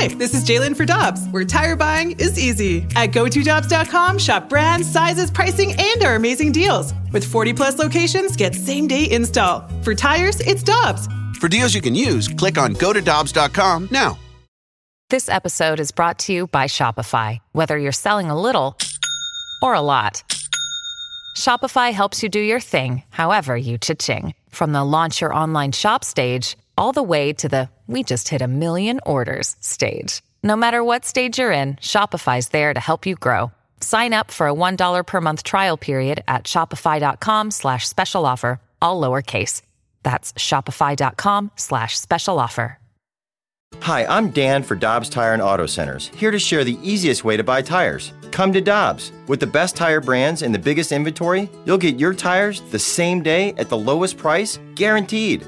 Hi, this is Jalen for Dobbs, where tire buying is easy. At GoToDobbs.com, shop brands, sizes, pricing, and our amazing deals. With 40 plus locations, get same day install. For tires, it's Dobbs. For deals you can use, click on GoToDobbs.com now. This episode is brought to you by Shopify. Whether you're selling a little or a lot, Shopify helps you do your thing, however you cha-ching. From the launch your online shop stage, all the way to the we just hit a million orders stage. No matter what stage you're in, Shopify's there to help you grow. Sign up for a $1 per month trial period at shopify.com slash special offer, all lowercase. That's shopify.com slash special offer. Hi, I'm Dan for Dobbs Tire and Auto Centers, here to share the easiest way to buy tires. Come to Dobbs. With the best tire brands and the biggest inventory, you'll get your tires the same day at the lowest price, guaranteed.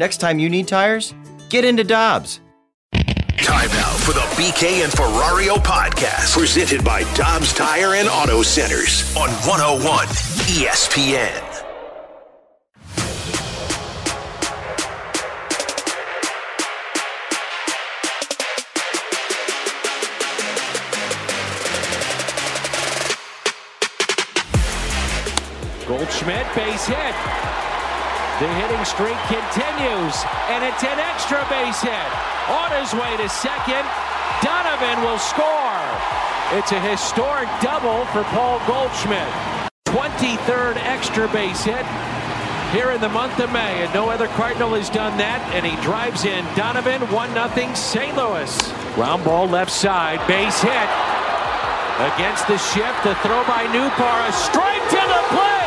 Next time you need tires, get into Dobbs. Time now for the BK and Ferrario podcast, presented by Dobbs Tire and Auto Centers on 101 ESPN. Goldschmidt, base hit. The hitting streak continues, and it's an extra base hit. On his way to second, Donovan will score. It's a historic double for Paul Goldschmidt. 23rd extra base hit here in the month of May, and no other Cardinal has done that, and he drives in Donovan, 1-0 St. Louis. Ground ball left side, base hit. Against the shift, the throw by Nootbaar, a strike to the plate!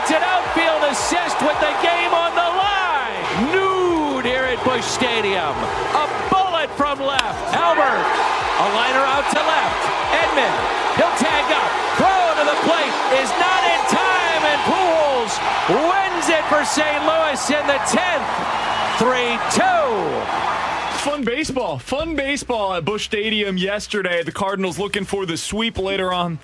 It's an outfield assist with the game on the line! Nude here at Busch Stadium. A bullet from left. Albert, a liner out to left. Edman, he'll tag up. Throw to the plate is not in time, and Pujols wins it for St. Louis in the 10th. 3-2. Fun baseball. Fun baseball at Busch Stadium yesterday. The Cardinals looking for the sweep later on.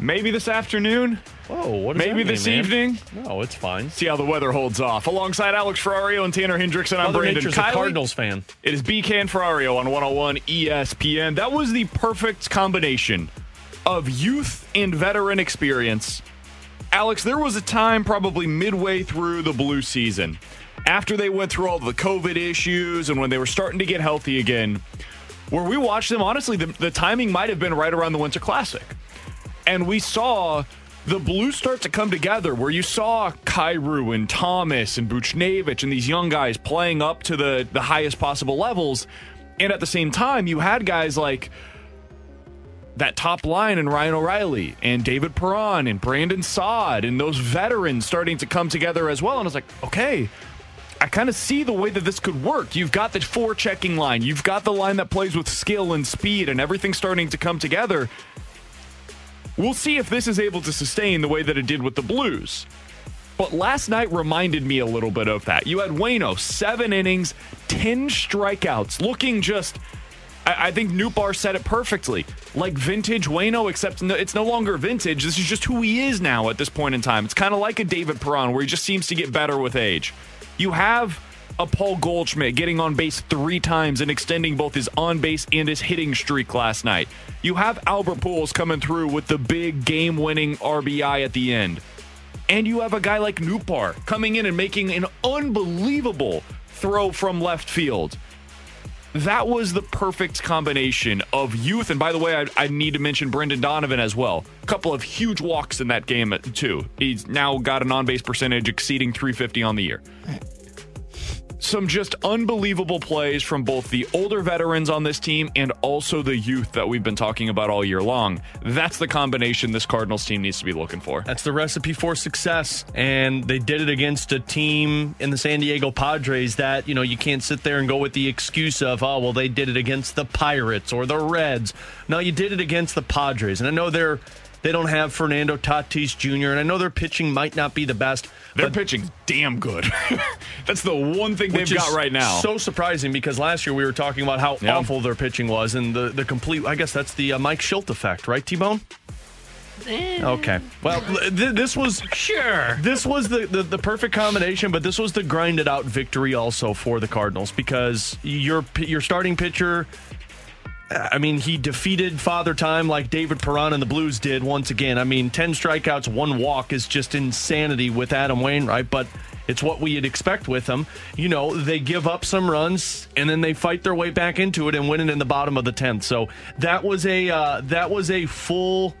Maybe this afternoon. Whoa, what does Maybe that mean, this man? evening. No, it's fine. See how the weather holds off. Alongside Alex Ferrario and Tanner Hendrickson, I'm Mother Brandon Nature's a Cardinals fan. It is BK and Ferrario on 101 ESPN. That was the perfect combination of youth and veteran experience. Alex, there was a time probably midway through the blue season, after they went through all the COVID issues and when they were starting to get healthy again, where we watched them, honestly, the, the timing might have been right around the Winter Classic. And we saw the Blues start to come together where you saw Kyrou and Thomas and Buchnevich and these young guys playing up to the, the highest possible levels. And at the same time, you had guys like that top line and Ryan O'Reilly and David Perron and Brandon Saad and those veterans starting to come together as well. And I was like, okay, I kind of see the way that this could work. You've got the four checking line, you've got the line that plays with skill and speed, and everything starting to come together. We'll see if this is able to sustain the way that it did with the Blues. But last night reminded me a little bit of that. You had Wayno, seven innings, 10 strikeouts, looking just. I, I think Nootbaar said it perfectly. Like vintage Wayno, except no, it's no longer vintage. This is just who he is now at this point in time. It's kind of like a David Perron, where he just seems to get better with age. You have a Paul Goldschmidt getting on base three times and extending both his on base and his hitting streak last night. You have Albert Pujols coming through with the big game winning RBI at the end. And you have a guy like Nootbaar coming in and making an unbelievable throw from left field. That was the perfect combination of youth. And by the way, I, I need to mention Brendan Donovan as well. A couple of huge walks in that game, too. He's now got an on base percentage exceeding 350 on the year some just unbelievable plays from both the older veterans on this team and also the youth that we've been talking about all year long. That's the combination this Cardinals team needs to be looking for. That's the recipe for success. And they did it against a team in the San Diego Padres that, you know, you can't sit there and go with the excuse of, oh, well, they did it against the Pirates or the Reds. No, you did it against the Padres. And I know they're. They don't have Fernando Tatis Jr., and I know their pitching might not be the best. Their pitching's damn good. That's the one thing they've got right now. So surprising because last year we were talking about how Yeah. awful their pitching was, and the, the complete. I guess that's the uh, Mike Shildt effect, right, T Bone? Eh, Okay. Well, th- this was Sure. this was the, the the perfect combination, but this was the grinded out victory also for the Cardinals because your your starting pitcher. I mean, he defeated Father Time like David Perron and the Blues did once again. I mean, 10 strikeouts, one walk is just insanity with Adam Wainwright, but it's what we'd expect with him. You know, they give up some runs and then they fight their way back into it and win it in the bottom of the 10th. So that was a uh, that was a full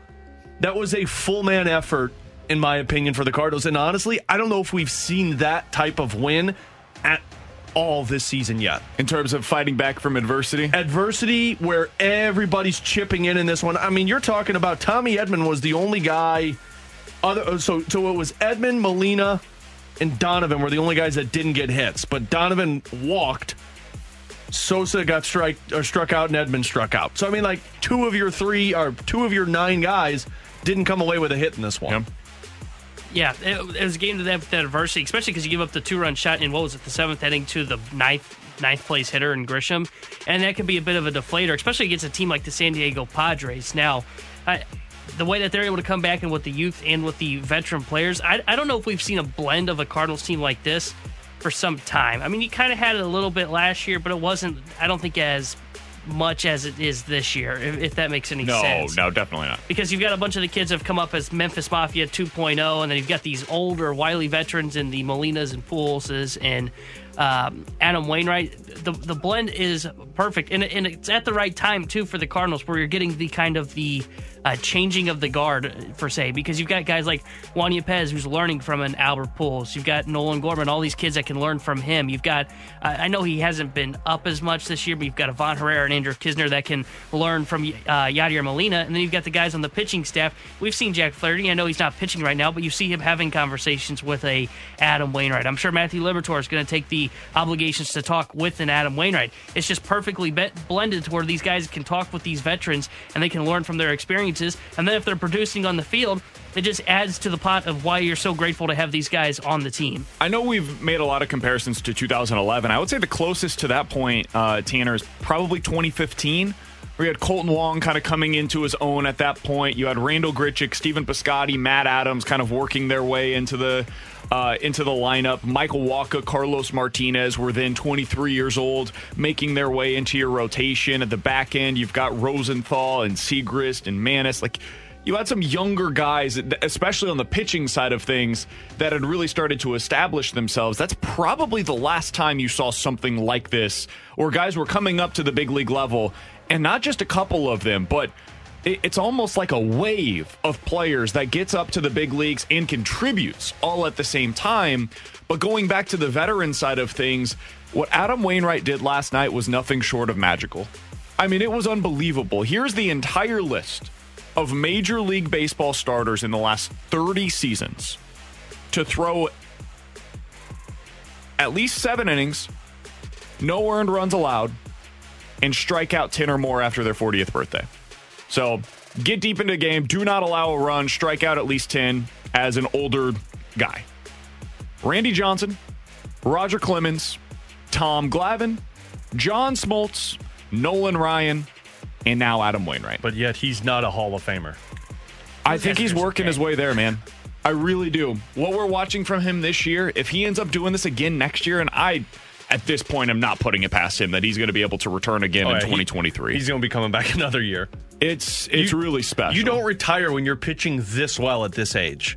that was a full man effort, in my opinion, for the Cardinals. And honestly, I don't know if we've seen that type of win at all this season yet. In terms of fighting back from adversity, Adversity where everybody's chipping in in this one. I mean, you're talking about Tommy Edman was the only guy. Other uh, so so it was Edman, Molina, and Donovan were the only guys that didn't get hits. But Donovan walked. Sosa got strike or struck out, and Edman struck out. So I mean, like two of your three or two of your nine guys didn't come away with a hit in this one. Yeah, it, it was a game to that, that adversity, especially because you give up the two run shot in what was it, the seventh inning to the ninth ninth place hitter in Grisham, and that could be a bit of a deflator, especially against a team like the San Diego Padres. Now, I, the way that they're able to come back and with the youth and with the veteran players, I, I don't know if we've seen a blend of a Cardinals team like this for some time. I mean, you kind of had it a little bit last year, but it wasn't. I don't think as much as it is this year, if, if that makes any no, sense no, no, definitely not. because you've got a bunch of the kids have come up as Memphis Mafia 2.0, and then you've got these older, wily veterans in the Molinas and Pujolses and um, Adam Wainwright. The the blend is perfect, and, and it's at the right time too for the Cardinals, where you're getting the kind of the uh, changing of the guard per se, because you've got guys like Juan Yepez who's learning from an Albert Pujols. You've got Nolan Gorman, all these kids that can learn from him. You've got uh, I know he hasn't been up as much this year, but you've got Ivan Herrera and Andrew Knizner that can learn from uh, Yadier Molina, and then you've got the guys on the pitching staff. We've seen Jack Flaherty. I know he's not pitching right now, but you see him having conversations with a Adam Wainwright. I'm sure Matthew Liberatore is going to take the obligations to talk with an Adam Wainwright. It's just perfectly be- blended to where these guys can talk with these veterans and they can learn from their experiences. And then if they're producing on the field, it just adds to the pot of why you're so grateful to have these guys on the team. I know we've made a lot of comparisons to 2011. I would say the closest to that point, uh, Tanner, is probably 2015. We had Kolten Wong kind of coming into his own at that point. You had Randal Grichuk, Stephen Piscotty, Matt Adams kind of working their way into the uh, into the lineup. Michael Wacha, Carlos Martinez were then 23 years old, making their way into your rotation. At the back end, you've got Rosenthal and Siegrist and Maness. Like you had some younger guys, especially on the pitching side of things, that had really started to establish themselves. That's probably the last time you saw something like this, or guys were coming up to the big league level, and not just a couple of them, but it's almost like a wave of players that gets up to the big leagues and contributes all at the same time. But going back to the veteran side of things, what Adam Wainwright did last night was nothing short of magical. I mean, it was unbelievable. Here's the entire list of Major League Baseball starters in the last 30 seasons to throw at least seven innings, no earned runs allowed, and strike out 10 or more after their 40th birthday. So get deep into the game. Do not allow a run. Strike out at least 10 as an older guy. Randy Johnson, Roger Clemens, Tom Glavine, John Smoltz, Nolan Ryan, and now Adam Wainwright. But yet he's not a Hall of Famer. I think he's working his way there, man. I really do. What we're watching from him this year, if he ends up doing this again next year, and I, at this point, I'm not putting it past him that he's going to be able to return again Oh, in yeah, he- 2023. He's going to be coming back another year. it's it's You- really special. You don't retire when you're pitching this well at this age.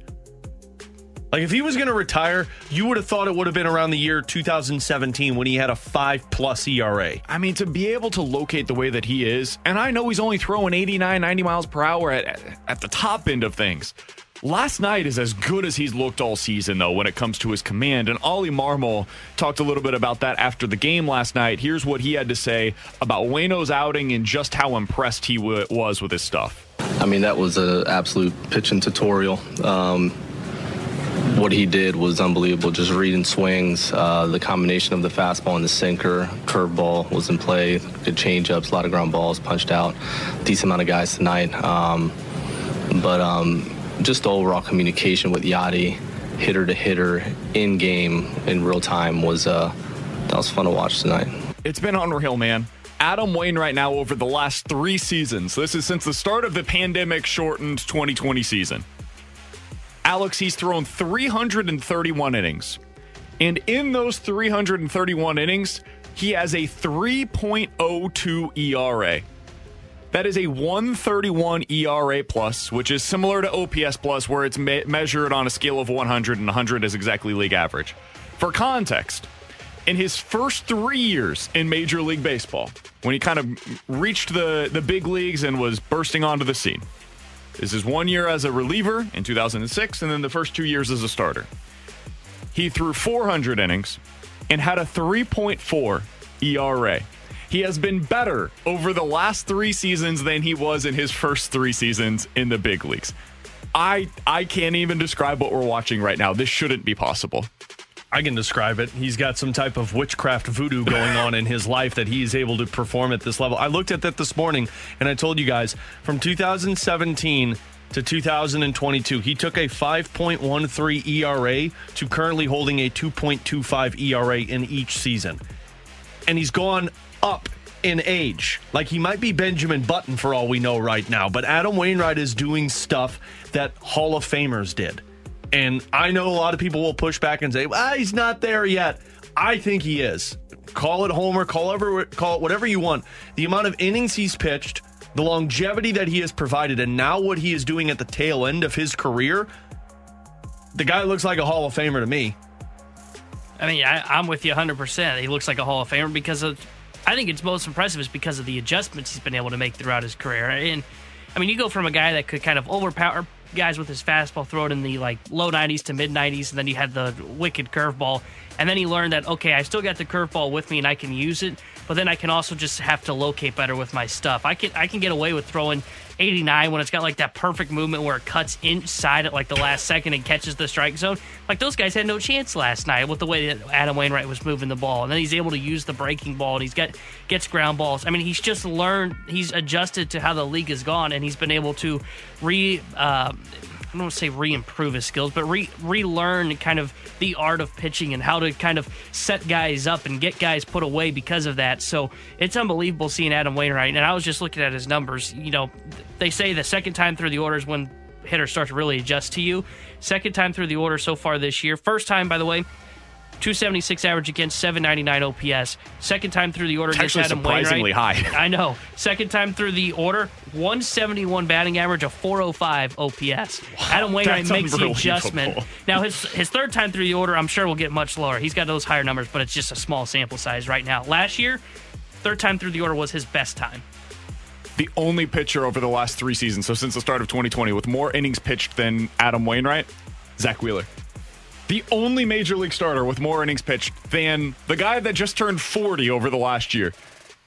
Like if he was going to retire, you would have thought it would have been around the year 2017 when he had a five plus ERA. I mean, to be able to locate the way that he is, and I know he's only throwing 89, 90 miles per hour at, at the top end of things. Last night is as good as he's looked all season, though, when it comes to his command. And Oli Marmol talked a little bit about that after the game last night. Here's what he had to say about Wayno's outing and just how impressed he w- was with his stuff. I mean, that was an absolute pitching tutorial. Um, what he did was unbelievable. Just reading swings, uh, the combination of the fastball and the sinker, curveball was in play. Good changeups, a lot of ground balls punched out. Decent amount of guys tonight. Um, but um, just overall communication with Yadi, hitter to hitter, in game, in real time was uh, that was fun to watch tonight. It's been unreal, man. Adam Wayne right now over the last three seasons. This is since the start of the pandemic shortened 2020 season. Alex, he's thrown 331 innings. And in those 331 innings, he has a 3.02 ERA. That is a 131 ERA plus, which is similar to OPS plus, where it's me- measured on a scale of 100, and 100 is exactly league average. For context, in his first three years in Major League Baseball, when he kind of reached the, the big leagues and was bursting onto the scene, this is one year as a reliever in 2006, and then the first two years as a starter. He threw 400 innings and had a 3.4 ERA. He has been better over the last three seasons than he was in his first three seasons in the big leagues. I I can't even describe what we're watching right now. This shouldn't be possible. I can describe it. He's got some type of witchcraft voodoo going on in his life that he's able to perform at this level. I looked at that this morning and I told you guys from 2017 to 2022, he took a 5.13 ERA to currently holding a 2.25 ERA in each season. And he's gone up in age. Like he might be Benjamin Button for all we know right now, but Adam Wainwright is doing stuff that Hall of Famers did. And I know a lot of people will push back and say, well, he's not there yet. I think he is. Call it homer, call it, call it whatever you want. The amount of innings he's pitched, the longevity that he has provided, and now what he is doing at the tail end of his career, the guy looks like a Hall of Famer to me. I mean, I, I'm with you 100%. He looks like a Hall of Famer because of, I think it's most impressive is because of the adjustments he's been able to make throughout his career. And I mean, you go from a guy that could kind of overpower guys with his fastball, throw it in the like low 90s to mid 90s, and then you had the wicked curveball. And then he learned that okay, I still got the curveball with me and I can use it, but then I can also just have to locate better with my stuff. I can I can get away with throwing 89 when it's got like that perfect movement where it cuts inside at like the last second and catches the strike zone. Like those guys had no chance last night with the way that Adam Wainwright was moving the ball, and then he's able to use the breaking ball and he's got gets ground balls. I mean, he's just learned, he's adjusted to how the league has gone, and he's been able to re. Uh, I don't want to say re-improve his skills, but re relearn kind of the art of pitching and how to kind of set guys up and get guys put away because of that. So it's unbelievable seeing Adam Wainwright. And I was just looking at his numbers. You know, they say the second time through the orders when hitters start to really adjust to you. Second time through the order so far this year. First time, by the way, 276 average against 799 OPS. Second time through the order against actually Adam surprisingly Wainwright. high. I know. Second time through the order, 171 batting average, a 405 OPS. Adam Wainwright makes the adjustment. Now his his third time through the order, I'm sure will get much lower. He's got those higher numbers, but it's just a small sample size right now. Last year, third time through the order was his best time. the only pitcher over the last three seasons, so since the start of 2020, with more innings pitched than Adam Wainwright, Zack Wheeler. The only major league starter with more innings pitched than the guy that just turned 40 over the last year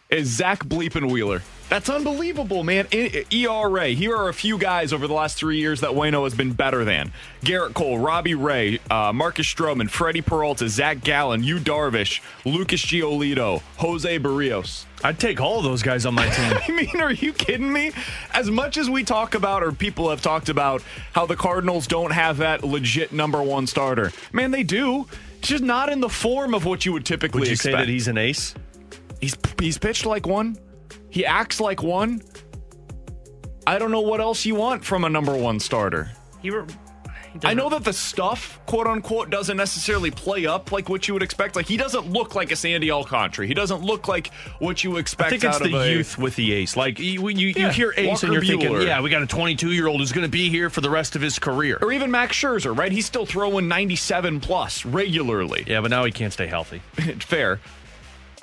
is Zack Bleepin Wheeler. That's unbelievable, man. ERA. Here are a few guys over the last three years that Wayno has been better than Gerrit Cole, Robbie Ray, uh, Marcus Stroman, Freddie Peralta, Zac Gallen, Yu Darvish, Lucas Giolito, Jose Berrios. I'd take all of those guys on my team. I mean, are you kidding me? As much as we talk about, or people have talked about, how the Cardinals don't have that legit number one starter, man, they do. It's just not in the form of what you would typically Would you expect. say that he's an ace? He's he's pitched like one. He acts like one. I don't know what else you want from a number one starter. He were. I know that the stuff, quote unquote, doesn't necessarily play up like what you would expect. Like he doesn't look like a Sandy Alcantara. He doesn't look like what you expect. I think it's out of the a- youth with the ace. Like you, when you, Yeah, you hear ace Walker and you're thinking, yeah, we got a 22 year old who's going to be here for the rest of his career. Or even Max Scherzer, right? He's still throwing 97 plus regularly. Yeah, but now he can't stay healthy. Fair.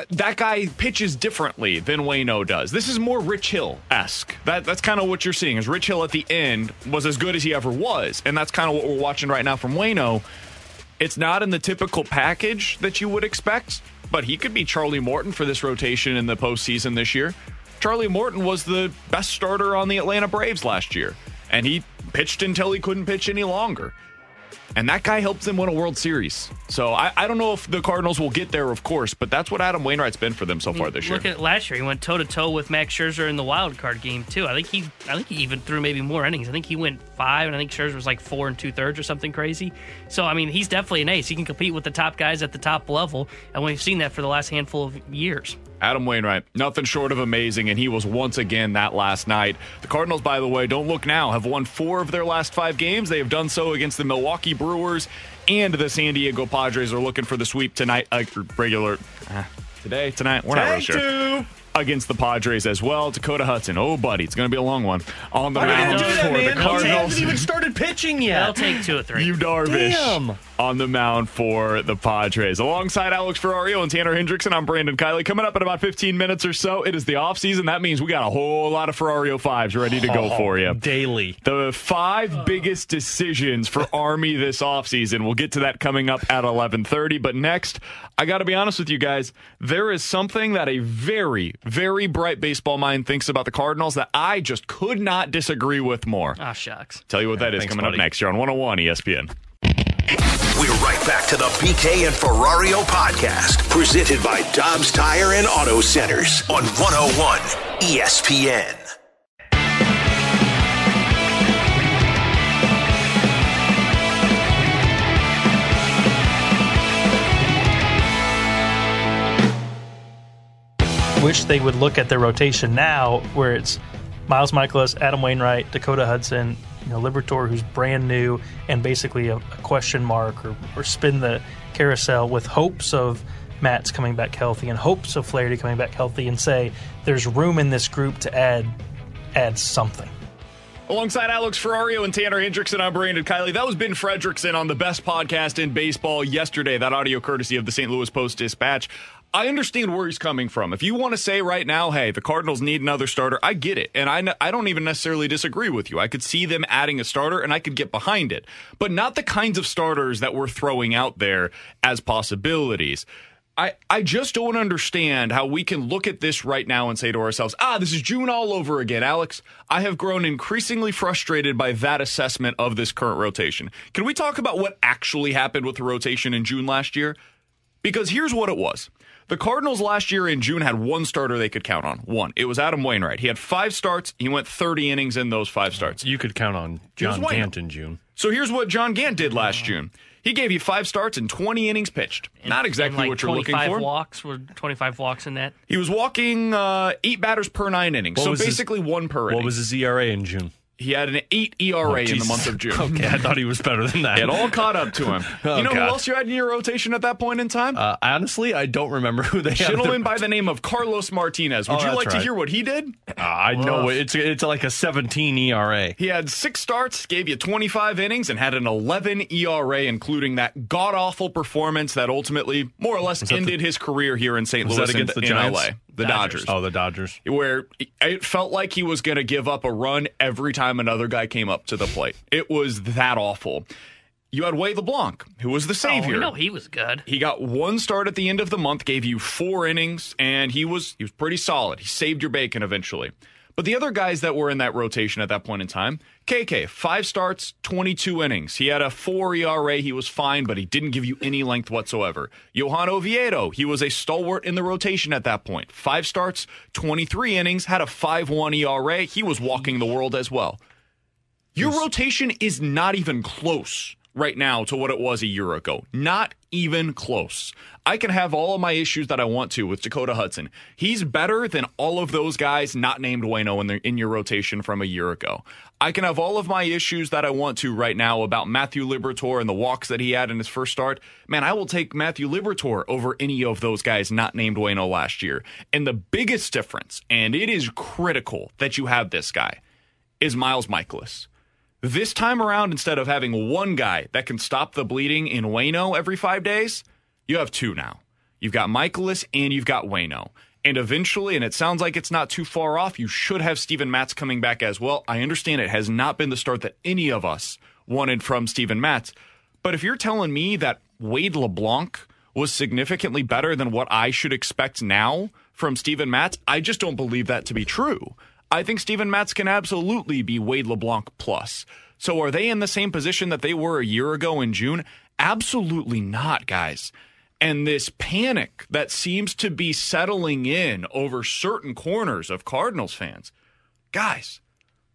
That guy pitches differently than Wayno does. This is more Rich Hill esque. That that's kind of what you're seeing. Is Rich Hill at the end was as good as he ever was, and that's kind of what we're watching right now from Wayno. It's not in the typical package that you would expect, but he could be Charlie Morton for this rotation in the postseason this year. Charlie Morton was the best starter on the Atlanta Braves last year, and he pitched until he couldn't pitch any longer. And that guy helped them win a World Series. So I, I don't know if the Cardinals will get there, of course, but that's what Adam Wainwright's been for them so far this year. Look at last year; he went toe to toe with Max Scherzer in the wild card game too. I think he, I think he even threw maybe more innings. I think he went five, and I think Scherzer was like four and two thirds or something crazy. So I mean, he's definitely an ace. He can compete with the top guys at the top level, and we've seen that for the last handful of years. Adam Wainwright, nothing short of amazing, and he was once again that last night. The Cardinals, by the way, don't look now, have won four of their last five games. They have done so against the Milwaukee Brewers and the San Diego Padres are looking for the sweep tonight. Uh, regular uh, today, tonight. We're not really sure. Two. Against the Padres as well. Dakota Hudson. Oh, buddy, it's going to be a long one. On the Why mound do that, for man? the He Cardinals. hasn't even started pitching yet. I'll take two or three. Yu Darvish Damn. On the mound for the Padres. Alongside Alex Ferrario and Tanner Hendrickson, I'm Brandon Kiley. Coming up in about 15 minutes or so, it is the offseason. That means we got a whole lot of Ferrario fives ready to go Oh, for you. daily. The five biggest decisions for Army this offseason. We'll get to that coming up at 11:30, but next, I got to be honest with you guys, there is something that a very very bright baseball mind thinks about the Cardinals that I just could not disagree with more. Ah, shucks. Tell you what that is thanks, coming up buddy. next year on 101 ESPN. We're right back to the BK and Ferrario podcast, presented by Dobbs Tire and Auto Centers on 101 ESPN. wish they would look at their rotation now where it's Miles Mikolas, Adam Wainwright, Dakota Hudson, you know, Liberatore, who's brand new and basically a, a question mark, or, or spin the carousel with hopes of Matt's coming back healthy and hopes of Flaherty coming back healthy, and say there's room in this group to add add something. Alongside Alex Ferrario and Tanner Hendrickson, I'm Brandon Kiley. That was Ben Frederickson on the best podcast in baseball yesterday. That audio courtesy of the St. Louis Post Dispatch. I understand where he's coming from. If you want to say right now, hey, the Cardinals need another starter, I get it. And I, I don't even necessarily disagree with you. I could see them adding a starter and I could get behind it. But not the kinds of starters that we're throwing out there as possibilities. I, I just don't understand how we can look at this right now and say to ourselves, ah, this is June all over again, Alex. I have grown increasingly frustrated by that assessment of this current rotation. Can we talk about what actually happened with the rotation in June last year? Because here's what it was. The Cardinals last year in June had one starter they could count on. One. It was Adam Wainwright. He had five starts. He went 30 innings in those five starts. You could count on John Gant in June. So here's what John Gant did last June. He gave you five starts and 20 innings pitched. Not exactly like what you're looking 25 for. walks were 25 walks in that. He was walking uh, eight batters per nine innings, What so was his- basically one per inning. What was his ERA in June? He had an eight ERA Oh, in the month of June. Okay, I thought he was better than that. It all caught up to him. Oh, you know who else you had in your rotation at that point in time? Uh, honestly, I don't remember who they had. Gentleman by the name of Carlos Martinez. Would Oh, you that's like to hear what he did? Uh, I know it's it's like a 17 ERA. He had six starts, gave you 25 innings, and had an 11 ERA, including that god awful performance that ultimately, more or less, that the- ended his career here in St. Louis that against and the in Giants? LA. The Dodgers. Oh, the Dodgers. where it felt like he was going to give up a run every time another guy came up to the plate. It was that awful. You had Wade LeBlanc, who was the Oh, savior. we know he was good. He got one start at the end of the month, gave you four innings, and he was he was pretty solid. He saved your bacon eventually. But the other guys that were in that rotation at that point in time, KK, five starts, 22 innings. He had a four ERA. He was fine, but he didn't give you any length whatsoever. Johan Oviedo, he was a stalwart in the rotation at that point. Five starts, 23 innings, had a 5 1 ERA. He was walking the world as well. Your rotation is not even close right now to what it was a year ago. Not even close. I can have all of my issues that I want to with Dakota Hudson. He's better than all of those guys not named Wayno in, in your rotation from a year ago. I can have all of my issues that I want to right now about Matthew Liberatore and the walks that he had in his first start. Man, I will take Matthew Liberatore over any of those guys not named Wayno last year. And the biggest difference, and it is critical that you have this guy, is Miles Mikolas. This time around, instead of having one guy that can stop the bleeding in Wayno every five days, you have two now. You've got Mikolas and you've got Wayno. And eventually, and it sounds like it's not too far off, you should have Steven Matz coming back as well. I understand it has not been the start that any of us wanted from Steven Matz. But if you're telling me that Wade LeBlanc was significantly better than what I should expect now from Steven Matz, I just don't believe that to be true. I think Steven Matz can absolutely be Wade LeBlanc plus. So are they in the same position that they were a year ago in June? Absolutely not, guys. And this panic that seems to be settling in over certain corners of Cardinals fans. Guys,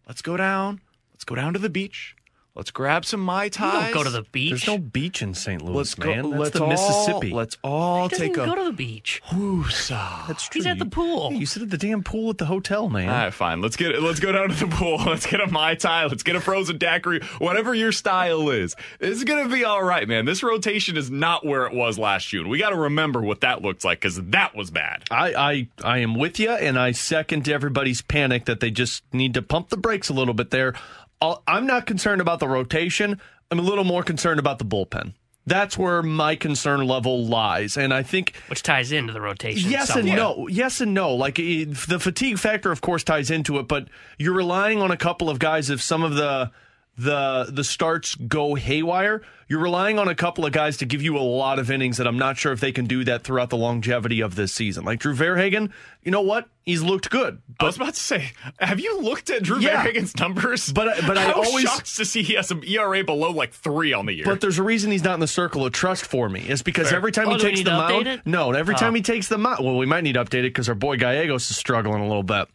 let's go down. Let's go down to the beach. Let's grab some mai tais. You don't go to the beach. There's no beach in St. Louis, Let's go. man. That's let's the all, Mississippi. Let's all he doesn't take even a go to the beach. whoosa. That's He's at the pool. You sit at the damn pool at the hotel, man. All right, fine. Let's get let's go down to the pool. Let's get a mai tai. Let's get a frozen daiquiri. Whatever your style is, it's gonna be all right, man. This rotation is not where it was last June. We got to remember what that looks like because that was bad. I, I I am with you, and I second everybody's panic that they just need to pump the brakes a little bit there. I'm not concerned about the rotation. I'm a little more concerned about the bullpen. That's where my concern level lies, and I think which ties into the rotation. Yes somewhat. and no. Yes and no. Like the fatigue factor, of course, ties into it, but you're relying on a couple of guys. If some of the the the starts go haywire, you're relying on a couple of guys to give you a lot of innings that I'm not sure if they can do that throughout the longevity of this season. Like Drew Verhagen, you know what? He's looked good. I was about to say, have you looked at Drew Yeah. Verhagen's numbers? But I- but I How always- shocked to see he has some ERA below like three on the year. But there's a reason he's not in the circle of trust for me. It's because Fair. every time Oh, he takes the mound, no, every Oh. time he takes the mound, well, we might need to update it because our boy Gallegos is struggling a little bit.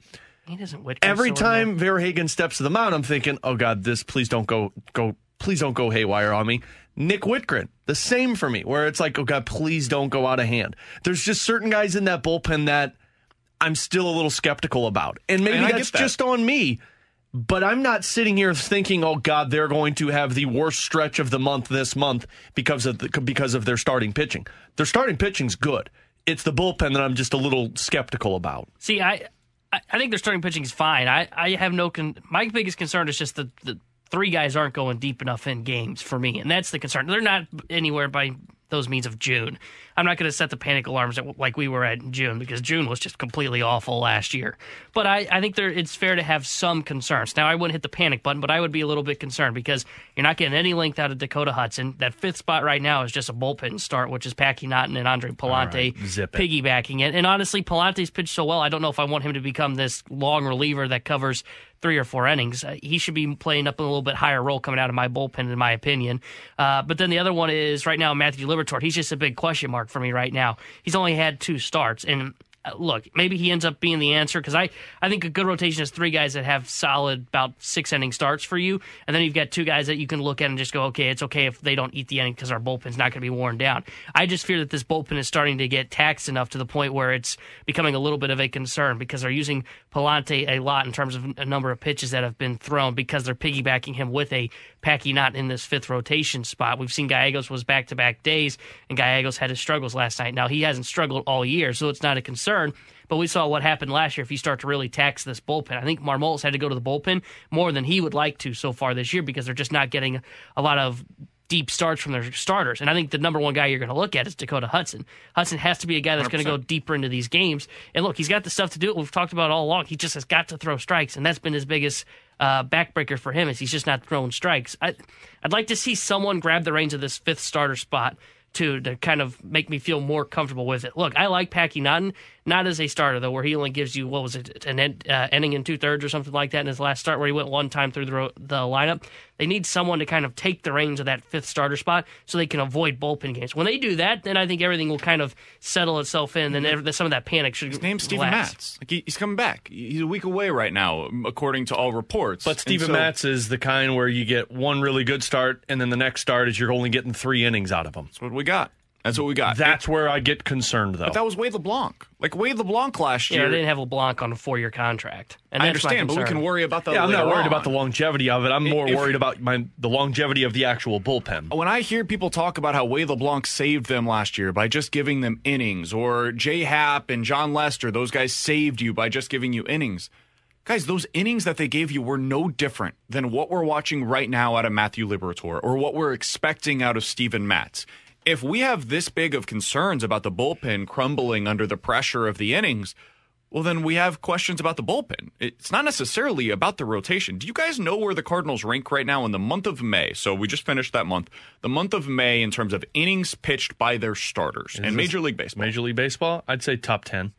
He doesn't. Whitcomb Every still in time Verhagen steps to the mound, I'm thinking, "Oh God, this please don't go go please don't go haywire on me." Nick Wittgren, the same for me, where it's like, "Oh God, please don't go out of hand." There's just certain guys in that bullpen that I'm still a little skeptical about, and maybe And that's that. just on me. But I'm not sitting here thinking, "Oh God, they're going to have the worst stretch of the month this month because of the, because of their starting pitching." Their starting pitching's good. It's the bullpen that I'm just a little skeptical about. See, I, I I think their starting pitching is fine. I, I have no con- my biggest concern is just the the three guys aren't going deep enough in games for me, and that's the concern. They're not anywhere by those means of June. I'm not going to set the panic alarms at, like we were at in June because June was just completely awful last year. But I, I think there it's fair to have some concerns. Now I wouldn't hit the panic button, but I would be a little bit concerned because you're not getting any length out of Dakota Hudson. That fifth spot right now is just a bullpen start, which is Packy Naughton and Andre Pallante right, piggybacking it. And honestly, Pallante's pitched so well. I don't know if I want him to become this long reliever that covers three or four innings. Uh, he should be playing up a little bit higher role coming out of my bullpen, in my opinion. Uh, but then the other one is right now Matthew Liberatore. He's just a big question mark for me right now. He's only had two starts, and look, maybe he ends up being the answer because I, I think a good rotation is three guys that have solid about six inning starts for you, and then you've got two guys that you can look at and just go, okay, it's okay if they don't eat the inning because our bullpen's not going to be worn down. I just fear that this bullpen is starting to get taxed enough to the point where it's becoming a little bit of a concern because they're using Pallante a lot in terms of a number of pitches that have been thrown because they're piggybacking him with a Packy Naughton this fifth rotation spot. We've seen Gallegos was back to back days, and Gallegos had his struggles last night. Now he hasn't struggled all year, so it's not a concern. But we saw what happened last year if you start to really tax this bullpen. I think Marmol's had to go to the bullpen more than he would like to so far this year because they're just not getting a lot of deep starts from their starters. And I think the number one guy you're going to look at is Dakota Hudson. Hudson has to be a guy that's going to go deeper into these games. And look, he's got the stuff to do it. We've talked about it all along. He just has got to throw strikes, and that's been his biggest uh, backbreaker for him is he's just not throwing strikes. I, I'd like to see someone grab the reins of this fifth starter spot to to kind of make me feel more comfortable with it. Look, I like Packy Naughton, not as a starter though, where he only gives you what was it, an en- uh, inning and two thirds or something like that in his last start, where he went one time through the the lineup. They need someone to kind of take the reins of that fifth starter spot so they can avoid bullpen games. When they do that, then I think everything will kind of settle itself in, and ev- some of that panic should. His name's Steven relax. Matz. Like he, he's coming back. He's a week away right now, according to all reports. But And Steven so- Matz is the kind where you get one really good start, and then the next start is you're only getting three innings out of him. That's what we got. That's what we got. That's where I get concerned, though. But that was Wade LeBlanc. Like Wade LeBlanc last year. Yeah, year. they didn't have LeBlanc on a four year contract. And I that's my understand, but we concern. can worry about that. yeah, I'm not worried on. about the longevity of it. I'm more If- worried about my the longevity of the actual bullpen. When I hear people talk about how Wade LeBlanc saved them last year by just giving them innings, or Jay Happ and Jon Lester, those guys saved you by just giving you innings. Guys, those innings that they gave you were no different than what we're watching right now out of Matthew Liberatore or what we're expecting out of Steven Matz. If we have this big of concerns about the bullpen crumbling under the pressure of the innings, well, then we have questions about the bullpen. It's not necessarily about the rotation. Do you guys know where the Cardinals rank right now in the month of May? So we just finished that month. The month of May in terms of innings pitched by their starters in Major League Baseball. Major League Baseball, I'd say top ten.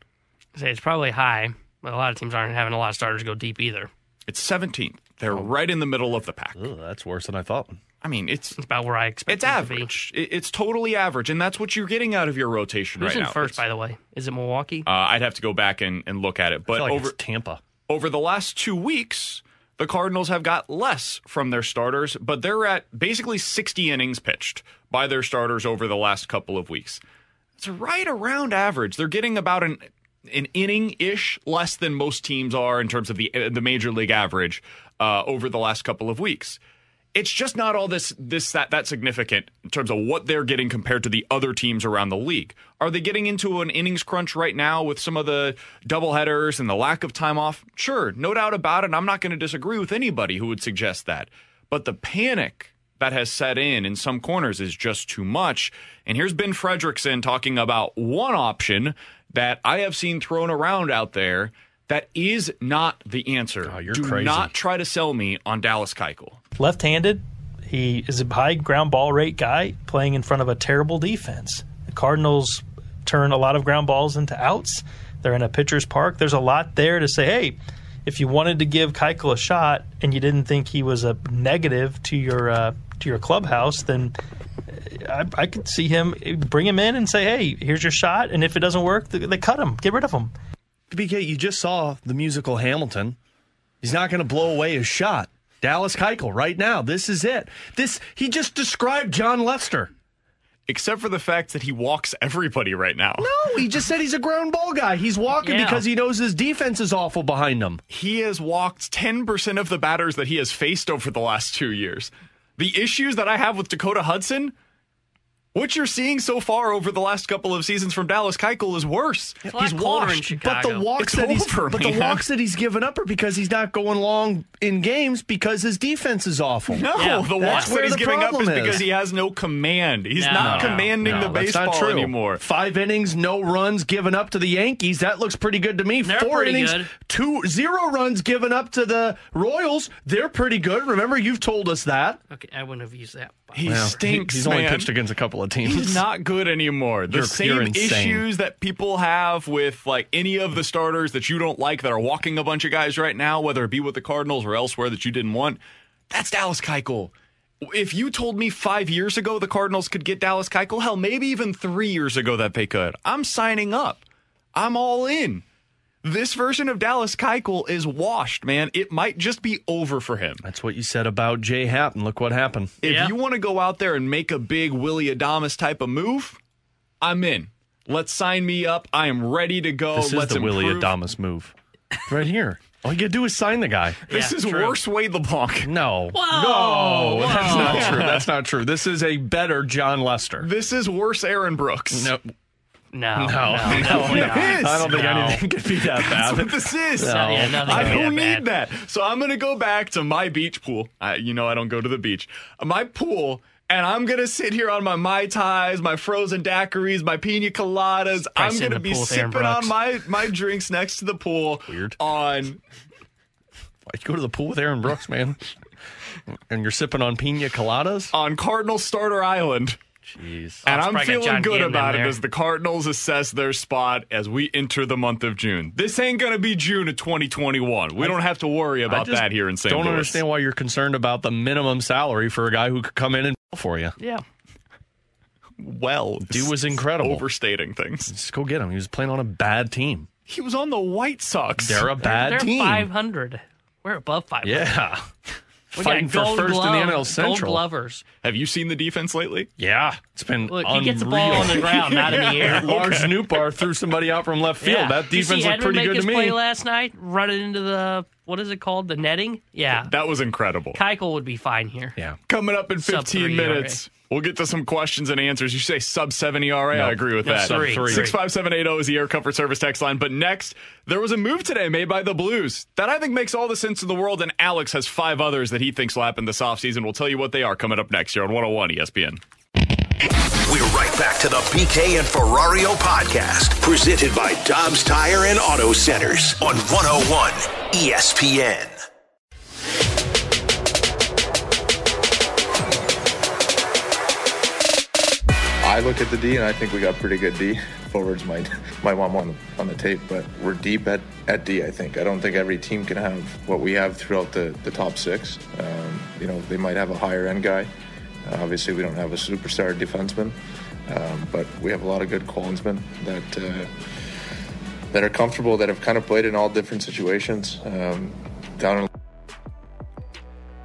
Say it's probably high, but a lot of teams aren't having a lot of starters go deep either. It's 17th. They're oh. right in the middle of the pack. Ugh, that's worse than I thought. I mean, it's It's about where I expect it's them to be. average. It- It's totally average, and that's what you're getting out of your rotation Who's right in now. first, It's- by the way? Is it Milwaukee? Uh, I'd have to go back and, and look at it, but like over Tampa. over the last two weeks, the Cardinals have got less from their starters, but they're at basically 60 innings pitched by their starters over the last couple of weeks. It's right around average. They're getting about an an inning ish less than most teams are in terms of the the major league average uh, over the last couple of weeks. It's just not all this this that that significant in terms of what they're getting compared to the other teams around the league. Are they getting into an innings crunch right now with some of the doubleheaders and the lack of time off? Sure, no doubt about it. I'm not going to disagree with anybody who would suggest that. But the panic that has set in in some corners is just too much. And here's Ben Frederickson talking about one option that I have seen thrown around out there that is not the answer. Oh, you're Do crazy. not try to sell me on Dallas Keuchel. left-handed. He is a high ground ball rate guy playing in front of a terrible defense. The Cardinals turn a lot of ground balls into outs. They're in a pitcher's park. There's a lot there to say, hey, if you wanted to give Keuchel a shot and you didn't think he was a negative to your uh, to your clubhouse, then I, I could see him bring him in and say, hey, here's your shot. And if it doesn't work, they, they cut him, get rid of him. BK, you just saw the musical Hamilton. He's not going to blow away his shot. Dallas Keuchel, right now, this is it. This he just described Jon Lester. Except for the fact that he walks everybody right now. No, he just said he's a ground ball guy. He's walking Yeah. because he knows his defense is awful behind him. He has walked 10% of the batters that he has faced over the last two years. The issues that I have with Dakota Hudson, what you're seeing so far over the last couple of seasons from Dallas Keuchel is worse. It's he's colder washed. But the walks It's that he's over, but the man. walks that he's given up are because he's not going long in games because his defense is awful. No, Yeah, the walks that he's giving up is problem because he has no command. He's No. not No, commanding the that's baseball not anymore. Five innings, no runs given up to the Yankees. That looks pretty good to me. They're Four innings, good. two zero runs given up to the Royals. They're pretty good. Remember, you've told us that. Okay, I wouldn't have used that. He Well, stinks, He's only pitched against a couple of teams. He's not good anymore. The You're- same you're issues that people have with like any of the starters that you don't like that are walking a bunch of guys right now, whether it be with the Cardinals or elsewhere that you didn't want. That's Dallas Keuchel. If you told me five years ago the Cardinals could get Dallas Keuchel, hell, maybe even three years ago that they could, I'm signing up. I'm all in. This version of Dallas Keuchel is washed, man. It might just be over for him. That's what you said about Jay Happ, and look what happened. If Yeah. you want to go out there and make a big Willie Adames type of move, I'm in. Let's sign me up. I am ready to go. This is Let's the Willie. Adames move. Right here. All you gotta do is sign the guy. This is true. worse Wade LeBlanc. No. Whoa, no, that's not true. That's not true. This is a better Jon Lester. This is worse Aaron Brooks. No, No, no, no, no, definitely it not. is. I don't think No. anything could be that That's bad. what this is. No, yeah, nothing I don't that need bad. that. So I'm going to go back to my beach pool. I, you know, I don't go to the beach. My pool. And I'm going to sit here on my Mai Tais, my frozen daiquiris, my pina coladas. I'm going to be pool sipping on my, my drinks next to the pool. Weird. On Why'd you go to the pool with Aaron Brooks, man? and you're sipping on pina coladas? on Cardinal Starter Island. Jeez. And I'm feeling good Gannett in about it there. as the Cardinals assess their spot as we enter the month of June. This ain't going to be June of 2021. We don't have to worry about that here in St. I don't Louis. understand why you're concerned about the minimum salary for a guy who could come in and for you. Yeah. Well, Dude was incredible. overstating things. Just go get him. He was playing on a bad team. He was on the White Sox. They're a bad They're team. 500. We're above 500. Yeah. We Fighting for first glove, in the NL Central. Gold Central. glovers. Have you seen the defense lately? Yeah. It's been Look, unreal. he gets the ball on the ground, not in the air. Lars Nootbaar threw somebody out from left field. Yeah. That Did you see defense looked Edman pretty make good his to me. play last night, running into the what is it called, the netting? Yeah, That was incredible. Keuchel would be fine here. yeah. Coming up in 15 three minutes, we'll get to some questions and answers. You say sub 7 ERA? No. I agree with No, that. sub three. three. 65780 is the Air Comfort Service text line. But next, there was a move today made by the Blues that I think makes all the sense in the world. And Alex has five others that he thinks will happen this offseason. We'll tell you what they are coming up next here on 101 ESPN. We're right back to the BK and Ferrario podcast, presented by Dobbs Tire and Auto Centers on 101 ESPN. I look at the D and I think we got pretty good D. Forwards might might want more on the, tape, but we're deep at, at D. I think. I don't think every team can have what we have throughout the, the top six. Um, you know, they might have a higher end guy. Uh, obviously, we don't have a superstar defenseman, um, but we have a lot of good Collinsmen that uh, that are comfortable that have kind of played in all different situations. Um, down in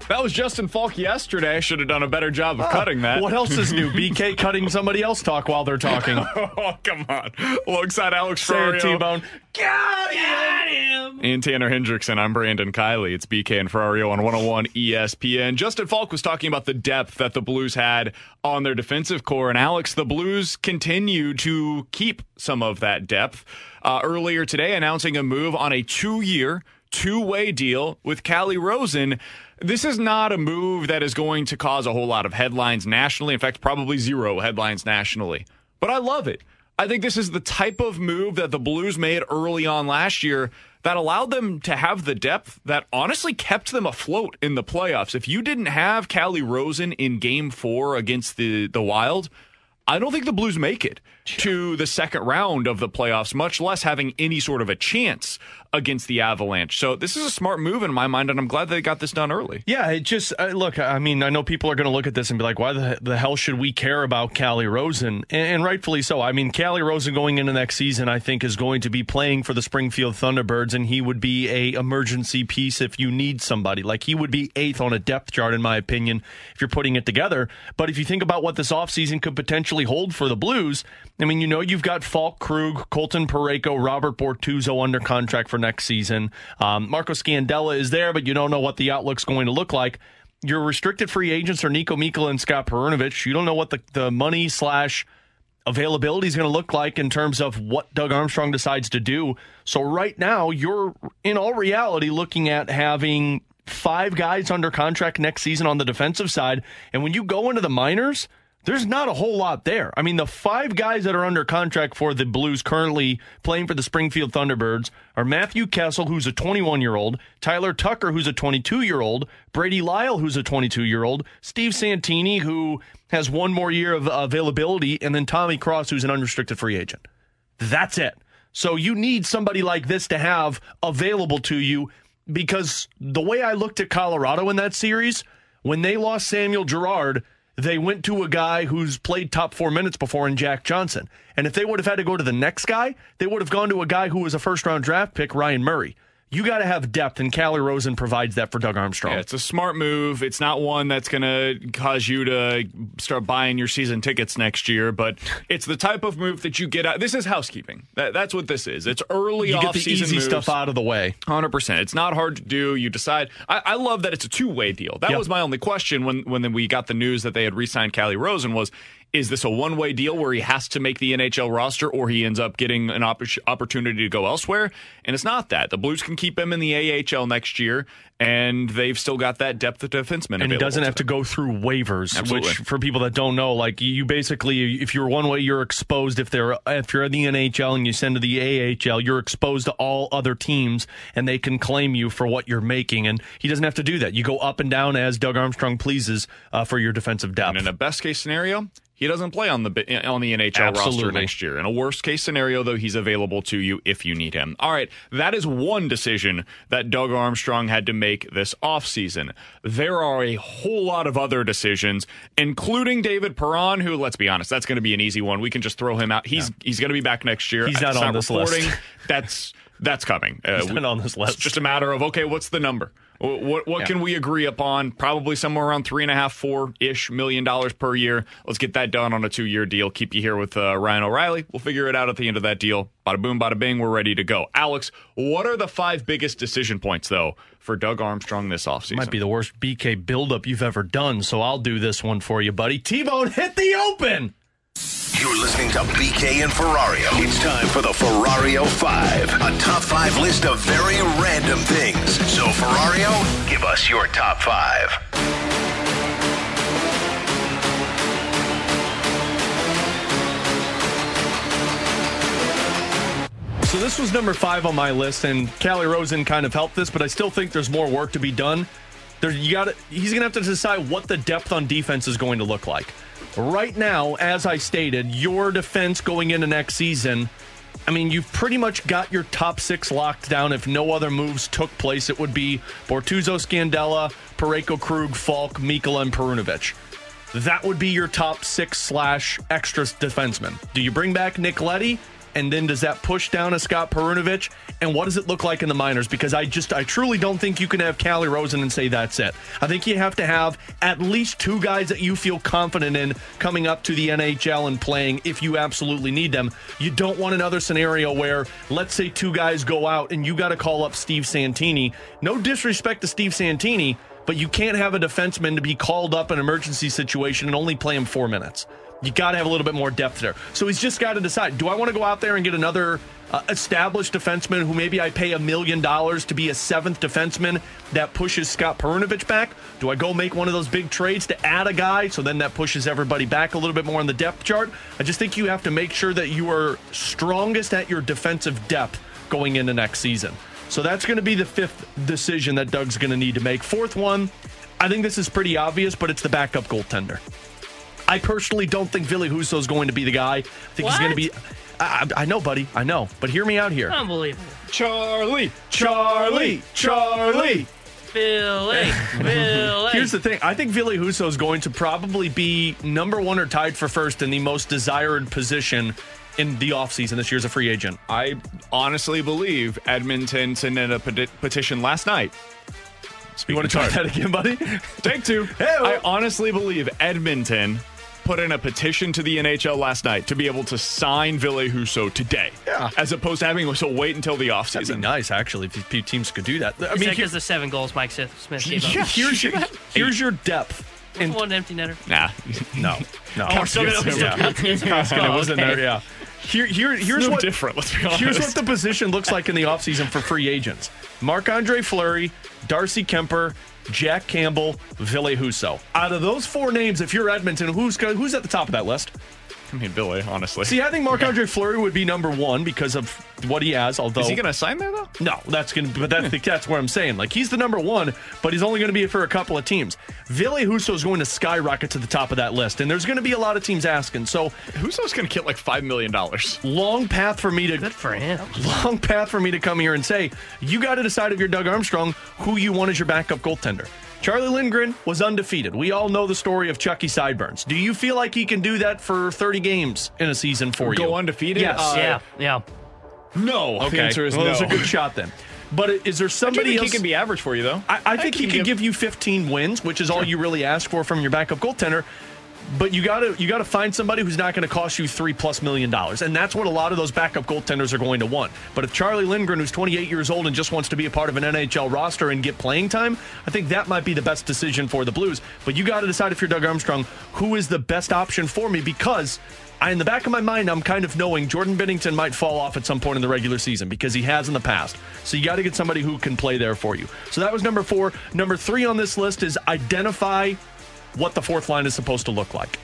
That was Justin Faulk yesterday. I should have done a better job of cutting that. What else is new? BK cutting somebody else talk while they're talking. oh, come on. Alongside Alex Say it, Ferrario T-Bone. Got him. and Tanner Hendrickson, I'm Brandon Kiley. It's BK and Ferrario on 101 ESPN. Justin Faulk was talking about the depth that the Blues had on their defensive core. And Alex, the Blues continue to keep some of that depth. Uh, earlier today, announcing a move on a two year, two way deal with Calle Rosén. This is not a move that is going to cause a whole lot of headlines nationally. In fact, probably zero headlines nationally. But I love it. I think this is the type of move that the Blues made early on last year that allowed them to have the depth that honestly kept them afloat in the playoffs. If you didn't have Calle Rosén in game four against the, the Wild, I don't think the Blues make it to the second round of the playoffs, much less having any sort of a chance against the Avalanche. So this is a smart move in my mind, and I'm glad they got this done early. Yeah, it just uh, look. I mean, I know people are going to look at this and be like, "Why the, the hell should we care about Calle Rosén?" And, and rightfully so. I mean, Calle Rosén going into next season, I think, is going to be playing for the Springfield Thunderbirds, and he would be a emergency piece if you need somebody. Like he would be eighth on a depth chart, in my opinion, if you're putting it together. But if you think about what this offseason could potentially hold for the Blues, I mean, you know, you've got Faulk Krug, Colton Parayko, Robert Bortuzzo under contract for next season. Um, Marco Scandella is there, but you don't know what the outlook's going to look like. Your restricted free agents are Nico Mikkola and Scott Perunovich. You don't know what the, the money slash availability is going to look like in terms of what Doug Armstrong decides to do. So right now, you're in all reality looking at having five guys under contract next season on the defensive side. And when you go into the minors, there's not a whole lot there. I mean, the five guys that are under contract for the Blues currently playing for the Springfield Thunderbirds are Matthew Kessel, who's a 21 year old, Tyler Tucker, who's a 22 year old, Brady Lyle, who's a 22 year old, Steve Santini, who has one more year of availability, and then Tommy Cross, who's an unrestricted free agent. That's it. So you need somebody like this to have available to you because the way I looked at Colorado in that series, when they lost Samuel Girard, they went to a guy who's played top four minutes before in Jack Johnson. And if they would have had to go to the next guy, they would have gone to a guy who was a first round draft pick, Ryan Murray. You got to have depth, and Calle Rosén provides that for Doug Armstrong. Yeah, it's a smart move. It's not one that's going to cause you to start buying your season tickets next year, but it's the type of move that you get out. This is housekeeping. That, that's what this is. It's early you get the easy moves. stuff out of the way. 100%. It's not hard to do. You decide. I, I love that it's a two way deal. That Yep. was my only question when, when we got the news that they had re signed Calle Rosén was is this a one way deal where he has to make the NHL roster or he ends up getting an opp- opportunity to go elsewhere? And it's not that. The Blues can keep him in the AHL next year, and they've still got that depth of defenseman. and he doesn't to have to go through waivers Absolutely. which for people that don't know like you basically if you're one way you're exposed if they're if you're in the NHL and you send to the AHL you're exposed to all other teams and they can claim you for what you're making and he doesn't have to do that you go up and down as Doug Armstrong pleases uh, for your defensive depth And in a best case scenario, he doesn't play on the on the NHL roster next year. In a worst case scenario, though, he's available to you if you need him. All right, that is one decision that Doug Armstrong had to make this offseason. There are a whole lot of other decisions, including David Perron, who, let's be honest, that's going to be an easy one. We can just throw him out. He's he's going to be back next year. He's not on this list. That's that's coming. Uh, not on this list. It's just a matter of okay, what's the number? Wh- What what Yeah. can we agree upon? Probably somewhere around three and a half, four ish million dollars per year. Let's get that done on a two year deal. Keep you here with uh, Ryan O'Reilly. We'll figure it out at the end of that deal. Bada boom, bada bing. We're ready to go. Alex, what are the five biggest decision points though for Doug Armstrong this offseason? might be the worst BK buildup you've ever done so I'll do this one for you buddy T-Bone hit the open You're listening to BK and Ferrario. It's time for the Ferrario 5, a top 5 list of very random things. So, Ferrario, give us your top 5. So this was number five on my list, and Calle Rosén kind of helped this, but I still think there's more work to be done. There, you got He's going to have to decide what the depth on defense is going to look like. Right now, as I stated, your defense going into next season. I mean, you've pretty much got your top six locked down. If no other moves took place, it would be Bortuzzo, Scandella, Parayko, Krug, Faulk, Mikkola, and Perunovich. That would be your top six slash extra defenseman. Do you bring back Nick Leddy And then does that push down a Scott Perunovich? And what does it look like in the minors? Because I just, I truly don't think you can have Calle Rosén and say that's it. I think you have to have at least two guys that you feel confident in coming up to the NHL and playing if you absolutely need them. You don't want another scenario where, let's say, two guys go out and you got to call up Steve Santini. No disrespect to Steve Santini, but you can't have a defenseman to be called up in an emergency situation and only play him four minutes. You got to have a little bit more depth there. So he's just got to decide do I want to go out there and get another uh, established defenseman who maybe I pay a million dollars to be a seventh defenseman that pushes Scott Perunovich back? Do I go make one of those big trades to add a guy so then that pushes everybody back a little bit more on the depth chart? I just think you have to make sure that you are strongest at your defensive depth going into next season. So that's going to be the fifth decision that Doug's going to need to make. Fourth one, I think this is pretty obvious, but it's the backup goaltender. I personally don't think Ville Husso is going to be the guy. I think he's going to be. I, I know, buddy. I know. But hear me out here. Unbelievable. Charlie, Charlie, Charlie. Billy, Billy. Here's the thing. I think Ville Husso is going to probably be number one or tied for first in the most desired position in the offseason this year as a free agent. I honestly believe Edmonton sent in a peti- petition last night. You want to try that again, buddy? Take two. I honestly believe Edmonton put in a petition to the NHL last night to be able to sign Ville Husso today. Yeah. As opposed to having to wait until the That'd be nice, actually, if these teams could do that. I I mean, mean, because the seven goals Mike Smith Smith gave up. Yeah, here's your here's your depth. What's one empty netter? Nah. No, no. Oh, we're still gonna- Yeah. counting his goals. It wasn't Okay. there. Yeah. Here, here, here's no what different, let's be honest. Here's what the position looks like in the offseason for free agents: Marc Andre Fleury, Darcy Kuemper, Jack Campbell, Ville Husso. Out of those four names, if you're Edmonton, who's who's at the top of that list? I mean, Billy, honestly. See, I think Marc Andre Fleury would be number one because of what he has. Although Is he going to sign there, though? no, that's gonna. But that's hmm. that's what I'm saying. Like he's the number one, but he's only going to be for a couple of teams. Ville Husso is going to skyrocket to the top of that list, and there's going to be a lot of teams asking. So Husso's going to get like $5 million. long path for me to Good for him. long path for me to come here and say you got to decide if you're Doug Armstrong who you want as your backup goaltender. Charlie Lindgren was undefeated. We all know the story of Chucky Sideburns. Do you feel like he can do that for 30 games in a season for you? Go undefeated? Yes. Uh, yeah, yeah. No. Okay. The answer is well, no. That's a good shot then. But is there I somebody think else? he can be average for you, though. I, I think he could give you 15 wins, which is all you really ask for from your backup goaltender. But you got to you got to find somebody who's not to cost you three plus million dollars, and that's what a lot of those backup goaltenders are going to want. But if Charlie Lindgren, who's 28 years old and just wants to be a part of an NHL roster and get playing time, I think that might be the best decision for the Blues. But you got to decide if you're Doug Armstrong, who is the best option for me because. I, in the back of my mind, I'm kind of knowing Jordan Binnington might fall off at some point in the regular season because he has in the past. So you got to get somebody who can play there for you. So that was number four. Number three on this list is identify what the fourth line is supposed to look like.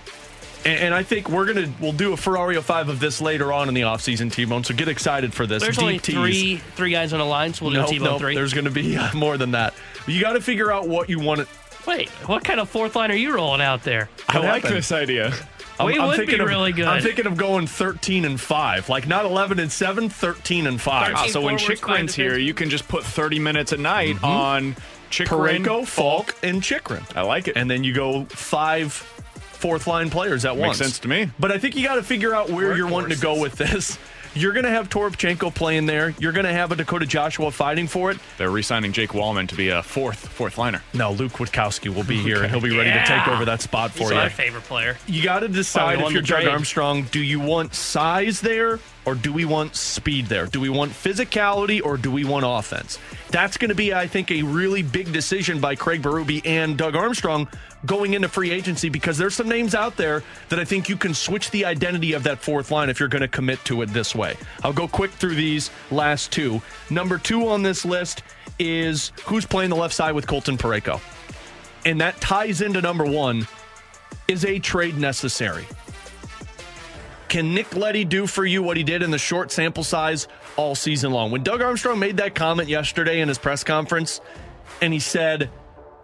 And, and I think we're gonna we'll do a Ferrario 5 of this later on in the offseason, T-Bone. So get excited for this. There's Deep only tease. three three guys on the line, so we'll do Nope, T-Bone nope, three. There's going to be uh, more than that. You got to figure out what you want. to Wait, what kind of fourth line are you rolling out there? I like this idea. We would be thinking of, really good. I'm thinking of going 13 and 5. Like not 11 and 7, 13 and 5. 13 Ah, so when forwards, five here, you can just put 30 minutes a night on Chychrun. Parayko, Faulk, and Chychrun. I like it. And then you go five fourth line players at once. Makes sense to me. But I think you got to figure out where you're wanting to go with this. You're going to have Toropchenko playing there. You're going to have a Dakota Joshua fighting for it. They're re-signing Jake Walman to be a fourth fourth liner. No, Luke Witkowski will be here and he'll be ready to take over that spot for He's you. my favorite player. You got to decide Probably if you're the Doug. Armstrong. Do you want size there or do we want speed there? Do we want physicality or do we want offense? That's going to be, I think, a really big decision by Craig Berube and Doug Armstrong going into free agency because there's some names out there that I think you can switch the identity of that fourth line if you're going to commit to it this way. I'll go quick through these last two. Number two on this list is who's playing the left side with Colton Parayko. And that ties into number one. Is a trade necessary? Can Nick Leddy do for you what he did in the short sample size all season long? When Doug Armstrong made that comment yesterday in his press conference, and he said,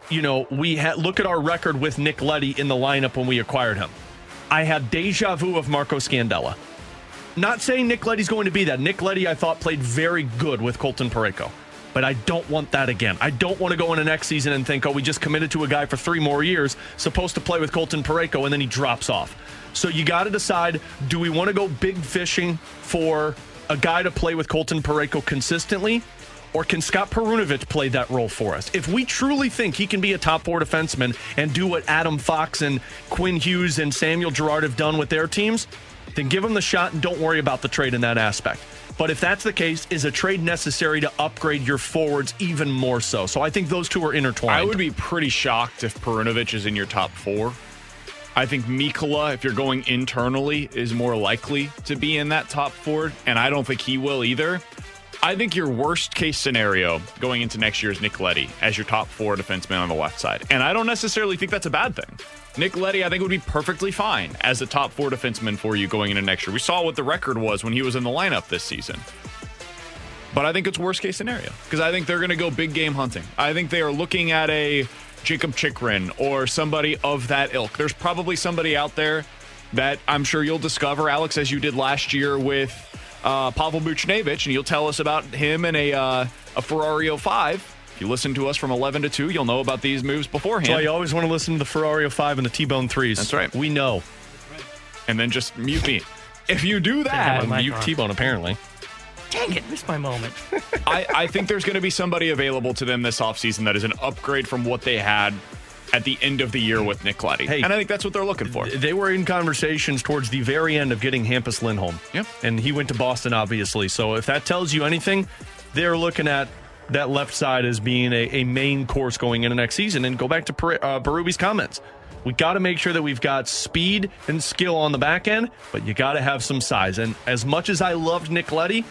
you know, we look at our record with Nick Leddy in the lineup when we acquired him. I had deja vu of Marco Scandella. Not saying Nick Leddy's going to be that. Nick Leddy, I thought, played very good with Colton Parayko. but I don't want that again. I don't want to go into next season and think, oh, we just committed to a guy for three more years, supposed to play with Colton Parayko, and then he drops off. So you got to decide do we want to go big fishing for a guy to play with Colton Parayko consistently? Or can Scott Perunovich play that role for us? If we truly think he can be a top four defenseman and do what Adam Fox and Quinn Hughes and Samuel Girard have done with their teams, then give him the shot and don't worry about the trade in that aspect. But if that's the case, is a trade necessary to upgrade your forwards even more so? So I think those two are intertwined. I would be pretty shocked if Perunovich is in your top four. I think Mikkola, if you're going internally, is more likely to be in that top four, and I don't think he will either. I think your worst case scenario going into next year is Nick Leddy as your top four defenseman on the left side. And I don't necessarily think that's a bad thing. Nick Leddy, I think, would be perfectly fine as a top four defenseman for you going into next year. We saw what the record was when he was in the lineup this season. But I think it's worst case scenario because I think they're going to go big game hunting. I think they are looking at a Jakob Chychrun or somebody of that ilk. There's probably somebody out there that I'm sure you'll discover, Alex, as you did last year with uh, Pavel Buchnevich, and you'll tell us about him in a uh, a Ferrario 5. If you listen to us from 11 to 2, you'll know about these moves beforehand. That's why you always want to listen to the Ferrario 5 and the T-Bone 3s. That's right. We know. And then just mute me. If you do that, mute T-Bone apparently. Dang it, missed my moment. I, I think there's going to be somebody available to them this offseason that is an upgrade from what they had at the end of the year with Nick Leddy. Hey, and I think that's what they're looking for. They were in conversations towards the very end of getting Hampus Lindholm. Yep. And he went to Boston, obviously. So if that tells you anything, they're looking at that left side as being a, a main course going into next season. And go back to per, uh, Berube's comments. We got to make sure that we've got speed and skill on the back end, but you got to have some size. And as much as I loved Nick Leddy,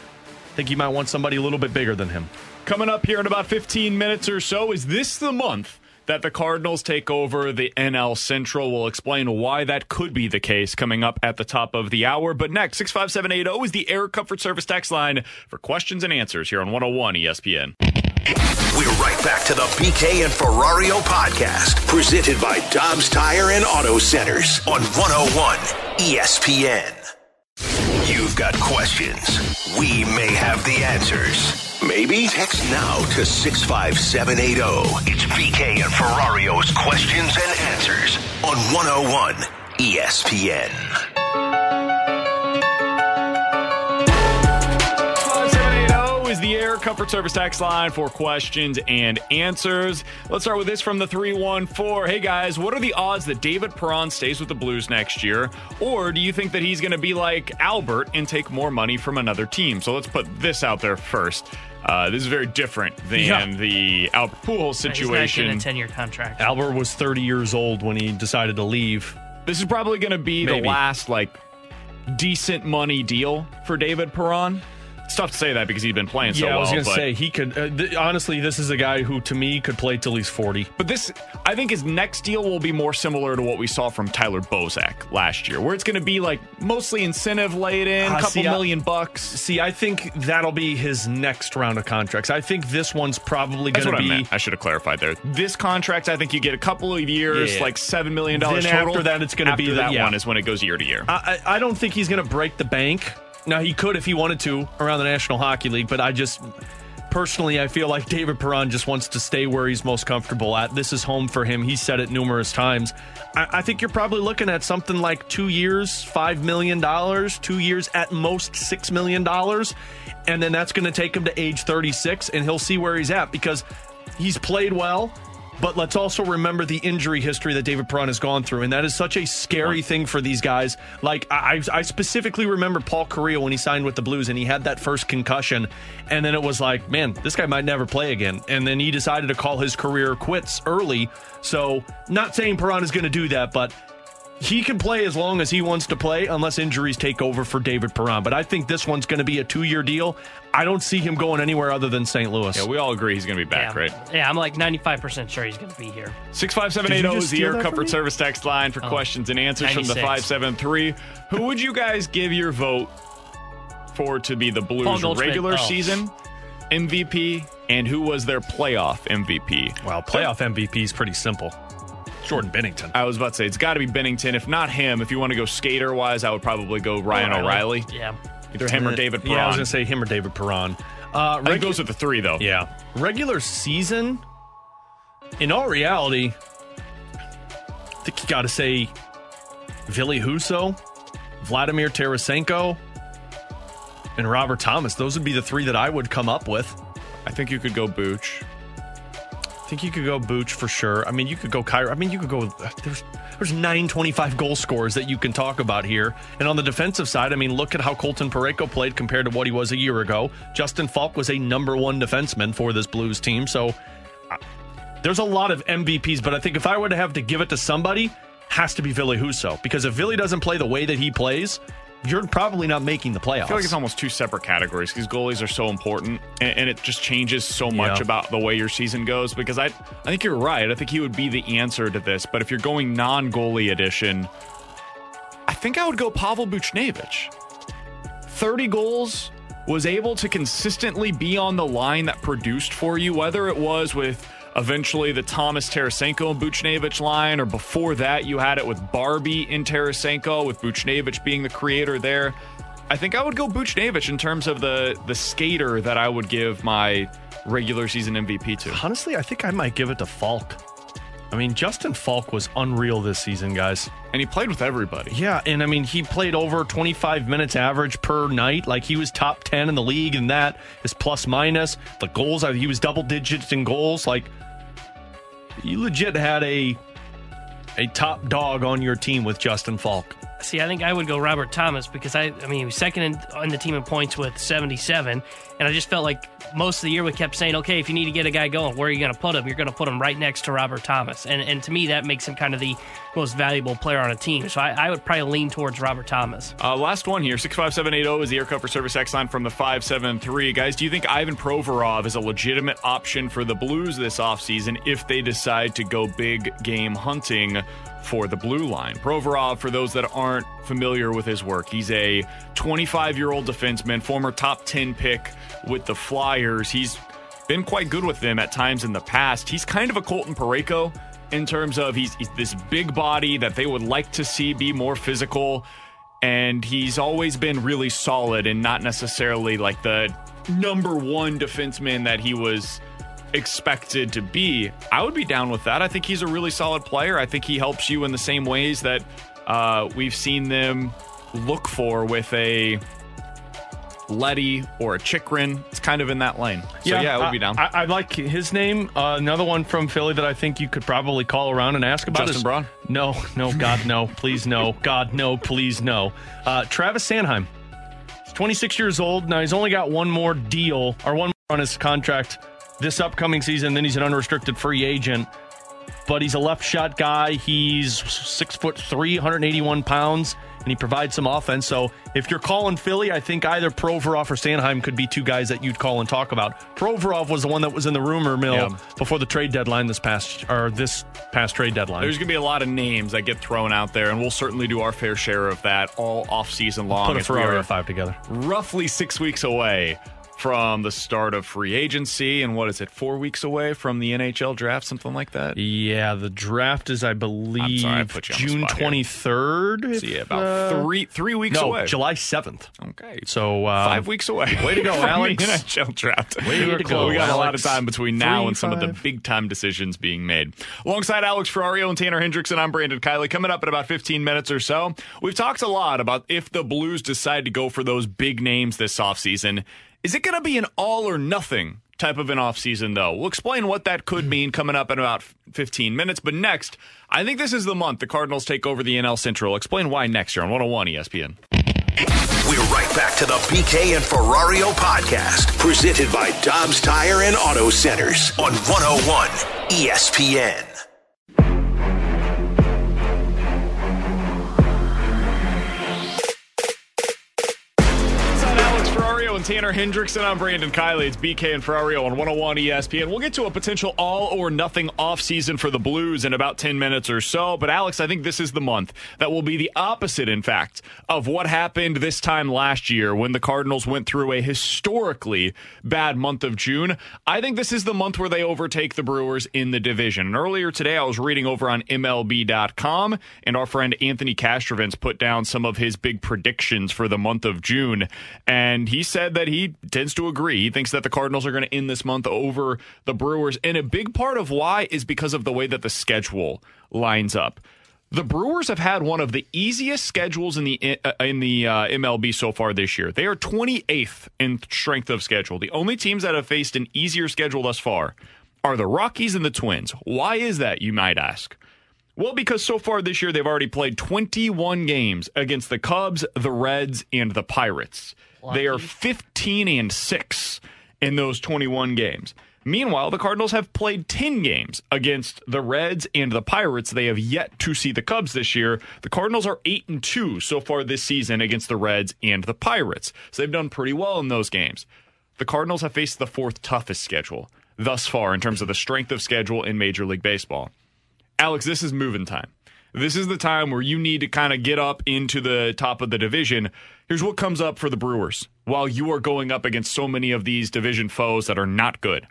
I think you might want somebody a little bit bigger than him. Coming up here in about 15 minutes or so, is this the month that the Cardinals take over the NL Central? We'll explain why that could be the case coming up at the top of the hour. But next, 65780 is the Air Comfort Service text line for questions and answers here on 101 ESPN. We're right back to the BK and Ferrario podcast, presented by Dobbs Tire and Auto Centers on 101 ESPN. You've got questions. We may have the answers. Maybe text now to 65780. It's BK and Ferrario's questions and answers on 101 ESPN. The Air Comfort Service text line for questions and answers. Let's start with this from the 314. Hey guys, what are the odds that David Perron stays with the Blues next year? Or do you think that he's going to be like Albert and take more money from another team? So let's put this out there first. Uh, this is very different than Yeah. the Albert Pujols situation. He's not getting a 10 year contract. Albert was 30 years old when he decided to leave. This is probably going to be Maybe. the last like decent money deal for David Perron. It's tough to say that because he's been playing so yeah, well. I was going to say he could. Uh, th- honestly, this is a guy who, to me, could play till he's 40. But this, I think his next deal will be more similar to what we saw from Tyler Bozak last year, where it's going to be like mostly incentive laden, Ah, couple see, I- million bucks. See, I think that'll be his next round of contracts. I think this one's probably going to I be. meant. I should have clarified there. This contract, I think you get a couple of years, Yeah. like seven million dollars Then total. after that, it's gonna be After the- that yeah. one is when it goes year to year. I, I I don't think he's going to break the bank. Now, he could if he wanted to around the National Hockey League, but I just. Personally, I feel like David Perron just wants to stay where he's most comfortable at. This is home for him. He said it numerous times. I, I think you're probably looking at something like two years, five million dollars, two years at most, $6 million. And then that's going to take him to age 36, and he'll see where he's at because he's played well. But let's also remember the injury history that David Perron has gone through, and that is such a scary thing for these guys. Like I, I specifically remember Paul Kariya when he signed with the Blues, and he had that first concussion, and then it was like, man, this guy might never play again. And then he decided to call his career quits early. So, not saying Perron is going to do that, but he can play as long as he wants to play unless injuries take over for David Perron. But I think this one's going to be a two year deal. I don't see him going anywhere other than St. Louis. yeah, we all agree he's going to be back, yeah. right? Yeah, I'm like 95% sure he's going to be here. Six five seven oh Did eight you zero just is the Air Comfort? Service text line for Oh, questions and answers from the five seven three. Who would you guys give your vote for to be the Blues regular Oh. season MVP, and who was their playoff MVP? Wow, playoff MVP is pretty simple. Jordan Binnington. I was about to say it's got to be Binnington. If not him, if you want to go skater wise, I would probably go Ryan O'Reilly. Yeah. Either him or David Perron. Yeah, I was going to say him or David Perron. Uh, I think those are the three, though. Yeah. Regular season, in all reality, I think you got to say Ville Husso, Vladimir Tarasenko, and Robert Thomas. Those would be the three that I would come up with. I think you could go Booch. Think you could go Booch for sure. I mean, you could go Kyrou. I mean, you could go. There's there's nine twenty five goal scorers that you can talk about here. And on the defensive side, I mean, look at how Colton Parayko played compared to what he was a year ago. Justin Faulk was a number one defenseman for this Blues team. So uh, there's a lot of MVPs, but I think if I were to have to give it to somebody, has to be Ville Husso because if Ville doesn't play the way that he plays, you're probably not making the playoffs. I feel like it's almost two separate categories because goalies are so important, and, and, it just changes so much Yeah. about the way your season goes. Because I, I think you're right. I think he would be the answer to this. But if you're going non-goalie edition, I think I would go Pavel Buchnevich. Thirty goals was able to consistently be on the line that produced for you, whether it was with eventually the Thomas Tarasenko and Buchnevich line, or before that you had it with Barbie and Tarasenko, with Buchnevich being the creator there. I think I would go Buchnevich in terms of the the skater that I would give my regular season MVP to. Honestly, I think I might give it to Faulk. I mean, Justin Faulk was unreal this season, guys. And he played with everybody. Yeah, and I mean, he played over 25 minutes average per night. Like he was top 10 in the league, and that is plus minus. The goals, he was double digits in goals. Like, you legit had a a top dog on your team with Justin Faulk. See, I think I would go Robert Thomas because I, I mean, he was second in, on the team in points with 77, and I just felt like most of the year we kept saying, okay, if you need to get a guy going, where are you going to put him? You're going to put him right next to Robert Thomas, and and to me that makes him kind of the most valuable player on a team. So I, I would probably lean towards Robert Thomas. Uh, last one here, 65780 is the air cover service X line from the 573. Guys, do you think Ivan Provorov is a legitimate option for the Blues this offseason if they decide to go big game hunting for the blue line? Provorov, for those that aren't familiar with his work, he's a 25 year old defenseman, former top 10 pick with the Flyers. He's been quite good with them at times in the past. He's kind of a Colton Parayko in terms of he's, he's this big body that they would like to see be more physical. And he's always been really solid and not necessarily like the number one defenseman that he was expected to be. I would be down with that. I think he's a really solid player. I think he helps you in the same ways that uh, we've seen them look for with a Leddy or a Chychrun. It's kind of in that lane. So yeah, I would be down. I, I like his name. Uh, another one from Philly that I think you could probably call around and ask about Justin is Braun? No, no, God, no, please, no, God, no, please, no. Uh, Travis Sanheim. He's 26 years old now. He's only got one more deal or one more on his contract this upcoming season. Then he's an unrestricted free agent. But he's a left shot guy. He's six foot three, 181 pounds, and he provides some offense. So if you're calling Philly, I think either Provorov or Sanheim could be two guys that you'd call and talk about. Provorov was the one that was in the rumor mill Yeah. before the trade deadline this past or this past trade deadline. There's going to be a lot of names that get thrown out there, and we'll certainly do our fair share of that all off season long. Put a Ferrario five together. Roughly six weeks away from the start of free agency, and what is it? Four weeks away from the NHL draft, something like that. Yeah, the draft is, I believe, I on the June spot here. 23rd. So yeah, about uh, three three weeks no, away. July 7th. Okay, So uh, five weeks away. Way to go, Alex. NHL draft. Way to go. We got a lot of time between now Three, and some of the big time decisions being made. Alongside Alex Ferrario and Tanner Hendrickson, I'm Brandon Kiley. Coming up in about 15 minutes or so, we've talked a lot about if the Blues decide to go for those big names this offseason. Is it going to be an all or nothing type of an offseason, though? We'll explain what that could mean coming up in about 15 minutes. But next, I think this is the month the Cardinals take over the NL Central. Explain why next year on 101 ESPN. We're right back to the BK and Ferrario podcast, presented by Dobbs Tire and Auto Centers on 101 ESPN. Ferrario and Tanner Hendrickson, I'm Brandon Kiley. It's BK and Ferrario on 101 ESPN. We'll get to a potential all or nothing offseason for the Blues in about 10 minutes or so. But Alex, I think this is the month that will be the opposite, in fact, of what happened this time last year when the Cardinals went through a historically bad month of June. I think this is the month where they overtake the Brewers in the division. And earlier today, I was reading over on MLB.com, and our friend Anthony Castrovince put down some of his big predictions for the month of June. And he said said that he tends to agree. He thinks that the Cardinals are going to end this month over the Brewers. And a big part of why is because of the way that the schedule lines up. The Brewers have had one of the easiest schedules in the uh, in the uh, MLB so far this year. They are 28th in strength of schedule. The only teams that have faced an easier schedule thus far are the Rockies and the Twins. Why is that, you might ask? Well, because so far this year they've already played 21 games against the Cubs, the Reds, and the Pirates. They are 15 and 6 in those 21 games. Meanwhile, the Cardinals have played 10 games against the Reds and the Pirates. They have yet to see the Cubs this year. The Cardinals are 8 and 2 so far this season against the Reds and the Pirates. So they've done pretty well in those games. The Cardinals have faced the fourth toughest schedule thus far in terms of the strength of schedule in Major League Baseball. Alex, this is moving time. This is the time where you need to kind of get up into the top of the division. Here's what comes up for the Brewers while you are going up against so many of these division foes that are not good.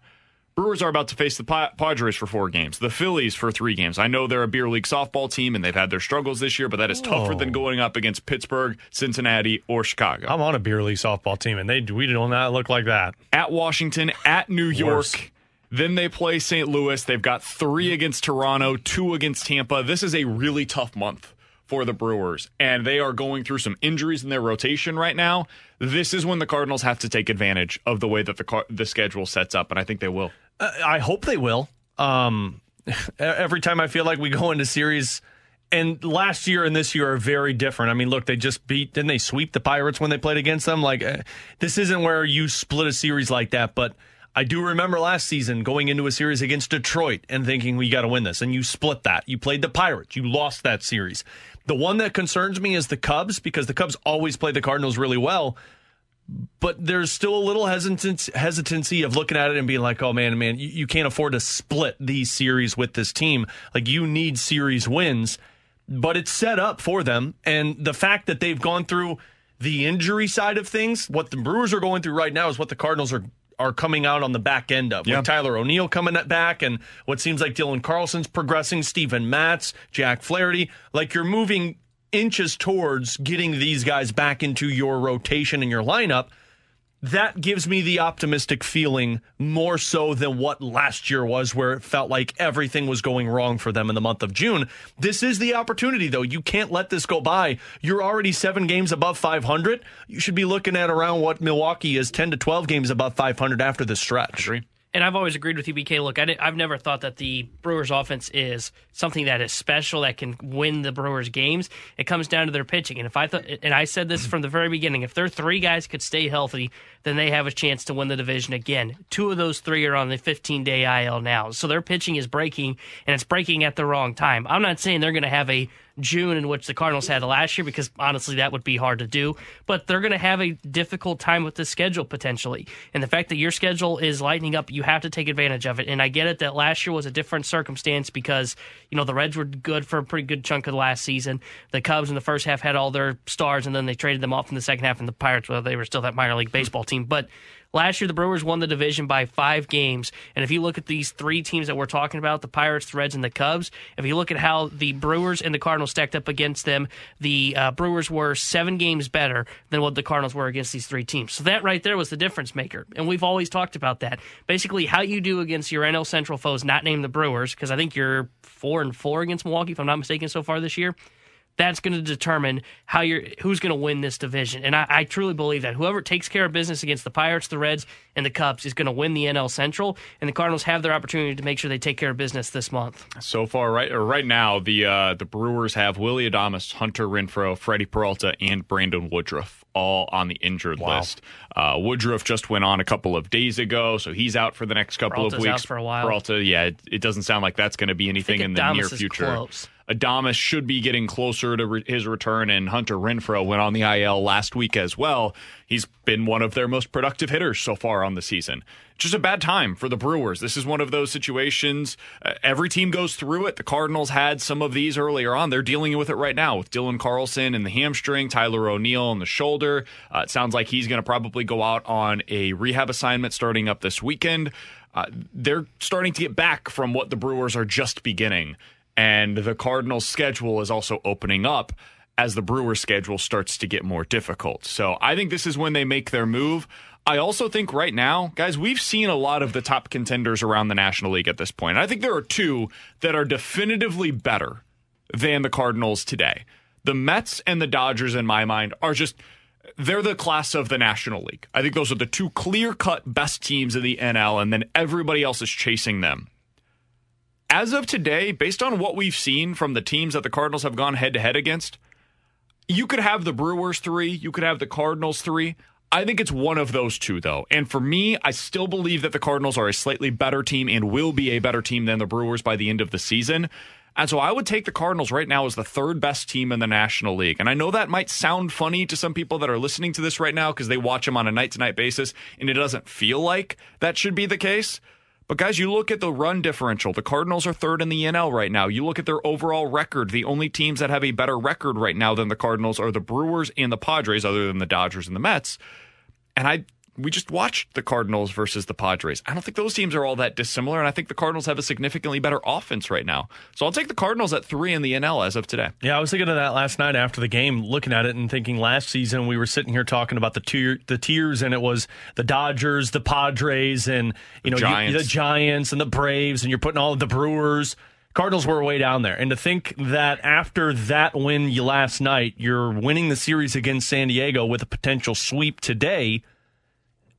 Brewers are about to face the Padres for four games, the Phillies for three games. I know they're a beer league softball team and they've had their struggles this year, but that is tougher than going up against Pittsburgh, Cincinnati, or Chicago. I'm on a beer league softball team and they we do not look like that. At Washington, at New York. Worse. Then they play St. Louis. They've got three mm. against Toronto, two against Tampa. This is a really tough month for the Brewers, and they are going through some injuries in their rotation right now. This is when the Cardinals have to take advantage of the way that the the schedule sets up, and I think they will. Uh, I hope they will. Um, every time I feel like we go into series, and last year and this year are very different. I mean, look, they just beat, didn't they sweep the Pirates when they played against them? Like, uh, this isn't where you split a series like that, but. I do remember last season going into a series against Detroit and thinking we got to win this, and you split that. You played the Pirates, you lost that series. The one that concerns me is the Cubs because the Cubs always play the Cardinals really well but there's still a little hesitancy of looking at it and being like, oh man, man, you, you can't afford to split these series with this team. Like you need series wins, but it's set up for them. And the fact that they've gone through the injury side of things, what the Brewers are going through right now is what the Cardinals are are coming out on the back end of. With Tyler O'Neill coming back and what seems like Dylan Carlson's progressing, Steven Matz, Jack Flaherty. Like you're moving inches towards getting these guys back into your rotation and your lineup, that gives me the optimistic feeling more so than what last year was, where it felt like everything was going wrong for them in the month of June. This is the opportunity, though. You can't let this go by. You're already seven games above 500. You should be looking at around what Milwaukee is 10 to 12 games above 500 after this stretch and I've always agreed with you, BK. Look, I have never thought that the Brewers' offense is something that is special that can win the Brewers' games. It comes down to their pitching, and if I thought, and I said this from the very beginning, if their three guys could stay healthy, then they have a chance to win the division again. Two of those three are on the 15-day IL now, so their pitching is breaking, and it's breaking at the wrong time. I'm not saying they're going to have a June in which the Cardinals had last year because honestly that would be hard to do. But they're going to have a difficult time with the schedule potentially. And the fact that your schedule is lightening up, you have to take advantage of it. And I get it that last year was a different circumstance because, you know, the Reds were good for a pretty good chunk of the last season. The Cubs in the first half had all their stars and then they traded them off in the second half and the Pirates, well, they were still that minor league baseball team. But Last year, the Brewers won the division by five games. And if you look at these three teams that we're talking about the Pirates, the Reds, and the Cubs if you look at how the Brewers and the Cardinals stacked up against them, the uh, Brewers were seven games better than what the Cardinals were against these three teams. So that right there was the difference maker. And we've always talked about that. Basically, how you do against your NL Central foes, not named the Brewers, because I think you're four and four against Milwaukee, if I'm not mistaken, so far this year that's going to determine how you're who's going to win this division. And I, I, truly believe that whoever takes care of business against the Pirates, the Reds, and the Cubs is going to win the NL Central. And the Cardinals have their opportunity to make sure they take care of business this month. So far, right right now, the uh, the Brewers have Willie Adames, Hunter Renfroe, Freddie Peralta, and Brandon Woodruff all on the injured wow. list. Uh, Woodruff just went on a couple of days ago, so he's out for the next couple Peralta's of weeks. for a while. Peralta, yeah, it, it, doesn't sound like that's going to be anything in the near future. Close. Adames should be getting closer to re- his return, and Hunter Renfroe went on the IL last week as well. He's been one of their most productive hitters so far on the season. Just a bad time for the Brewers. This is one of those situations. Uh, every team goes through it. The Cardinals had some of these earlier on. They're dealing with it right now with Dylan Carlson and the hamstring, Tyler O'Neill and the shoulder. Uh, it sounds like he's going to probably go out on a rehab assignment starting up this weekend. Uh, they're starting to get back from what the Brewers are just beginning and the Cardinals' schedule is also opening up as the Brewers schedule starts to get more difficult. So I think this is when they make their move. I also think right now, guys, we've seen a lot of the top contenders around the National League at this point. I think there are two that are definitively better than the Cardinals today. The Mets and the Dodgers, in my mind, are just they're the class of the National League. I think those are the two clear cut best teams in the NL, and then everybody else is chasing them. As of today, based on what we've seen from the teams that the Cardinals have gone head to head against, you could have the Brewers three, you could have the Cardinals three. I think it's one of those two, though. And for me, I still believe that the Cardinals are a slightly better team and will be a better team than the Brewers by the end of the season. And so I would take the Cardinals right now as the third best team in the National League. And I know that might sound funny to some people that are listening to this right now because they watch them on a night to night basis and it doesn't feel like that should be the case. But guys, you look at the run differential. The Cardinals are third in the NL right now. You look at their overall record. The only teams that have a better record right now than the Cardinals are the Brewers and the Padres, other than the Dodgers and the Mets. And I we just watched the Cardinals versus the Padres. I don't think those teams are all that dissimilar, and I think the Cardinals have a significantly better offense right now. So I'll take the Cardinals at three in the NL as of today. Yeah, I was thinking of that last night after the game, looking at it and thinking last season we were sitting here talking about the tier, the tiers, and it was the Dodgers, the Padres, and you know Giants. You, the Giants and the Braves, and you're putting all of the Brewers. Cardinals were way down there. And to think that after that win last night, you're winning the series against San Diego with a potential sweep today.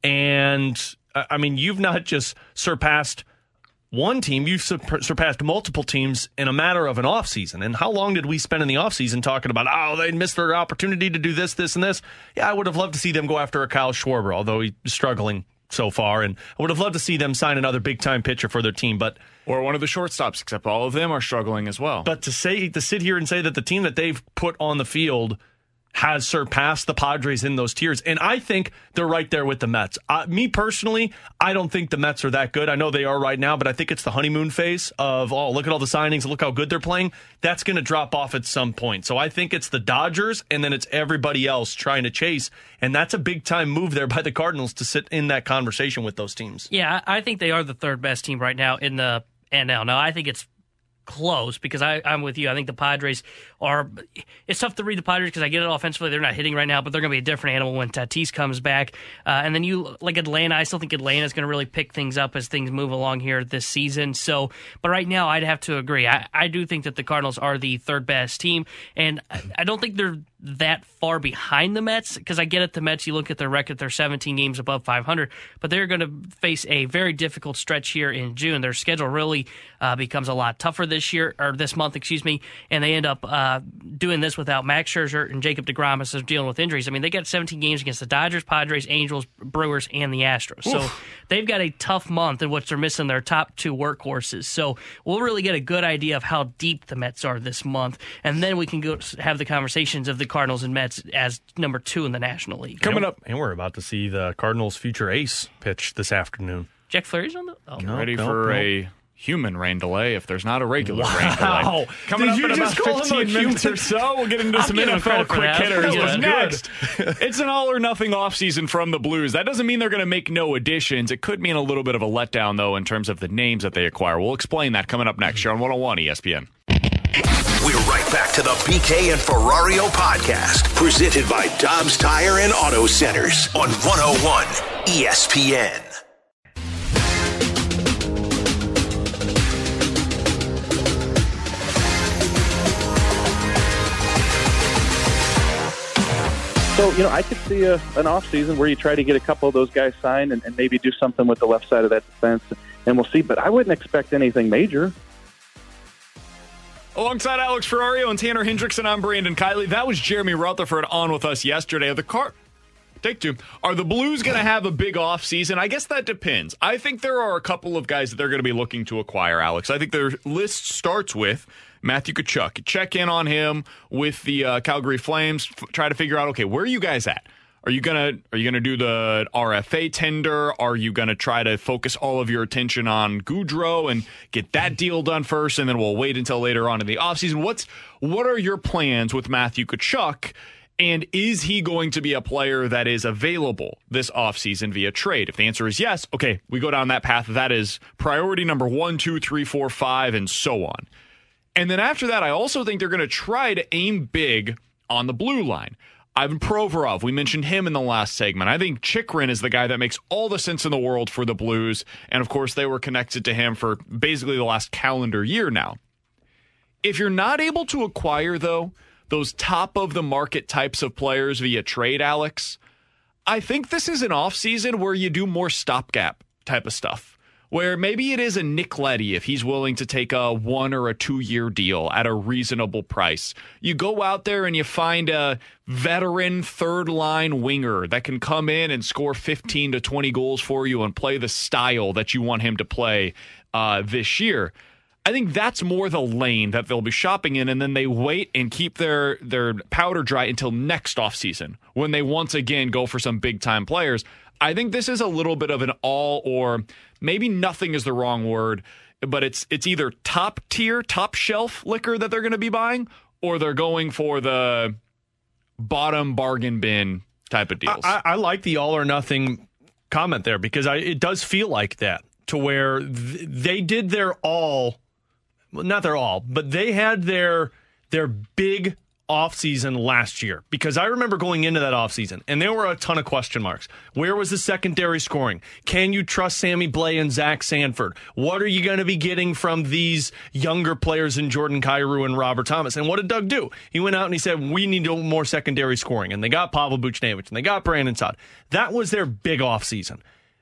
And uh, I mean, you've not just surpassed one team, you've sur- surpassed multiple teams in a matter of an offseason. And how long did we spend in the offseason talking about, oh, they missed their opportunity to do this, this, and this? Yeah, I would have loved to see them go after a Kyle Schwarber, although he's struggling so far. And I would have loved to see them sign another big time pitcher for their team. But or one of the shortstops, except all of them are struggling as well. But to say to sit here and say that the team that they've put on the field has surpassed the Padres in those tiers. And I think they're right there with the Mets. Uh, me personally, I don't think the Mets are that good. I know they are right now, but I think it's the honeymoon phase of, oh, look at all the signings, look how good they're playing. That's going to drop off at some point. So I think it's the Dodgers and then it's everybody else trying to chase. And that's a big time move there by the Cardinals to sit in that conversation with those teams. Yeah, I think they are the third best team right now in the NL. Now, I think it's close because I, I'm with you. I think the Padres are. It's tough to read the Padres because I get it offensively. They're not hitting right now, but they're going to be a different animal when Tatis comes back. Uh, and then you like Atlanta. I still think Atlanta is going to really pick things up as things move along here this season. So, but right now, I'd have to agree. I, I do think that the Cardinals are the third best team, and I, I don't think they're that far behind the Mets because I get it. The Mets, you look at their record, they're 17 games above 500, but they're going to face a very difficult stretch here in June. Their schedule really uh, becomes a lot tougher this year or this month, excuse me, and they end up uh, doing this without Max Scherzer and Jacob DeGrom as they're dealing with injuries. I mean, they got 17 games against the Dodgers, Padres, Angels, Brewers, and the Astros. So they've got a tough month in which they're missing their top two workhorses. So we'll really get a good idea of how deep the Mets are this month, and then we can go have the conversations of the Cardinals and Mets as number two in the National League. Coming up, and we're about to see the Cardinals' future ace pitch this afternoon. Jack Flaherty's on the. Oh. Get ready nope, for nope. a human rain delay if there's not a regular rain delay. Coming Did up you in just about call him a 15 minutes human? or so, we'll get into I'll some give him NFL quick hitters. That was What's next? it's an all or nothing offseason from the Blues. That doesn't mean they're going to make no additions. It could mean a little bit of a letdown, though, in terms of the names that they acquire. We'll explain that coming up next here on 101 ESPN. We're right back to the BK and Ferrario podcast, presented by Dobbs Tire and Auto Centers on 101 ESPN. So, you know, I could see a, an off season where you try to get a couple of those guys signed and, and maybe do something with the left side of that defense, and we'll see. But I wouldn't expect anything major. Alongside Alex Ferrario and Tanner Hendrickson, I'm Brandon Kiley. That was Jeremy Rutherford on with us yesterday. The car. Take two. Are the Blues going to have a big off season? I guess that depends. I think there are a couple of guys that they're going to be looking to acquire, Alex. I think their list starts with Matthew Tkachuk. Check in on him with the uh, Calgary Flames. F- try to figure out, okay, where are you guys at? Are you gonna are you gonna do the RFA tender? Are you gonna try to focus all of your attention on Gaudreau and get that deal done first, and then we'll wait until later on in the offseason? What's what are your plans with Matthew Tkachuk? And is he going to be a player that is available this offseason via trade? If the answer is yes, okay, we go down that path. That is priority number one, two, three, four, five, and so on. And then after that, I also think they're going to try to aim big on the blue line. Ivan Provorov, we mentioned him in the last segment. I think Chychrun is the guy that makes all the sense in the world for the Blues. And of course, they were connected to him for basically the last calendar year now. If you're not able to acquire, though, those top of the market types of players via trade, Alex, I think this is an offseason where you do more stopgap type of stuff where maybe it is a Nick Leddy if he's willing to take a one or a two year deal at a reasonable price. You go out there and you find a veteran third line winger that can come in and score 15 to 20 goals for you and play the style that you want him to play uh, this year. I think that's more the lane that they'll be shopping in, and then they wait and keep their their powder dry until next offseason when they once again go for some big time players. I think this is a little bit of an all or maybe nothing is the wrong word, but it's it's either top tier, top shelf liquor that they're going to be buying, or they're going for the bottom bargain bin type of deals. I, I like the all or nothing comment there because I, it does feel like that to where th- they did their all, well, not their all, but they had their their big offseason last year because I remember going into that offseason and there were a ton of question marks. Where was the secondary scoring? Can you trust Sammy Blais and Zach Sanford? What are you going to be getting from these younger players in Jordan Kyrou and Robert Thomas? And what did Doug do? He went out and he said, we need more secondary scoring. And they got Pavel Buchnevich and they got Brandon Saad. That was their big offseason.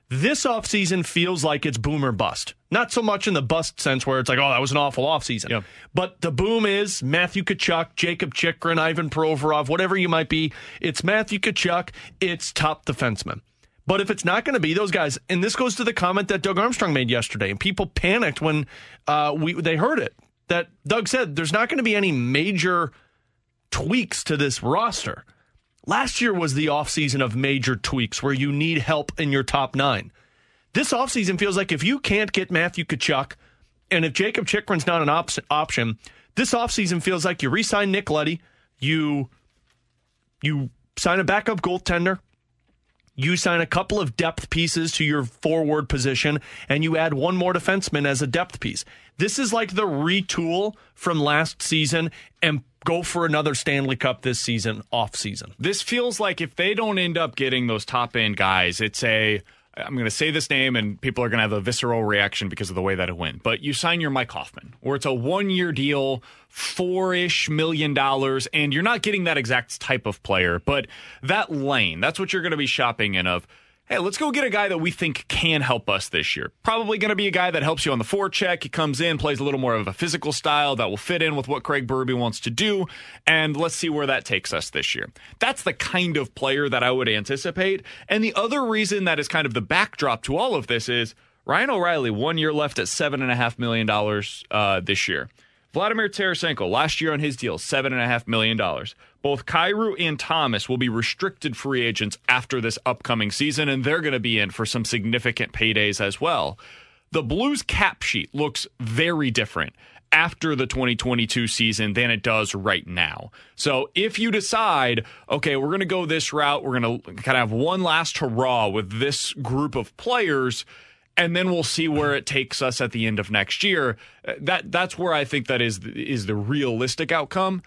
This offseason feels like it's boomer bust. Not so much in the bust sense where it's like, oh, that was an awful offseason. Yep. But the boom is Matthew Tkachuk, Jakob Chychrun, Ivan Provorov, whatever you might be. It's Matthew Tkachuk. It's top defenseman. But if it's not going to be those guys, and this goes to the comment that Doug Armstrong made yesterday, and people panicked when uh, we they heard it that Doug said there's not going to be any major tweaks to this roster. Last year was the offseason of major tweaks where you need help in your top nine. This offseason feels like if you can't get Matthew Tkachuk and if Jakob Chychrun's not an op- option, this offseason feels like you re-sign Nick Leddy, you you sign a backup goaltender, you sign a couple of depth pieces to your forward position, and you add one more defenseman as a depth piece. This is like the retool from last season and go for another Stanley Cup this season, off season. This feels like if they don't end up getting those top end guys, it's a I'm going to say this name and people are going to have a visceral reaction because of the way that it went. But you sign your Mike Hoffman, or it's a one year deal, four ish million dollars, and you're not getting that exact type of player, but that lane, that's what you're going to be shopping in of hey, let's go get a guy that we think can help us this year. Probably going to be a guy that helps you on the forecheck. He comes in, plays a little more of a physical style that will fit in with what Craig Berube wants to do, and let's see where that takes us this year. That's the kind of player that I would anticipate. And the other reason that is kind of the backdrop to all of this is Ryan O'Reilly, one year left at $7.5 million uh, this year. Vladimir Tarasenko, last year on his deal, $7.5 million. Both Kyrou and Thomas will be restricted free agents after this upcoming season, and they're going to be in for some significant paydays as well. The Blues cap sheet looks very different after the 2022 season than it does right now. So if you decide, okay, we're going to go this route, we're going to kind of have one last hurrah with this group of players and then we'll see where it takes us at the end of next year. Uh, that that's where I think that is is the realistic outcome.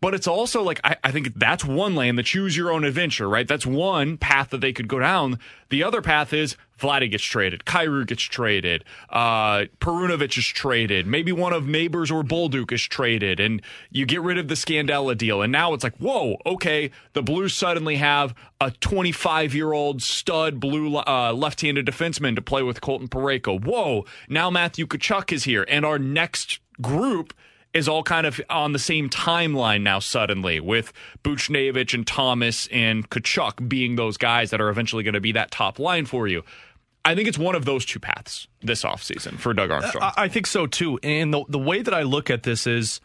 But it's also like I, I, think that's one lane, the choose your own adventure, right? That's one path that they could go down. The other path is Vladdy gets traded, Kyrou gets traded, uh, Perunovich is traded, maybe one of Neighbors or Bolduc is traded, and you get rid of the Scandella deal. And now it's like, whoa, okay, the Blues suddenly have a 25 year old stud blue uh, left handed defenseman to play with Colton Parayko. Whoa, now Matthew Tkachuk is here, and our next group is all kind of on the same timeline now suddenly with Buchnevich and Thomas and Tkachuk being those guys that are eventually going to be that top line for you. I think it's one of those two paths this offseason for Doug uh, Armstrong. I think so too. And the, the way that I look at this is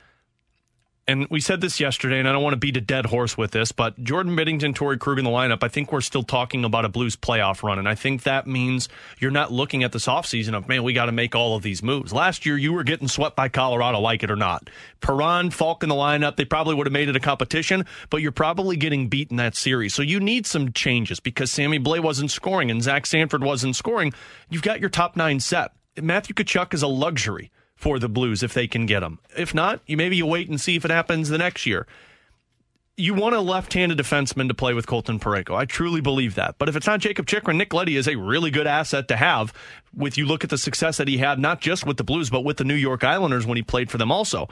and we said this yesterday, and I don't want to beat a dead horse with this, but Jordan Binnington, Torey Krug in the lineup, I think we're still talking about a Blues playoff run. And I think that means you're not looking at this offseason of, man, we got to make all of these moves. Last year, you were getting swept by Colorado, like it or not. Perron, Faulk in the lineup, they probably would have made it a competition, but you're probably getting beat in that series. So you need some changes because Sammy Blais wasn't scoring and Zach Sanford wasn't scoring. You've got your top nine set. Matthew Tkachuk is a luxury for the Blues if they can get him. If not, you maybe you wait and see if it happens the next year. you want a left-handed defenseman to play with Colton Parayko. I truly believe that. But if it's not Jakob Chychrun, Nick Leddy is a really good asset to have. With you look at the success that he had, not just with the Blues, but with the New York Islanders when he played for them also.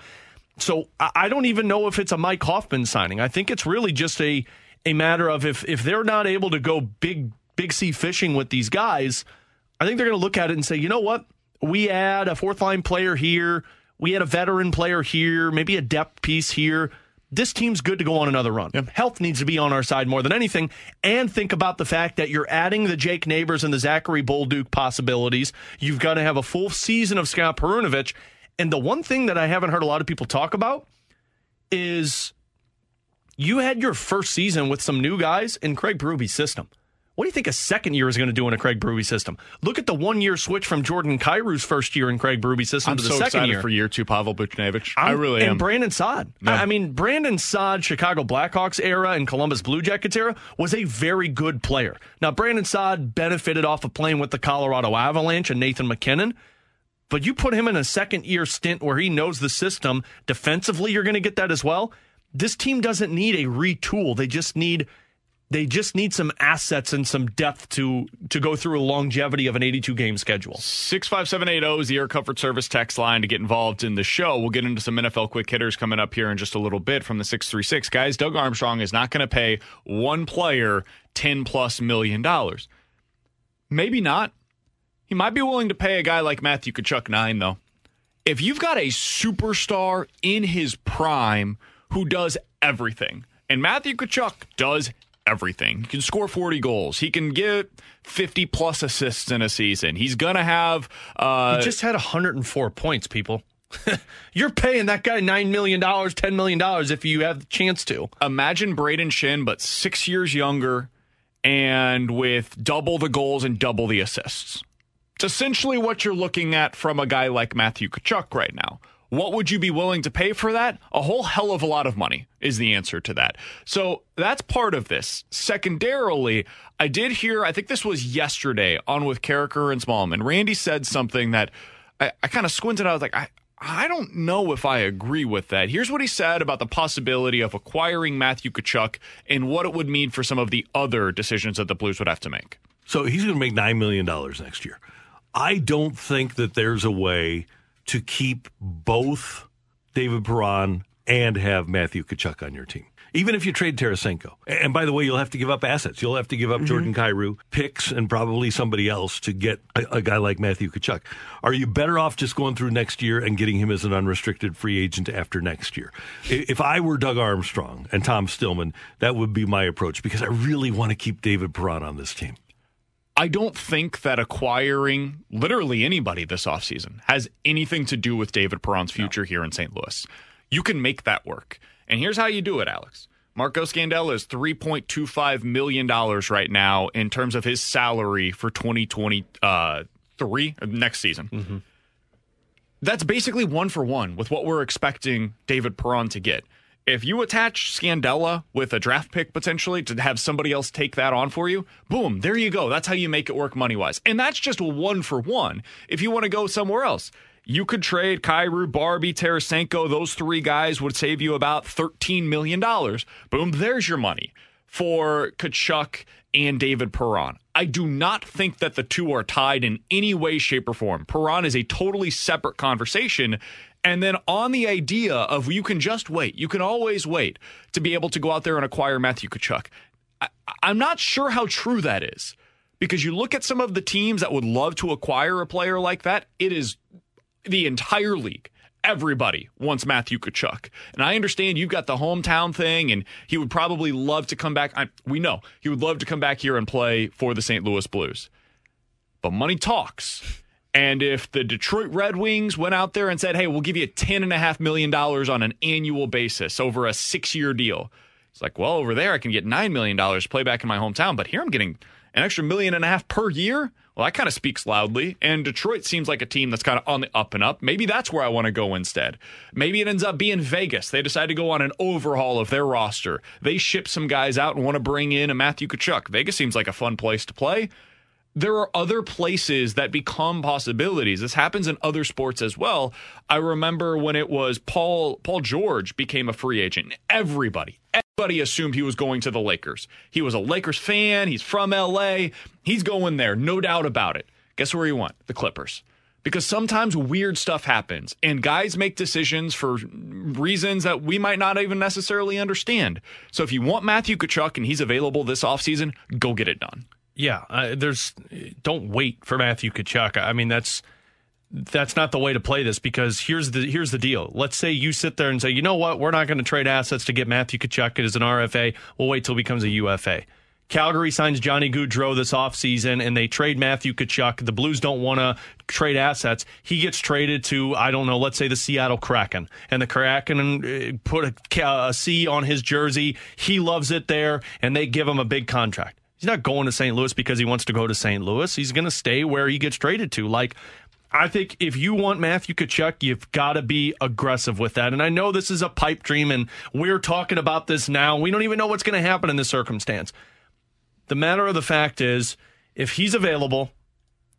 So I don't even know if it's a Mike Hoffman signing. I think it's really just a a matter of if if they're not able to go big big sea fishing with these guys, I think they're going to look at it and say, you know what, we add a fourth line player here, we add a veteran player here, maybe a depth piece here. This team's good to go on another run. Yep. Health needs to be on our side more than anything. And think about the fact that you're adding the Jake Neighbors and the Zachary Bolduc possibilities. You've got to have a full season of Scott Perunovich. And the one thing that I haven't heard a lot of people talk about is you had your first season with some new guys in Craig Berube's system. What do you think a second year is going to do in a Craig Berube system? Look at the one year switch from Jordan Kyrou's first year in Craig Berube's system I'm to the so second year. for year two, Pavel Buchnevich. I really and am. Brandon Saad. Yeah. I mean, Brandon Saad, Chicago Blackhawks era and Columbus Blue Jackets era was a very good player. Now, Brandon Saad benefited off of playing with the Colorado Avalanche and Nathan MacKinnon. But you put him in a second year stint where he knows the system. Defensively, you're going to get that as well. This team doesn't need a retool. They just need they just need some assets and some depth to to go through a longevity of an 82 game schedule. 65780 is the Air Comfort Service text line to get involved in the show. We'll get into some NFL quick hitters coming up here in just a little bit from the 636. Guys, Doug Armstrong is not going to pay one player 10 plus million dollars. Maybe not. He might be willing to pay a guy like Matthew Tkachuk 9 though. If you've got a superstar in his prime who does everything, and Matthew Tkachuk does everything. He can score 40 goals. He can get 50 plus assists in a season. He's going to have. Uh, he just had 104 points, people. You're paying that guy $9 million, $10 million if you have the chance to. Imagine Brayden Schenn, but six years younger and with double the goals and double the assists. It's essentially what you're looking at from a guy like Matthew Tkachuk right now. What would you be willing to pay for that? A whole hell of a lot of money is the answer to that. So that's part of this. Secondarily, I did hear, I think this was yesterday on with Karraker and Smallman. Randy said something that I, I kind of squinted. I was like, I, I don't know if I agree with that. Here's what he said about the possibility of acquiring Matthew Tkachuk and what it would mean for some of the other decisions that the Blues would have to make. So he's going to make $9 million next year. I don't think that there's a way to keep both David Perron and have Matthew Tkachuk on your team. Even if you trade Tarasenko. And by the way, you'll have to give up assets. You'll have to give up mm-hmm. Jordan Kyrou, picks, and probably somebody else to get a, a, guy like Matthew Tkachuk. Are you better off just going through next year and getting him as an unrestricted free agent after next year? If I were Doug Armstrong and Tom Stillman, that would be my approach because I really want to keep David Perron on this team. I don't think that acquiring literally anybody this offseason has anything to do with David Perron's future no. here in St. Louis. You can make that work. And here's how you do it, Alex. Marco Scandella is $3.25 million right now in terms of his salary for 2023, uh, next season. Mm-hmm. That's basically one for one with what we're expecting David Perron to get. If you attach Scandella with a draft pick potentially to have somebody else take that on for you, boom, there you go. That's how you make it work money wise. And that's just one for one. If you want to go somewhere else, you could trade Kyrou, Barbie, Tarasenko. Those three guys would save you about $13 million. Boom, there's your money for Tkachuk and David Perron. I do not think that the two are tied in any way, shape, or form. Perron is a totally separate conversation. And then on the idea of you can just wait, you can always wait to be able to go out there and acquire Matthew Tkachuk. I, I'm not sure how true that is because you look at some of the teams that would love to acquire a player like that, it is the entire league. Everybody wants Matthew Tkachuk. And I understand you've got the hometown thing, and he would probably love to come back. I, we know he would love to come back here and play for the St. Louis Blues. But money talks. And if the Detroit Red Wings went out there and said, hey, we'll give you $10.5 million on an annual basis over a six year deal, it's like, well, over there, I can get $9 million to play back in my hometown, but here I'm getting an extra million and a half per year. Well, that kind of speaks loudly. And Detroit seems like a team that's kind of on the up and up. Maybe that's where I want to go instead. Maybe it ends up being Vegas. They decide to go on an overhaul of their roster. They ship some guys out and want to bring in a Matthew Tkachuk. Vegas seems like a fun place to play there are other places that become possibilities. This happens in other sports as well. I remember when it was Paul Paul George became a free agent. Everybody, Everybody assumed he was going to the Lakers. He was a Lakers fan. He's from LA. He's going there, no doubt about it. Guess where he went? The Clippers. Because sometimes weird stuff happens and guys make decisions for reasons that we might not even necessarily understand. So if you want Matthew Tkachuk and he's available this offseason, go get it done. Yeah, uh, there's don't wait for Matthew Tkachuk. I mean, that's that's not the way to play this because here's the here's the deal. Let's say you sit there and say, you know what, we're not going to trade assets to get Matthew Tkachuk as an RFA. We'll wait till he becomes a UFA. Calgary signs Johnny Gaudreau this offseason and they trade Matthew Tkachuk. The Blues don't want to trade assets. He gets traded to, I don't know, let's say the Seattle Kraken. And the Kraken uh, put a C on his jersey. He loves it there and they give him a big contract. He's not going to St. Louis because he wants to go to St. Louis. He's going to stay where he gets traded to. Like, I think if you want Matthew Tkachuk, you've got to be aggressive with that. And I know this is a pipe dream, and we're talking about this now. We don't even know what's going to happen in this circumstance. The matter of the fact is, if he's available,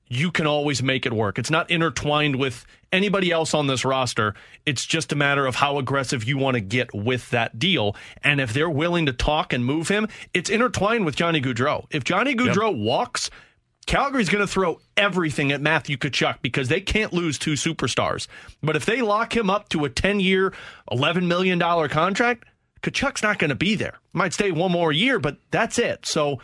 you can always make it work. It's not intertwined with anybody else on this roster. It's just a matter of how aggressive you want to get with that deal. And if they're willing to talk and move him, it's intertwined with Johnny Gaudreau. If Johnny Gaudreau yep. walks, Calgary's going to throw everything at Matthew Tkachuk because they can't lose two superstars. But if they lock him up to a 10 year, $11 million contract, Tkachuk's not going to be there. Might stay one more year, but that's it. So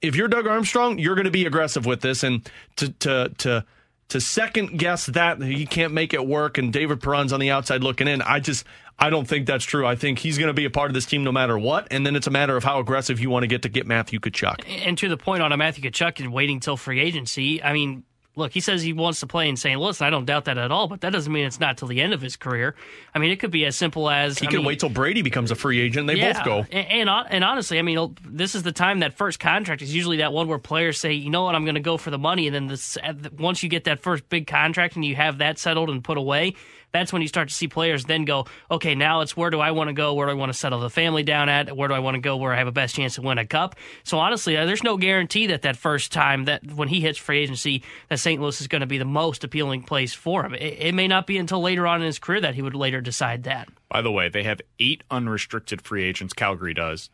if you're Doug Armstrong, you're going to be aggressive with this. And to, to, to, to second guess that he can't make it work and David Perron's on the outside looking in, I just I don't think that's true. I think he's going to be a part of this team no matter what, and then it's a matter of how aggressive you want to get to get Matthew Tkachuk. And to the point on a Matthew Tkachuk and waiting till free agency, I mean, look, he says he wants to play in St. Louis, and I don't doubt that at all. But that doesn't mean it's not till the end of his career. I mean, it could be as simple as he I can mean, wait till Brady becomes a free agent. They yeah, both go. And, and and honestly, I mean, oh, this is the time that first contract is usually that one where players say, you know what, I'm going to go for the money, and then this uh, once you get that first big contract and you have that settled and put away that's when you start to see players then go, okay, now it's where do I want to go? Where do I want to settle the family down at? Where do I want to go where I have a best chance to win a cup? So honestly, uh, there's no guarantee that that first time that when he hits free agency, that St. Louis is going to be the most appealing place for him. It, it may not be until later on in his career that he would later decide that. By the way, they have eight unrestricted free agents. Calgary does.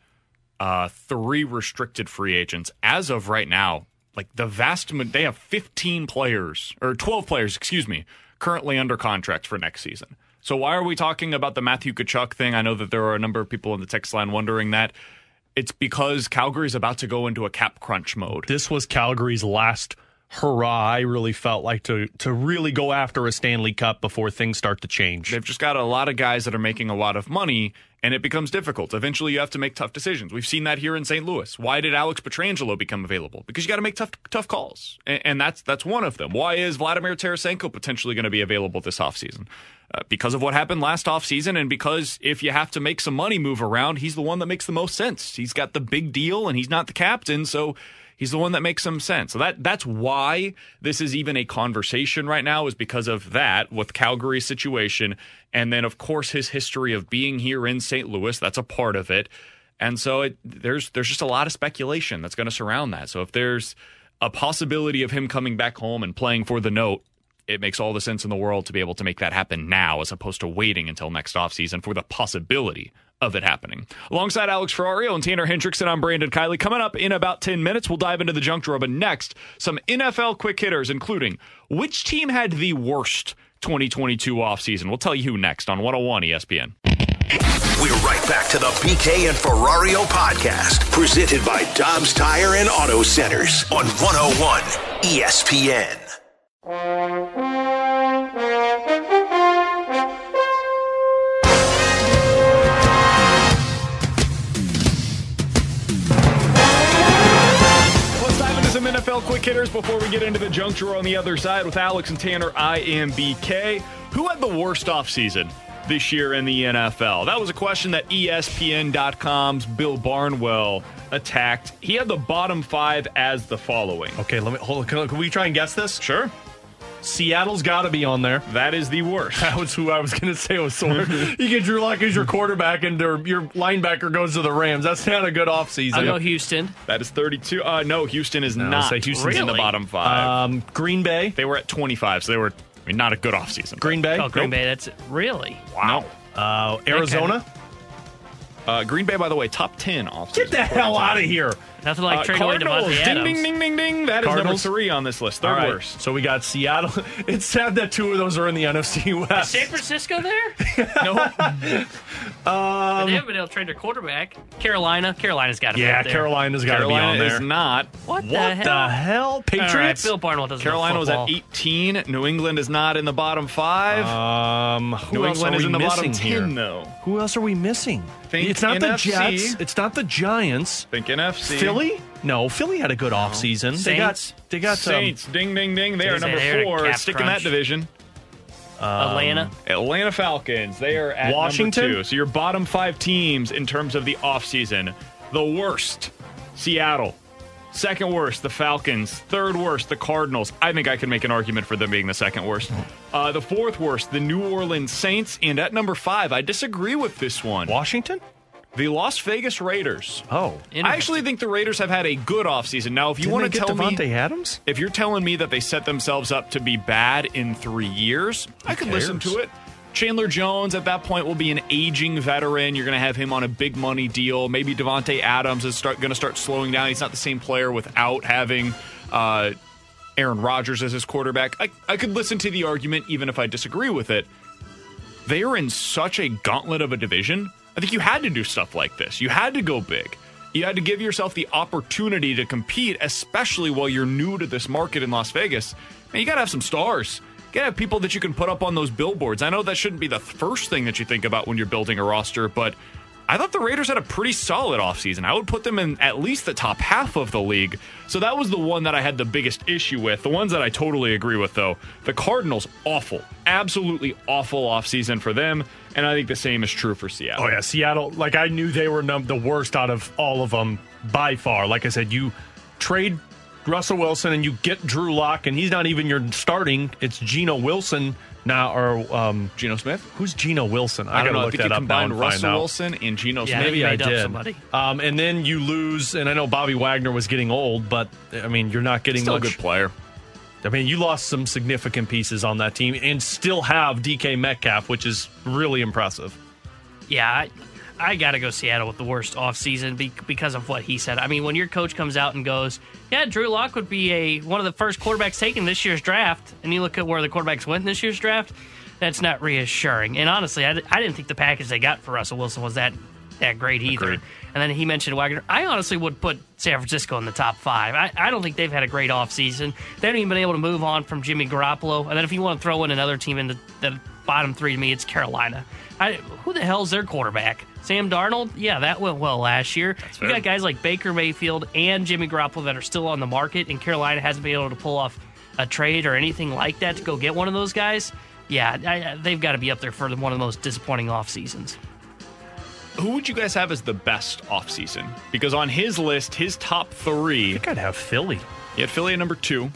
Uh, three restricted free agents as of right now. Like the vast, they have 15 players or 12 players, excuse me, currently under contract for next season. So why are we talking about the Matthew Tkachuk thing? I know that there are a number of people in the text line wondering that. It's because Calgary's about to go into a cap crunch mode. This was Calgary's last hurrah, I really felt like to to really go after a Stanley Cup before things start to change. They've just got a lot of guys that are making a lot of money, and it becomes difficult. Eventually, you have to make tough decisions. We've seen that here in St. Louis. Why did Alex Pietrangelo become available? Because you got to make tough tough calls, and, and, that's that's one of them. Why is Vladimir Tarasenko potentially going to be available this offseason? Uh, because of what happened last offseason, and because if you have to make some money move around, he's the one that makes the most sense. He's got the big deal, and he's not the captain, so He's the one that makes some sense. So that that's why this is even a conversation right now is because of that with Calgary's situation, and then of course his history of being here in St. Louis. That's a part of it, and so it, there's there's just a lot of speculation that's going to surround that. So if there's a possibility of him coming back home and playing for the note, it makes all the sense in the world to be able to make that happen now as opposed to waiting until next offseason for the possibility of it happening. Alongside Alex Ferrario and Tanner Hendrickson, I'm Brandon Kiley. Coming up in about 10 minutes, we'll dive into the junk drawer. But next, some NFL quick hitters, including which team had the worst 2022 offseason. We'll tell you who next on 101 ESPN. We're right back to the BK and Ferrario podcast, presented by Dobbs Tire and Auto Centers on 101 ESPN. NFL quick hitters before we get into the junk drawer on the other side with Alex and Tanner. I am BK. Who had the worst offseason this year in the NFL? That was a question that ESPN.com's Bill Barnwell attacked. He had the bottom five as the following. Okay, let me hold. Can, can we try and guess this? Sure. Seattle's got to be on there. That is the worst. That was who I was going to say was sore. you get Drew Lock as your quarterback, and your linebacker goes to the Rams. That's not a good offseason. I know Houston. That is 32. Uh, no, Houston is no, not. Houston's really? in the bottom five. Um, Green Bay. They were at 25, so they were I mean, not a good offseason. Green Bay. Oh, Green nope. Bay. That's really wow. Uh, Arizona. Uh, Green Bay, by the way, top 10 off. Get the hell out of here. Nothing like Uh, trading Cardinals, ding, ding, ding, ding, ding. That is Cardinals? number three on this list. Third right, worst. So we got Seattle. It's sad that two of those are in the NFC Is West. San Francisco there? no. But they haven't been able to trade their quarterback. Carolina. Carolina's got to be Yeah. Carolina's got to be Carolina on there. is not. What, What the hell? the hell? All right, Patriots? Bill Barnwell doesn't Carolina was at 18. New England is not in the bottom five. Um, New England is in the bottom missing 10, here? though. Who else are we missing? Think it's not the NFC. Jets. It's not the Giants. Think NFC. Philly? No, Philly had a good offseason. They got Saints? they got um, Saints. Ding, ding, ding. They are Saints, number they're in four. cap Stick in crunch. that division. Atlanta. Atlanta Falcons. They are at Washington? number two. So your bottom five teams in terms of the offseason. The worst, Seattle. Second worst, the Falcons. Third worst, the Cardinals. I think I can make an argument for them being the second worst. Uh, the fourth worst, the New Orleans Saints. And at number five, I disagree with this one. Washington? The Las Vegas Raiders. Oh, I actually think the Raiders have had a good offseason. Now, if you Didn't want they to get tell Davante me, Adams? if you're telling me that they set themselves up to be bad in three years, I could listen cares? to it. Chandler Jones at that point will be an aging veteran. You're going to have him on a big money deal. Maybe Davante Adams is start, going to start slowing down. He's not the same player without having uh, Aaron Rodgers as his quarterback. I, I could listen to the argument even if I disagree with it. They are in such a gauntlet of a division. I think you had to do stuff like this. You had to go big. You had to give yourself the opportunity to compete, especially while you're new to this market in Las Vegas. Man, you got to have some stars. You got to have people that you can put up on those billboards. I know that shouldn't be the first thing that you think about when you're building a roster, but I thought the Raiders had a pretty solid offseason. I would put them in at least the top half of the league. So that was the one that I had the biggest issue with. The ones that I totally agree with, though, the Cardinals, awful. Absolutely awful offseason for them. And I think the same is true for Seattle. Oh yeah, Seattle. Like I knew they were num- the worst out of all of them by far. Like I said, you trade Russell Wilson and you get Drew Lock, and he's not even your starting. It's Geno Wilson now, or um, Geno Smith. Who's Geno Wilson? I, I, don't gotta know. I look think that you up now combined Russell. Wilson and Geno Yeah, Smith. Maybe I did. somebody. Um, and then you lose, and I know Bobby Wagner was getting old, but I mean, you're not getting Still a good player. I mean, you lost some significant pieces on that team, and still have DK Metcalf, which is really impressive. Yeah, I, got to go Seattle with the worst offseason be, because of what he said. I mean, when your coach comes out and goes, "Yeah, Drew Lock would be a one of the first quarterbacks taken this year's draft," and you look at where the quarterbacks went in this year's draft, that's not reassuring. And honestly, I, I didn't think the package they got for Russell Wilson was that that great either. Agreed. And then he mentioned Wagner. I honestly would put San Francisco in the top five. I, I don't think they've had a great offseason. They haven't even been able to move on from Jimmy Garoppolo. And then if you want to throw in another team in the, the bottom three to me, it's Carolina. I, who the hell's their quarterback? Sam Darnold? Yeah, that went well last year. you fair. got guys like Baker Mayfield and Jimmy Garoppolo that are still on the market, and Carolina hasn't been able to pull off a trade or anything like that to go get one of those guys. Yeah, I, I- they've got to be up there for one of the most disappointing off seasons. Who would you guys have as the best off season? Because on his list, his top I three, think I'd have Philly. he had Philly at number two,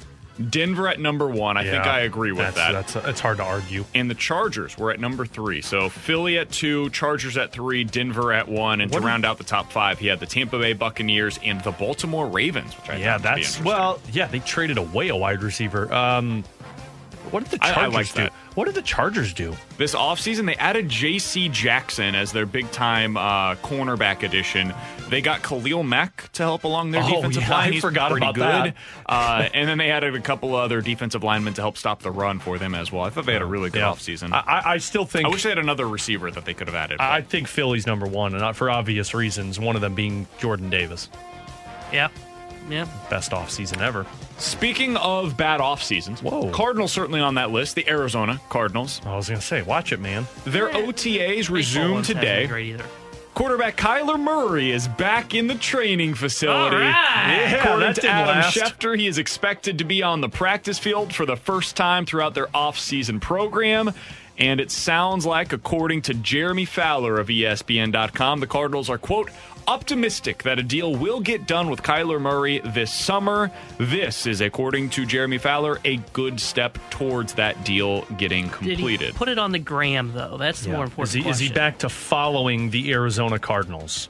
Denver at number one. I think I agree with that's, that. That's it's hard to argue. and the Chargers were at number three. So Philly at two, Chargers at three, Denver at one. And What to round out the top five, he had the Tampa Bay Buccaneers and the Baltimore Ravens, which I Yeah, thought would be that's well. Yeah, they traded away a wide receiver. Um, what did the I- I Chargers like do? that. What did the Chargers do? This offseason, they added J.C. Jackson as their big time uh, cornerback addition. They got Khalil Mack to help along their Oh, defensive yeah, line. I forgot pretty about good. that. Uh, and then they added a couple other defensive linemen to help stop the run for them as well. I thought they had a really good Yeah. offseason. I, I, I still think I wish they had another receiver that they could have added. I think Philly's number one, and not for obvious reasons. One of them being Jordan Davis, Yeah. Yeah. best offseason ever. Speaking of bad off seasons, Whoa. Cardinals certainly on that list. The Arizona Cardinals. I was gonna say, watch it, man. Their Yeah. OTAs Baseball resume ones hasn't today. Been Great either. Quarterback Kyler Murray is back in the training facility. Right. Yeah, According to Adam last. Schefter, he is expected to be on the practice field for the first time throughout their off-season program. And it sounds like, according to Jeremy Fowler of ESPN.com, the Cardinals are, quote, optimistic that a deal will get done with Kyler Murray this summer. This is, according to Jeremy Fowler, a good step towards that deal getting Did he completed. put it on the gram though? That's the more important. Is he, is he back to following the Arizona Cardinals?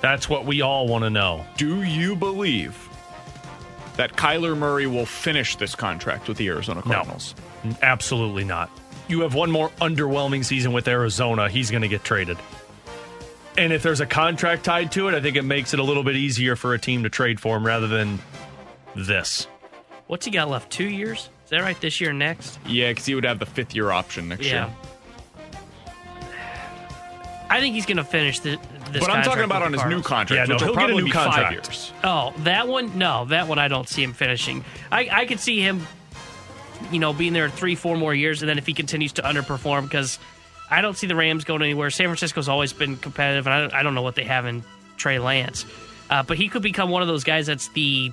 That's what we all want to know. Do you believe that Kyler Murray will finish this contract with the Arizona Cardinals? Absolutely not. You have one more underwhelming season with Arizona. He's going to get traded. And if there's a contract tied to it, I think it makes it a little bit easier for a team to trade for him rather than this. What's he got left? Two years? Is that right? This year, and next? Yeah, because he would have the fifth year option next Yeah. year. I think he's going to finish the, this. But I'm talking about on his new contract, Yeah, no, he'll get a probably new be five contract. years. Oh, that one? No, that one I don't see him finishing. I, I could see him, you know, being there three, four more years, and then if he continues to underperform, because I don't see the Rams going anywhere. San Francisco's always been competitive, and I don't, I don't know what they have in Trey Lance. Uh, but he could become one of those guys that's the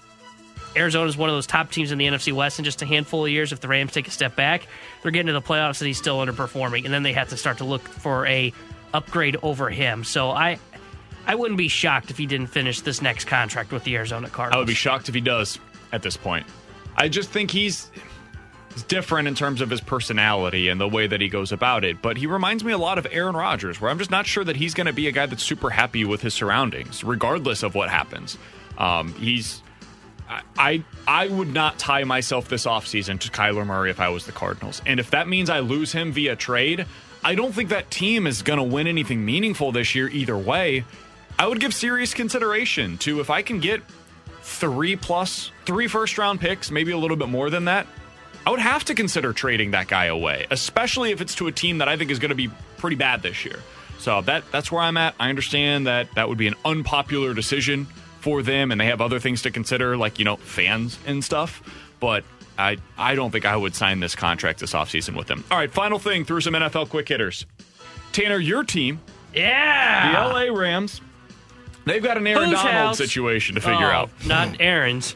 Arizona's one of those top teams in the NFC West in just a handful of years. If the Rams take a step back, they're getting to the playoffs and he's still underperforming, and then they have to start to look for a upgrade over him. So I, I wouldn't be shocked if he didn't finish this next contract with the Arizona Cardinals. I would be shocked if he does at this point. I just think he's, he's different in terms of his personality and the way that he goes about it. But he reminds me a lot of Aaron Rodgers, where I'm just not sure that he's going to be a guy that's super happy with his surroundings, regardless of what happens. Um, he's. I, I would not tie myself this offseason to Kyler Murray if I was the Cardinals. And if that means I lose him via trade, I don't think that team is going to win anything meaningful this year either way. I would give serious consideration to if I can get three plus three first round picks, maybe a little bit more than that. I would have to consider trading that guy away, especially if it's to a team that I think is going to be pretty bad this year. So that that's where I'm at. I understand that that would be an unpopular decision for them, and they have other things to consider, like you know fans and stuff. But I I don't think I would sign this contract this offseason with them. All right, final thing through some NFL quick hitters. Tanner, your team, Yeah. the LA Rams, they've got an Aaron Whose Donald house? situation to figure Oh, out. Not Aaron's.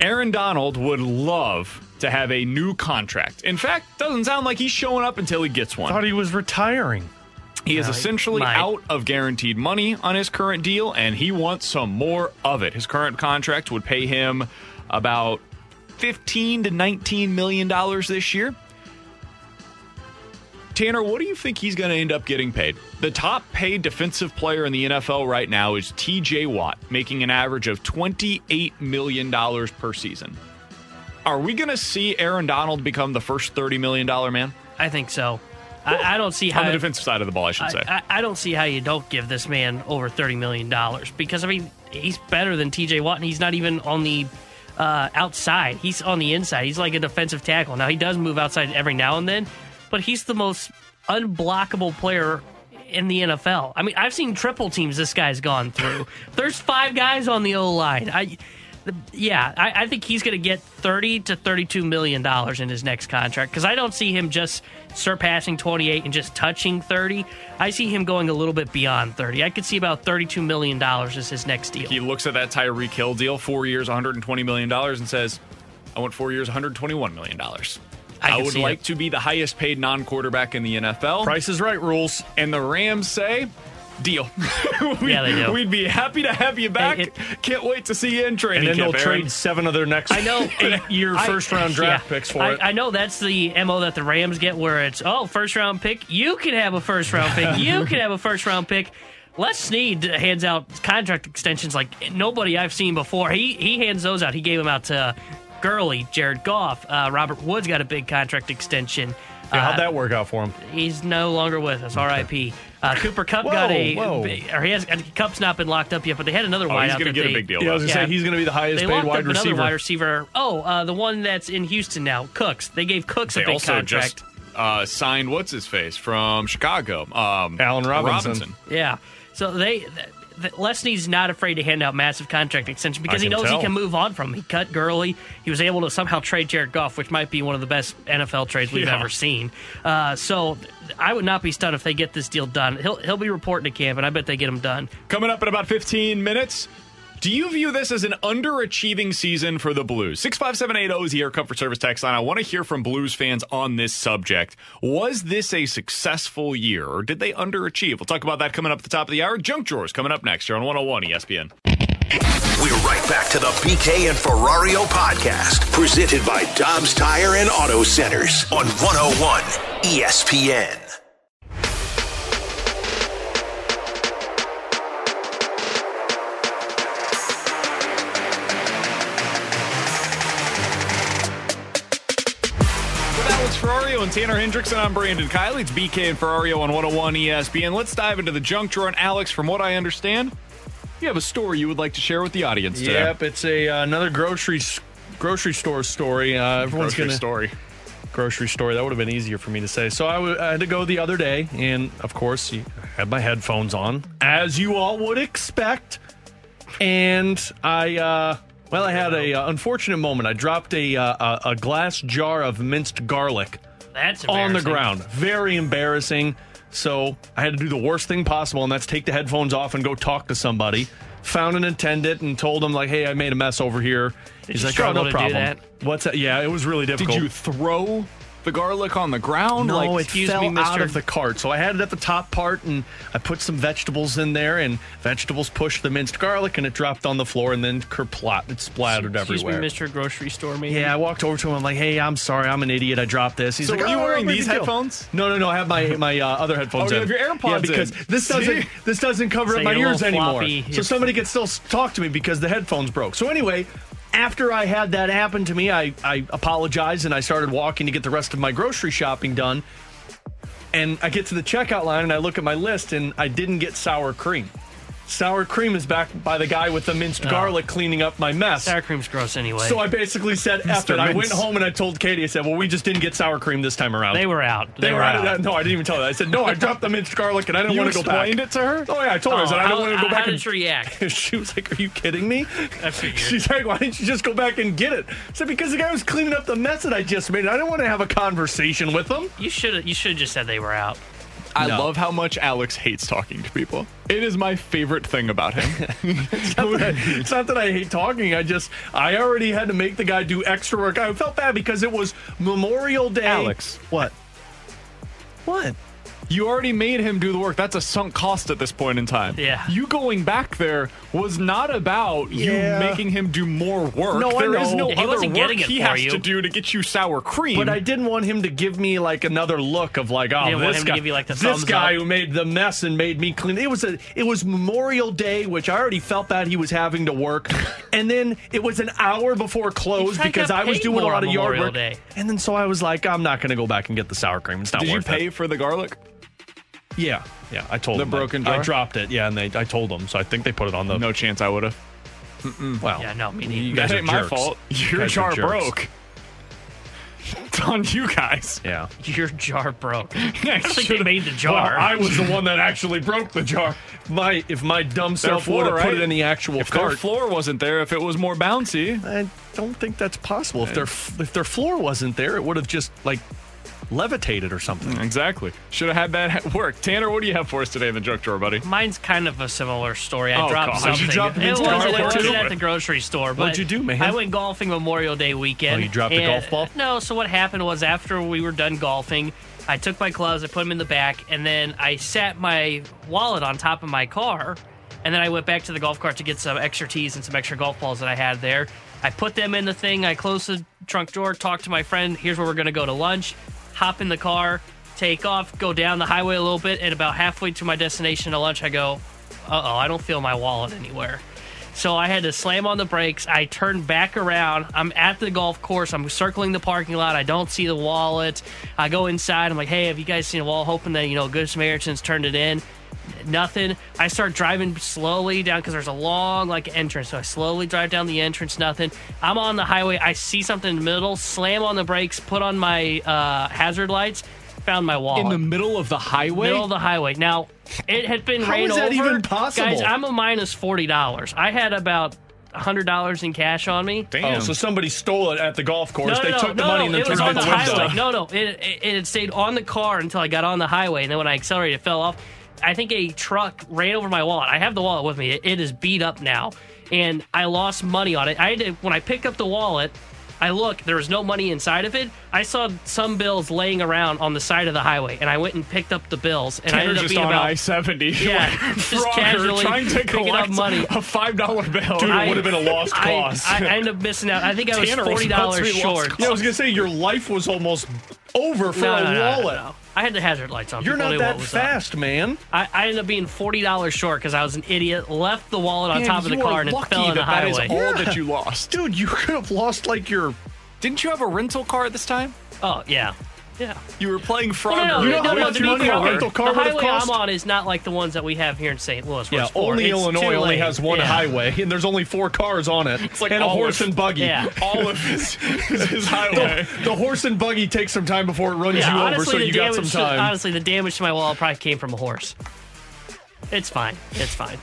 Aaron Donald would love to have a new contract. In fact, doesn't sound like he's showing up until he gets one. Thought he was retiring. He is essentially might. out of guaranteed money on his current deal, and he wants some more of it. His current contract would pay him about 15 to 19 million dollars this year. Tanner, what do you think he's going to end up getting paid? The top paid defensive player in the NFL right now is TJ Watt, making an average of $28 million per season. Are we going to see Aaron Donald become the first $30 million man? I think so. I, I don't see how On the defensive side of the ball, I should say. I, I, I don't see how you don't give this man over thirty million dollars because I mean he's better than T.J. Watt and he's not even on the uh, outside. He's on the inside. He's like a defensive tackle. Now he does move outside every now and then, but he's the most unblockable player in the NFL. I mean, I've seen triple teams this guy's gone through. There's five guys on the O line. I. the- Yeah, I, I think he's going to get thirty to thirty-two million dollars in his next contract because I don't see him just surpassing twenty-eight and just touching thirty. I see him going a little bit beyond thirty. I could see about thirty-two million dollars as his next deal. He looks at that Tyreek Hill deal, four years, $120 million, and says, I want four years, $121 million. I I, would like it. to be the highest paid non quarterback in the NFL. Price is right rules. And the Rams say, deal. we, Yeah, they do. We'd be happy to have you back. it- Can't wait to see you in training And then they'll Aaron. trade seven of their next I know. eight year first round draft yeah. picks for I, it. I know that's the mo that the Rams get, where it's oh first round pick, you can have a first round pick, you can have a first round pick. Les Snead hands out contract extensions like nobody I've seen before. He he hands those out. He gave them out to Gurley, Jared Goff, uh, Robert Woods got a big contract extension. Yeah, how'd Uh, that work out for him? He's no longer with us. R.I.P. Uh, Cooper Kupp got a, whoa. or he has Kupp's not been locked up yet, but they had another Oh, wideout he's going to get they, a big deal. Yeah, I was gonna say he's going to be the highest They paid locked wide up another receiver. wide receiver. Oh, uh, the one that's in Houston now, Cooks. They gave Cooks They a big also contract. just uh, signed what's his face from Chicago, um, Allen Robinson. Yeah. So they. Les Snead's not afraid to hand out massive contract extensions because he knows tell. he can move on from. Him. He cut Gurley. He was able to somehow trade Jared Goff, which might be one of the best NFL trades we've Yeah. ever seen. Uh, so I would not be stunned if they get this deal done. He'll he'll be reporting to camp, and I bet they get him done. Coming up in about 15 minutes. Do you view this as an underachieving season for the Blues? 65780 is the Air Comfort Service text line. I want to hear from Blues fans on this subject. Was this a successful year or did they underachieve? We'll talk about that coming up at the top of the hour. Junk Drawers coming up next here on 101 ESPN. We're right back to the BK and Ferrario podcast, presented by Dobbs Tire and Auto Centers on 101 ESPN. Doing? Tanner Hendrickson, I'm Brandon Kiley. It's BK and Ferrario on 101 ESPN. Let's dive into the junk drawer. And Alex, from what I understand, you have a story you would like to share with the audience today. Yep, it's a uh, another grocery grocery store story. Uh, everyone's Grocery gonna story. grocery store. That would have been easier for me to say. So I, w- I had to go the other day, and of course, you had my headphones on, as you all would expect. And I, uh, well, I had a uh, unfortunate moment. I dropped a, uh, a a glass jar of minced garlic That's on the ground. Very embarrassing. So I had to do the worst thing possible, and that's take the headphones off and go talk to somebody. Found an attendant and told him like, "Hey, I made a mess over here." Did He's you like, "Oh, struggle no to do problem." that? What's that? Yeah, it was really difficult. Did you throw the garlic on the ground? No, like, it excuse fell me, out of the cart. So I had it at the top part, and I put some vegetables in there, and vegetables pushed the minced garlic, and it dropped on the floor, and then kerplot, it splattered everywhere. Excuse everywhere. me, Mr. Grocery Store man. Yeah, I walked over to him. I'm like, "Hey, I'm sorry, I'm an idiot. I dropped this." He's So like, were you "Oh, wearing these headphones? No, no, no. I have my my uh, other headphones. Oh, you have your AirPods Yeah, in. because this doesn't this doesn't cover So up my ears anymore. floppy. So somebody can still talk to me because the headphones broke. So anyway. After I had that happen to me, I, I apologized and I started walking to get the rest of my grocery shopping done. And I get to the checkout line and I look at my list and I didn't get sour cream. Sour cream is back by the guy with the minced oh. garlic cleaning up my mess. Sour cream's gross anyway. So I basically said after I went home and I told Katie, I said, well, we just didn't get sour cream this time around. they were out. They, They, were were out. out. No, I didn't even tell her. I said, no, I dropped the minced garlic and I didn't You want to go back. You explained it to her? Oh, yeah, I told her. I said, I don't oh, want to go how back did and she react? she was like, Are you kidding me? She's like, Why didn't you just go back and get it? I said, Because the guy was cleaning up the mess that I just made. I didn't want to have a conversation with him. You should you should have just said they were out. I No. love how much Alex hates talking to people. It is my favorite thing about him. It's not, I, it's not that I hate talking. I just, I already had to make the guy do extra work. I felt bad because it was Memorial Day. Alex. What? What? You already made him do the work. That's a sunk cost at this point in time. Yeah. You going back there was not about Yeah. you making him do more work. No, I There is know. no He other wasn't work he has you. to do to get you sour cream. But I didn't want him to give me like another look of like, oh, didn't this guy, give you, like, the this guy up. who made the mess and made me clean. It was a, it was Memorial Day, which I already felt bad he was having to work, and then it was an hour before close because I was doing a lot on of yard Memorial work. Day. And then so I was like, I'm not going to go back and get the sour cream. It's not Did you worth pay it. for the garlic? Yeah, yeah. I told The them broken I, I dropped it. Yeah, and they, I told them, so I think they put it on the. No chance I would have. well, Yeah, no, me neither. you guys That are ain't my jerks. fault. Your guys are jar jerks. broke. It's on you guys. Yeah. Your jar broke. I I don't think they should've- made the Well, jar. I was the one that actually broke the jar. My if my dumb self floor, would have put right? it in the actual If their cart. floor wasn't there, if it was more bouncy, I don't think that's possible. If their if their floor wasn't there, it would have just like levitated or something. exactly. Should have had that at work. Tanner, what do you have for us today in the junk drawer, buddy? Mine's kind of a similar story. I Oh, dropped God. something. You dropped it minced wasn't, it wasn't at the grocery store. But What'd you do, man? I went golfing Memorial Day weekend. Oh, you dropped the and- golf ball? No. So what happened was after we were done golfing, I took my gloves, I put them in the back, and then I sat my wallet on top of my car. And then I went back to the golf cart to get some extra tees and some extra golf balls that I had there. I put them in the thing. I closed the trunk door, talked to my friend. Here's where we're going to go to lunch. Hop in the car, take off, go down the highway a little bit, and about halfway to my destination to lunch, I go, uh oh, I don't feel my wallet anywhere. So I had to slam on the brakes. I turn back around. I'm at the golf course. I'm circling the parking lot. I don't see the wallet. I go inside. I'm like, hey, have you guys seen a wallet? Hoping that, you know, Good Samaritans turned it in. Nothing. I start driving slowly down because there's a long like entrance. So I slowly drive down the entrance. Nothing. I'm on the highway. I see something in the middle. Slam on the brakes. Put on my uh, hazard lights. Found my wallet In the middle of the highway? Middle of the highway. Now, it had been How rain is that over. even possible? Guys, I'm a minus minus forty dollars. I had about hundred dollars in cash on me. Damn. Oh, so somebody stole it at the golf course. No, they no, took no, the money no, and then it was turned it on the the window. highway. No, no, it, it, it had stayed on the car until I got on the highway, and then when I accelerated, it fell off. I think a truck ran over my wallet. I have the wallet with me. It, it is beat up now, and I lost money on it. I had to, when I picked up the wallet. I look, there was no money inside of it. I saw some bills laying around on the side of the highway, and I went and picked up the bills. And I ended up just being on about I seventy. Yeah, just casually trying to picking up collect money. a five dollar bill. Dude, it would have been a lost I, cause. I, I ended up missing out. I think I was Tanner forty dollars short. yeah, I was gonna say your life was almost over for No, a no, no, no, wallet. no. I had the hazard lights on. You're People not knew that what was up. fast, man. I, I ended up being forty dollars short because I was an idiot. Left the wallet on Man, top of the car and it fell in the that that is highway. all that you lost. Dude, you could have lost like your Didn't you have a rental car at this time? Oh yeah, Yeah. You were playing frog. Well, no, no, You know no, how no, much to be money fair, a okay, rental car the would have highway cost? I'm on is not like the ones that we have here in St. Louis. Yeah, it's only It's Illinois only has one Yeah. highway, and there's only four cars on it. It's like and a horse of- and buggy. Yeah. all of his, his highway. The, the horse and buggy takes some time before it runs Yeah, you over, so you got some damage. To, time. honestly, the damage to my wall probably came from a horse. It's fine. It's fine.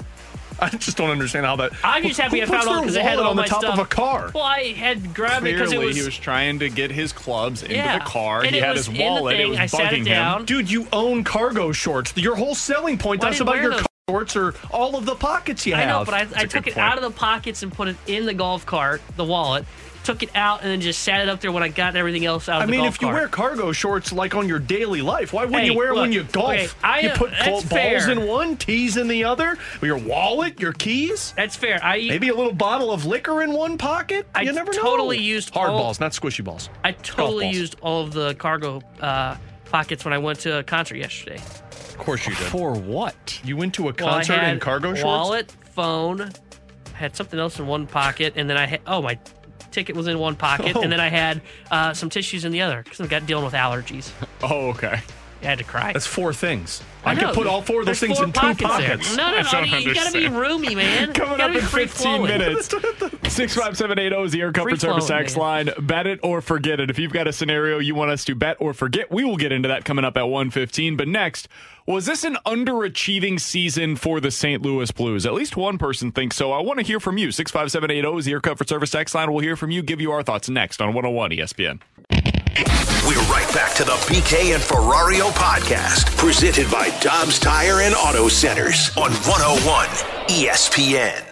I just don't understand how that. I'm just happy Who I found puts all because I had wallet all on the my top stuff. of a car. Well, I had grabbed it because Clearly, it was. he was trying to get his clubs into Yeah. the car. And he had his in the wallet. It was I sat it bugging him. Dude, you own cargo shorts. Your whole selling point Well, I that's about your those. cargo shorts or all of the pockets you have. I know, but I, good took it point. out of the pockets and put it in the golf cart, the wallet. Took it out and then just sat it up there when I got everything else out of I the mean, golf if you cart. wear cargo shorts like on your daily life, why wouldn't Hey, you wear them when you golf? okay, I you put that's col- balls fair. in one, tees in the other, your wallet, your keys, That's fair. I maybe a little bottle of liquor in one pocket. I you never know. totally used hard all- balls, not squishy balls. I totally balls. used all of the cargo uh, pockets when I went to a concert yesterday. Of course you did. For what? You went to a Well, I concert had in cargo shorts. wallet, phone, had something else in one pocket, and then I had oh my ticket was in one pocket, Oh. and then I had uh, some tissues in the other because I got dealing with allergies. Oh, okay. I had to cry. That's four things. I, know. could put all four of those There's things in two pockets. pockets. There. No, no, I no. don't You, you gotta be roomy, man. Coming up in 15 minutes. 65780 is the Air Comfort Service flowing, X line. Bet it or forget it. If you've got a scenario you want us to bet or forget, we will get into that coming up at 115. But next, was this an underachieving season for the St. Louis Blues? At least one person thinks so. I want to hear from you. 65780 is the Air Comfort Service X line. We'll hear from you, give you our thoughts next on 101 ESPN. We're right back to the BK and Ferrario podcast, presented by Dobbs Tire and Auto Centers on 101 ESPN.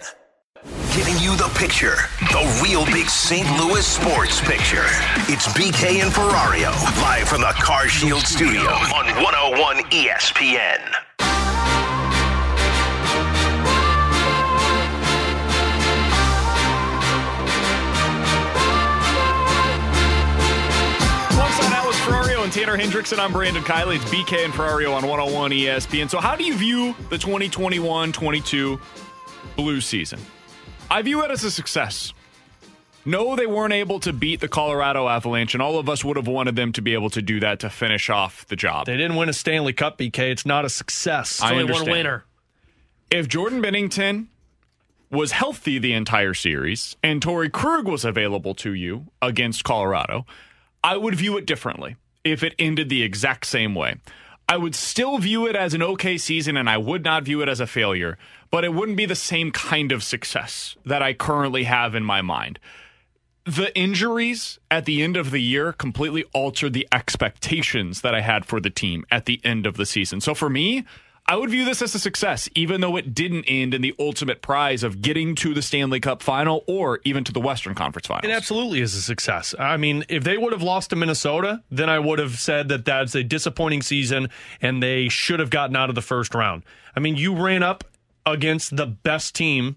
Giving you the picture, the real big St. Louis sports picture. It's BK and Ferrario, live from the Car Shield studio on 101 ESPN. And Tanner Hendrickson, I'm Brandon Kiley. It's BK and Ferrario on 101 ESPN. So, how do you view the 2021 22 blue season? I view it as a success. No, they weren't able to beat the Colorado Avalanche, and all of us would have wanted them to be able to do that to finish off the job. They didn't win a Stanley Cup, BK. It's not a success. I Only understand. one winner. If Jordan Binnington was healthy the entire series and Torey Krug was available to you against Colorado, I would view it differently if it ended the exact same way. I would still view it as an okay season and I would not view it as a failure, but it wouldn't be the same kind of success that I currently have in my mind. The injuries at the end of the year completely altered the expectations that I had for the team at the end of the season. So for me, I would view this as a success, even though it didn't end in the ultimate prize of getting to the Stanley Cup final or even to the Western Conference final. It absolutely is a success. I mean, if they would have lost to Minnesota, then I would have said that that's a disappointing season and they should have gotten out of the first round. I mean, you ran up against the best team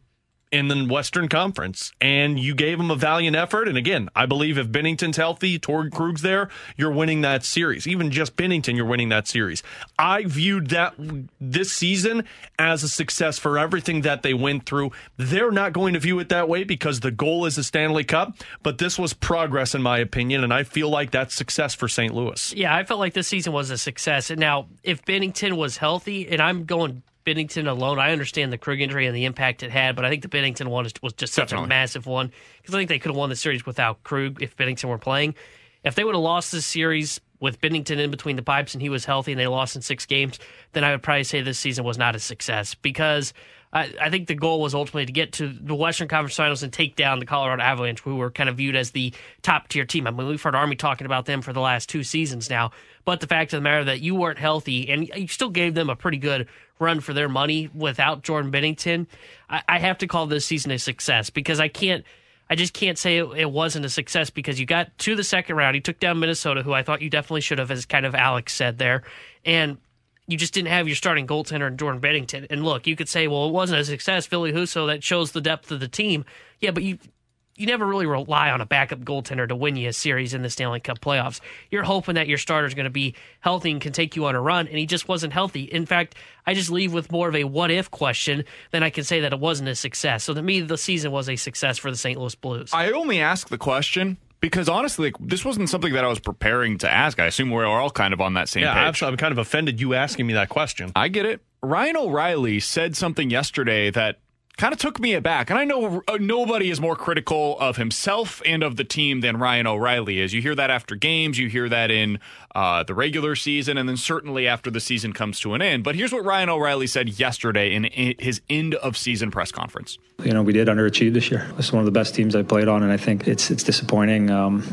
in the Western Conference, and you gave them a valiant effort. And again, I believe if Binnington's healthy, Torey Krug's there, you're winning that series. Even just Binnington, you're winning that series. I viewed that this season as a success for everything that they went through. They're not going to view it that way because the goal is a Stanley Cup, but this was progress, in my opinion, and I feel like that's success for St. Louis. Yeah, I felt like this season was a success. And now, if Binnington was healthy, and I'm going Binnington alone, I understand the Krug injury and the impact it had, but I think the Binnington one is- was just such Definitely. a massive one because I think they could have won the series without Krug if Binnington were playing. If they would have lost this series with Binnington in between the pipes and he was healthy and they lost in six games, then I would probably say this season was not a success because I, I think the goal was ultimately to get to the Western Conference Finals and take down the Colorado Avalanche, who were kind of viewed as the top tier team. I mean, we've heard Army talking about them for the last two seasons now, but the fact of the matter that you weren't healthy and you still gave them a pretty good run for their money without Jordan Binnington, I, I have to call this season a success because I can't. I just can't say it, it wasn't a success because you got to the second round. You took down Minnesota, who I thought you definitely should have, as kind of Alex said there. And you just didn't have your starting goaltender in Jordan Binnington. And look, you could say, well, it wasn't a success, Ville Husso, that shows the depth of the team. Yeah, but you you never really rely on a backup goaltender to win you a series in the Stanley Cup playoffs. You're hoping that your starter is going to be healthy and can take you on a run, and he just wasn't healthy. In fact, I just leave with more of a what if question than I can say that it wasn't a success. So to me, the season was a success for the St. Louis Blues. I only ask the question Because honestly, like, this wasn't something that I was preparing to ask. I assume we're all kind of on that same yeah, page. absolutely. I'm kind of offended you asking me that question. I get it. Ryan O'Reilly said something yesterday that kind of took me aback. And I know uh, nobody is more critical of himself and of the team than Ryan O'Reilly is. You hear that after games, you hear that in uh, the regular season, and then certainly after the season comes to an end. But here's what Ryan O'Reilly said yesterday in, in his end of season press conference. You know, we did underachieve this year. This is one of the best teams I played on, and I think it's it's disappointing. Um,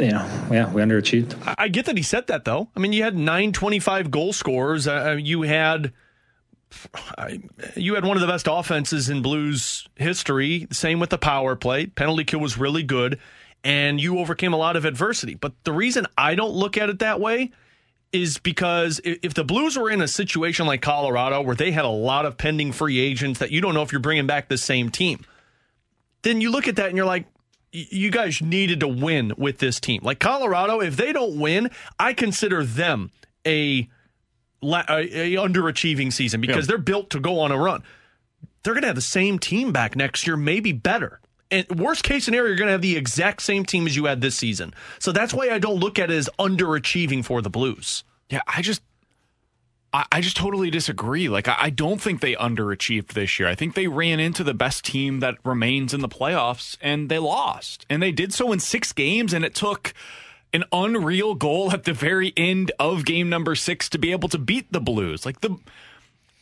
you know, yeah, we underachieved. I, I get that he said that though. I mean, you had 925 goal scorers. Uh, you had you had one of the best offenses in Blues history. Same with the power play. Penalty kill was really good, and you overcame a lot of adversity. But the reason I don't look at it that way is because if the Blues were in a situation like Colorado where they had a lot of pending free agents that you don't know if you're bringing back the same team, then you look at that and you're like, you guys needed to win with this team. Like Colorado, if they don't win, I consider them a a, a uh, uh, underachieving season because yeah. they're built to go on a run. They're going to have the same team back next year, maybe better. And worst case scenario, you're going to have the exact same team as you had this season. So that's why I don't look at it as underachieving for the Blues. Yeah, I just I, just totally disagree. Like, I, don't think they underachieved this year. I think they ran into the best team that remains in the playoffs and they lost. And they did so in six games, and it took an unreal goal at the very end of game number six to be able to beat the Blues. Like the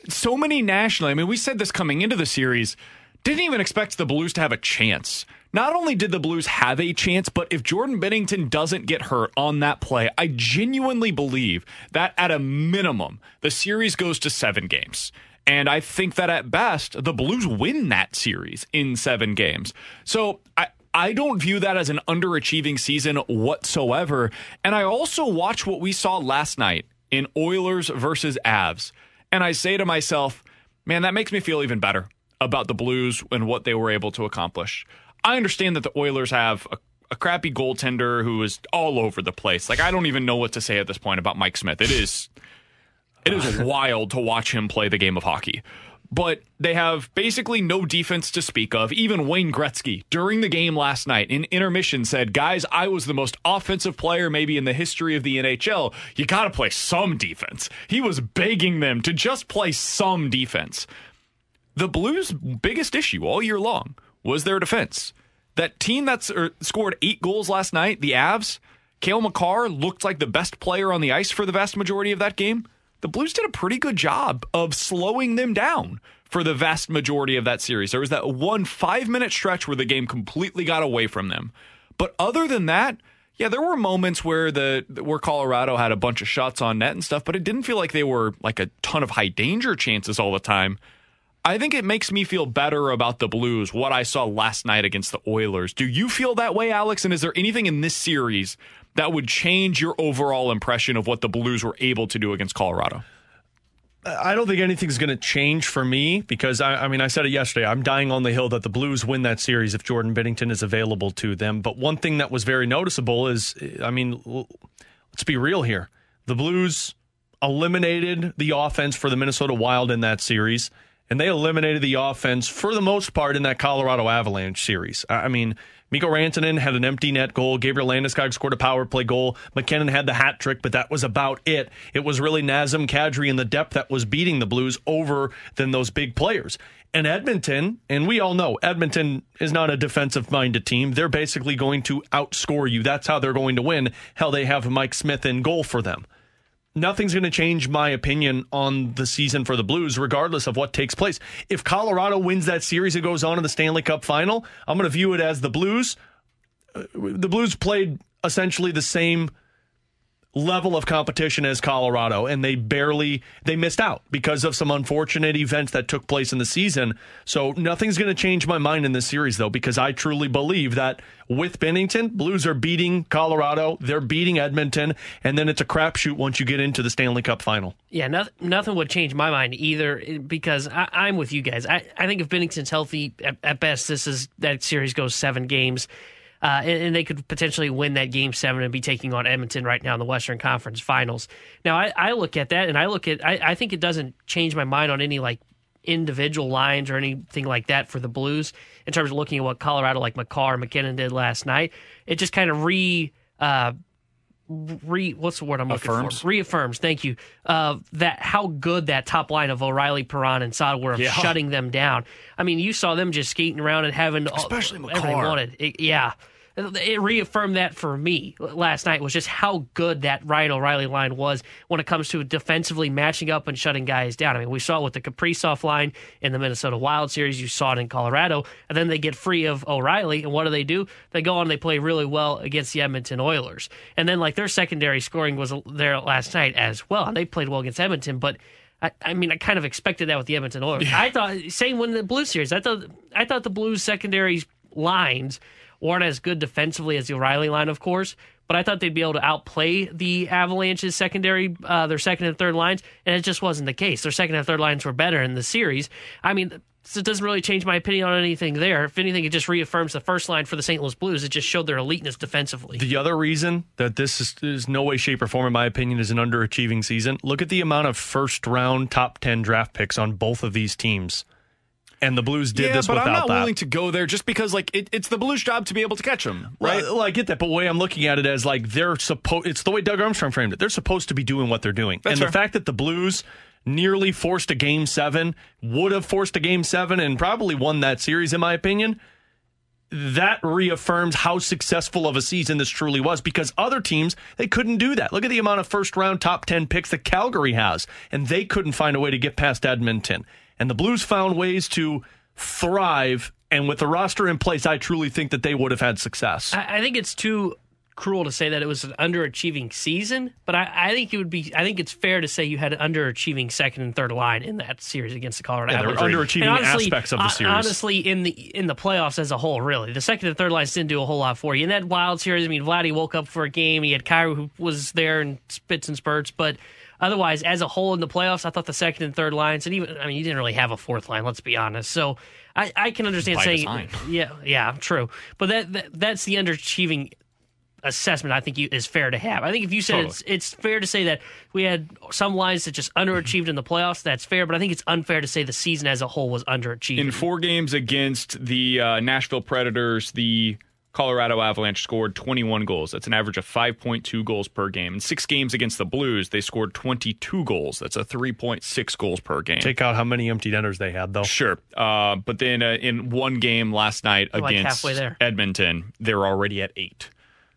so many nationally. I mean, we said this coming into the series. Didn't even expect the Blues to have a chance. Not only did the Blues have a chance, but if Jordan Binnington doesn't get hurt on that play, I genuinely believe that at a minimum, the series goes to seven games. And I think that at best, the Blues win that series in seven games. So I, I don't view that as an underachieving season whatsoever. And I also watch what we saw last night in Oilers versus Avs. And I say to myself, man, that makes me feel even better about the Blues and what they were able to accomplish. I understand that the Oilers have a, a crappy goaltender who is all over the place. Like I don't even know what to say at this point about Mike Smith. It is it is wild to watch him play the game of hockey but they have basically no defense to speak of. Even Wayne Gretzky, during the game last night in intermission, said, Guys, I was the most offensive player maybe in the history of the NHL. You got to play some defense. He was begging them to just play some defense. The Blues' biggest issue all year long was their defense. That team that er, scored eight goals last night, the Avs, Cale Makar looked like the best player on the ice for the vast majority of that game the Blues did a pretty good job of slowing them down for the vast majority of that series. There was that one five minute stretch where the game completely got away from them. But other than that, yeah, there were moments where the where Colorado had a bunch of shots on net and stuff, but it didn't feel like they were like a ton of high danger chances all the time. I think it makes me feel better about the Blues what I saw last night against the Oilers. Do you feel that way, Alex? And is there anything in this series that would change your overall impression of what the Blues were able to do against Colorado? I don't think anything's going to change for me because I, I, mean I said it yesterday. I'm dying on the hill that the Blues win that series if Jordan Binnington is available to them. But one thing that was very noticeable is, I mean, let's be real here. The Blues eliminated the offense for the Minnesota Wild in that series, and they eliminated the offense for the most part in that Colorado Avalanche series. I mean, Mikko Rantanen had an empty net goal. Gabriel Landeskog scored a power play goal. MacKinnon had the hat trick, but that was about it. It was really Nazem Kadri and the depth that was beating the Blues over than those big players. And Edmonton, and we all know Edmonton is not a defensive minded team. They're basically going to outscore you. That's how they're going to win. Hell, they have Mike Smith in goal for them nothing's going to change my opinion on the season for the Blues, regardless of what takes place. If Colorado wins that series, it goes on in the Stanley Cup final. I'm going to view it as the Blues. Uh, the Blues played essentially the same level of competition as Colorado, and they barely they missed out because of some unfortunate events that took place in the season. So nothing's going to change my mind in this series, though, because I truly believe that with Binnington, Blues are beating Colorado, they're beating Edmonton, and then it's a crapshoot once you get into the Stanley Cup final. Yeah, nothing, nothing would change my mind either because I, am with you guys. I, I think if Binnington's healthy, at, at best, this is that series goes seven games uh, and, and, they could potentially win that game seven and be taking on Edmonton right now in the Western Conference Finals. Now, I, I look at that and I look at I, I think it doesn't change my mind on any like individual lines or anything like that for the Blues in terms of looking at what Colorado like Makar MacKinnon did last night. It just kind of re uh, re what's the word I'm looking Affirms. for? Reaffirms. Thank you. Uh, that how good that top line of O'Reilly, Perron, and Saad were of Yeah. shutting them down. I mean, you saw them just skating around and having all- Especially everything they Makar. wanted. It- yeah. It reaffirmed that for me last night was just how good that Ryan O'Reilly line was when it comes to defensively matching up and shutting guys down. I mean, we saw it with the Kaprizov line in the Minnesota Wild series. You saw it in Colorado, and then they get free of O'Reilly, and what do they do? They go on they play really well against the Edmonton Oilers, and then like their secondary scoring was there last night as well, and they played well against Edmonton, but. I, I mean, I kind of expected that with the Edmonton Oilers. I thought same when the Blues series. I thought I thought the Blues secondary lines weren't as good defensively as the O'Reilly line, of course, but I thought they'd be able to outplay the Avalanche's secondary, uh, their second and third lines, and it just wasn't the case. Their second and third lines were better in the series. I mean, so it doesn't really change my opinion on anything there. If anything, it just reaffirms the first line for the St. Louis Blues. It just showed their eliteness defensively. The other reason that this is, is no way, shape, or form, in my opinion, is an underachieving season. Look at the amount of first round top 10 draft picks on both of these teams. And the Blues did yeah, this but without I'm not that. willing to go there just because like it, it's the Blues' job to be able to catch them, right? Well, well, I get that, but the way I'm looking at it as like they're supposed. It's the way Doug Armstrong framed it. They're supposed to be doing what they're doing, That's and fair. the fact that the Blues nearly forced a game seven, would have forced a game seven, and probably won that series, in my opinion. That reaffirms how successful of a season this truly was because other teams they couldn't do that. Look at the amount of first round top 10 picks that Calgary has and they couldn't find a way to get past Edmonton. And the Blues found ways to thrive and with the roster in place I truly think that they would have had success. I, I think it's too cruel to say that it was an underachieving season, but I, I think it would be. I think it's fair to say you had an underachieving second and third line in that series against the Colorado Yeah, there were underachieving honestly- aspects of the uh, series. Honestly, in the in the playoffs as a whole, really, the second and third lines didn't do a whole lot for you. In that Wild series, I mean, Vladdy woke up for a game. He had Kyrou who was there in spits and spurts, but. Otherwise, as a whole in the playoffs, I thought the second and third lines, and even I mean, you didn't really have a fourth line. Let's be honest. So I, I can understand By saying, design. yeah, yeah, true. But that, that that's the underachieving assessment I think you, is fair to have. I think if you said Totally. it's it's fair to say that we had some lines that just underachieved in the playoffs, that's fair. But I think it's unfair to say the season as a whole was underachieving. In four games against the uh, Nashville Predators, the Colorado Avalanche scored 21 goals. That's an average of 5.2 goals per game. In six games against the Blues, they scored 22 goals. That's a 3.6 goals per game. Take out how many empty netters they had though. Sure. Uh, but then uh, in one game last night We're like against there. Edmonton, they're already at eight.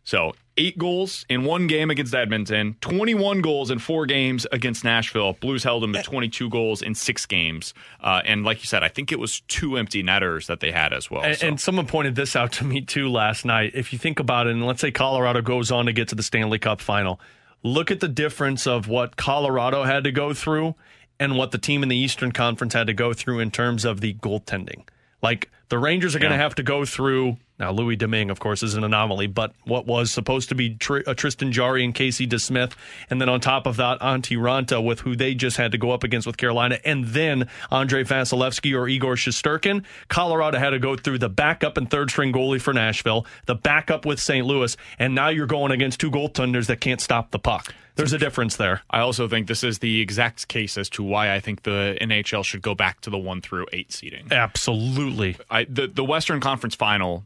So eight goals in one game against Edmonton, 21 goals in four games against Nashville. Blues held them to 22 goals in six games. Uh, and like you said, I think it was two empty netters that they had as well. And, so. and someone pointed this out to me too last night. If you think about it, and let's say Colorado goes on to get to the Stanley Cup final, look at the difference of what Colorado had to go through and what the team in the Eastern Conference had to go through in terms of the goaltending. Like the Rangers are going to have to go through. Now, Louis Domingue, of course, is an anomaly, but what was supposed to be Tr- uh, Tristan Jarry and Casey DeSmith, and then on top of that, Antti Raanta with who they just had to go up against with Carolina, and then Andrei Vasilevskiy or Igor Shesterkin. Colorado had to go through the backup and third string goalie for Nashville, the backup with St. Louis, and now you're going against two goaltenders that can't stop the puck. There's a difference there. I also think this is the exact case as to why I think the NHL should go back to the one through eight seating. Absolutely. I, the the Western Conference Final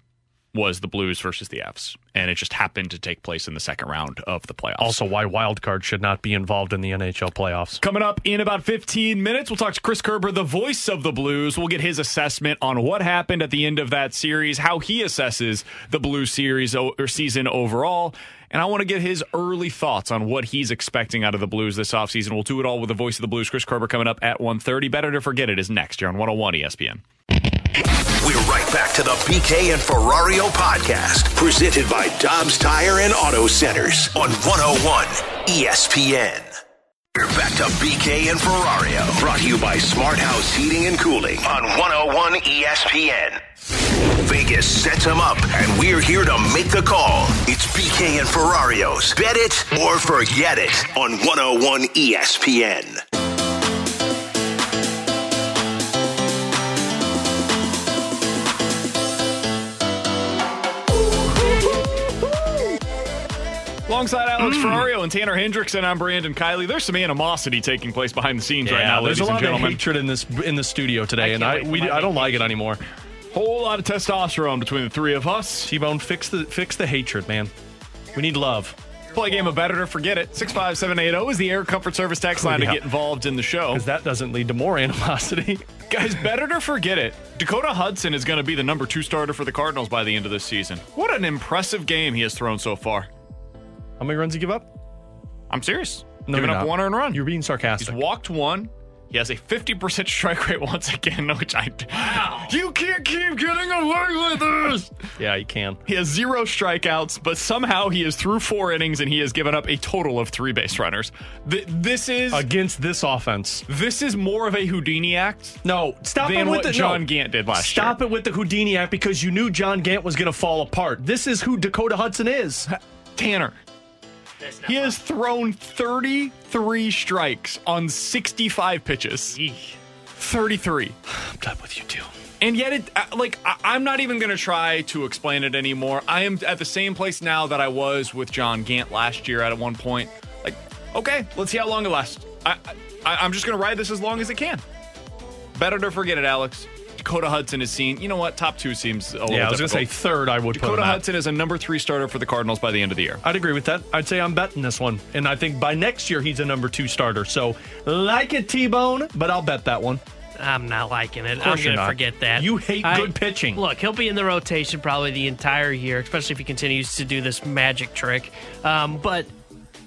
was the Blues versus the Fs, and it just happened to take place in the second round of the playoffs. Also, why wild card should not be involved in the NHL playoffs. Coming up in about 15 minutes, we'll talk to Chris Kerber, the voice of the Blues. We'll get his assessment on what happened at the end of that series, how he assesses the Blues series o- or season overall. And I want to get his early thoughts on what he's expecting out of the Blues this offseason. We'll do it all with the voice of the Blues, Chris Kerber, coming up at 1.30. Better to forget it is next year on 101 ESPN. We're right back to the BK and Ferrario podcast, presented by Dobbs Tire and Auto Centers on 101 ESPN. We're back to BK and Ferrario, brought to you by Smart House Heating and Cooling on 101 ESPN. Vegas sets them up, and we're here to make the call. It's BK and Ferrario's Bet It or Forget It on 101 ESPN. Alongside Alex Mm. Ferrario and Tanner Hendrickson, I'm Brandon Kiley. There's some animosity taking place behind the scenes right now, there's ladies a lot and gentlemen. of hatred in this in the studio today, and I we I don't like it anymore. Whole lot of testosterone between the three of us. T-Bone, fix the fix the hatred, man. We need love. Play a game of better or forget it. 65780 is the Air Comfort Service text line Yeah. to get involved in the show. Because that doesn't lead to more animosity. Guys, better to forget it. Dakota Hudson is going to be the number two starter for the Cardinals by the end of this season. What an impressive game he has thrown so far. How many runs he give up? I'm serious. No, Giving you're up not. one earned run. You're being sarcastic. He's walked one. He has a 50% strike rate once again, which I. Wow. You can't keep getting away with this! Yeah, you can. He has zero strikeouts, but somehow he is through four innings and he has given up a total of three base runners. Th- this is. Against this offense. This is more of a Houdini act. No, stop than it with what the John no. Gant did last Stop it with the Houdini act because you knew John Gant was going to fall apart. This is who Dakota Hudson is. Tanner. He has thrown 33 strikes on 65 pitches. 33. I'm done with you too. And yet, it uh, like I, I'm not even going to try to explain it anymore. I am at the same place now that I was with John Gant last year. At one point, like, okay, let's see how long it lasts. I, I I'm just going to ride this as long as it can. Better to forget it, Alex. Dakota Hudson is seen. You know what? Top two seems a little. Yeah, I was going to say third. I would put Dakota him. Hudson is a number three starter for the Cardinals by the end of the year. I'd agree with that. I'd say I'm betting this one. And I think by next year, he's a number two starter. So, like it, T Bone, but I'll bet that one. I'm not liking it. I'm going to forget that. You hate I- good pitching. Look, he'll be in the rotation probably the entire year, especially if he continues to do this magic trick. Um, but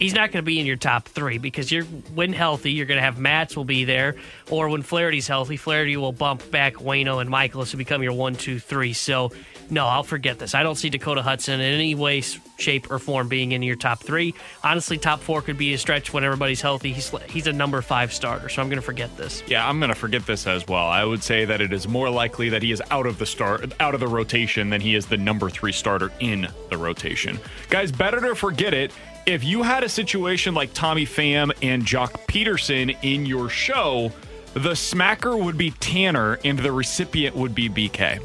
he's not going to be in your top three because you're when healthy, you're going to have Matz will be there, or when Flaherty's healthy, Flaherty will bump back Wayno and Mikolas to become your one, two, three. So no, I'll forget this. I don't see Dakota Hudson in any way, shape, or form being in your top three. Honestly, top four could be a stretch when everybody's healthy. He's he's a number five starter, so I'm going to forget this. Yeah, I'm going to forget this as well. I would say that it is more likely that he is out of the start, out of the rotation, than he is the number three starter in the rotation. Guys, better to forget it. If you had a situation like Tommy Pham and Joc Pederson in your show, the smacker would be Tanner and the recipient would be BK.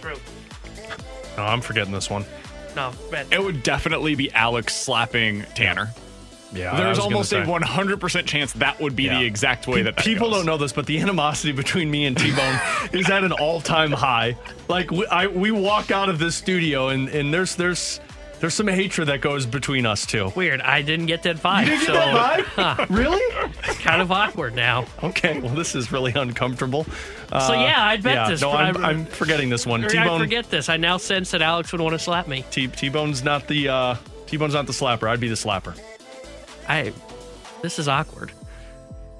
True. No, I'm forgetting this one. No, bet. It would definitely be Alex slapping Tanner. Yeah, I There's gonna almost a say. 100% chance that would be Yeah. the exact way that, that People goes. don't know this, but the animosity between me and T Bone is at an all time high. Like we, I, we walk out of this studio and, and there's there's there's some hatred that goes between us two. Weird. I didn't get that vibe. You didn't so, get that vibe? really? It's kind of awkward now. Okay, well this is really uncomfortable. So, yeah, I'd bet yeah, this, No, I'm, I'm- I'm forgetting this one. Or T I Bone. forget this. I now sense that Alex would want to slap me. T T Bone's not the uh, T Bone's not the slapper. I'd be the slapper. I. This is awkward.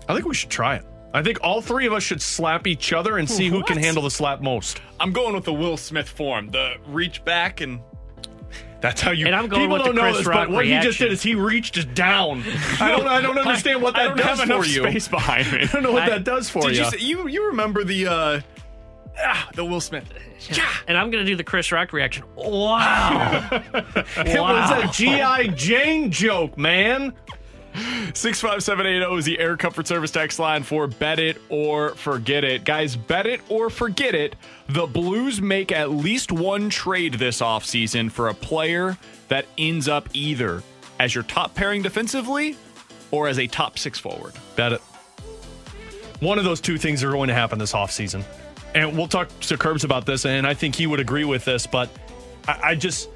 I think we should try it. I think all three of us should slap each other and see who can handle the slap most. I'm going with the Will Smith form. The reach back and That's how you. And I'm going people with the don't know Chris this, Rock but what he just did is he reached down. I don't. I don't understand what I that don't does have enough for you. space behind me. I don't know what I- that does for Did you. you, say, you you remember the uh ah, the Will Smith? Yeah. And I'm going to do the Chris Rock reaction. Wow. It was a GI Jane joke, man. 65780 is the Air Comfort Service text line for bet it or forget it. Guys, bet it or forget it. The Blues make at least one trade this offseason for a player that ends up either as your top pairing defensively or as a top six forward. Bet it. One of those two things are going to happen this offseason. And we'll talk to Curbs about this, and I think he would agree with this, but I, I just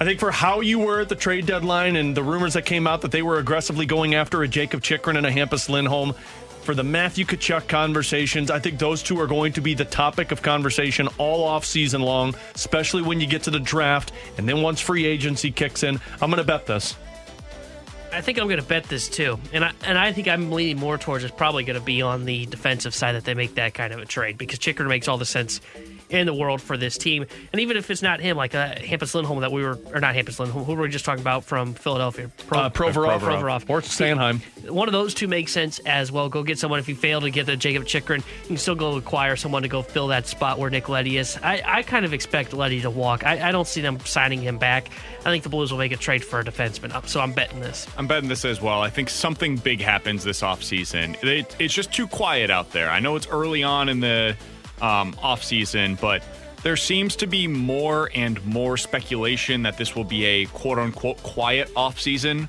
I think for how you were at the trade deadline and the rumors that came out that they were aggressively going after a Jakob Chychrun and a Hampus Lindholm, for the Matthew Tkachuk conversations, I think those two are going to be the topic of conversation all off season long, especially when you get to the draft and then once free agency kicks in. I'm going to bet this. I think I'm going to bet this too, and I and I think I'm leaning more towards it's probably going to be on the defensive side that they make that kind of a trade because Chychrun makes all the sense in the world for this team, and even if it's not him, like uh, Hampus Lindholm that we were or not Hampus Lindholm, who were we just talking about from Philadelphia, Uh, Provorov. Provorov. Or Sanheim. One of those two makes sense as well. Go get someone if you fail to get the Jakob Chychrun, you can still go acquire someone to go fill that spot where Nick Leddy is. I, I kind of expect Leddy to walk. I, I don't see them signing him back. I think the Blues will make a trade for a defenseman, Up, so I'm betting this. I'm betting this as well. I think something big happens this offseason. It, it's just too quiet out there. I know it's early on in the um, offseason, but there seems to be more and more speculation that this will be a quote unquote quiet offseason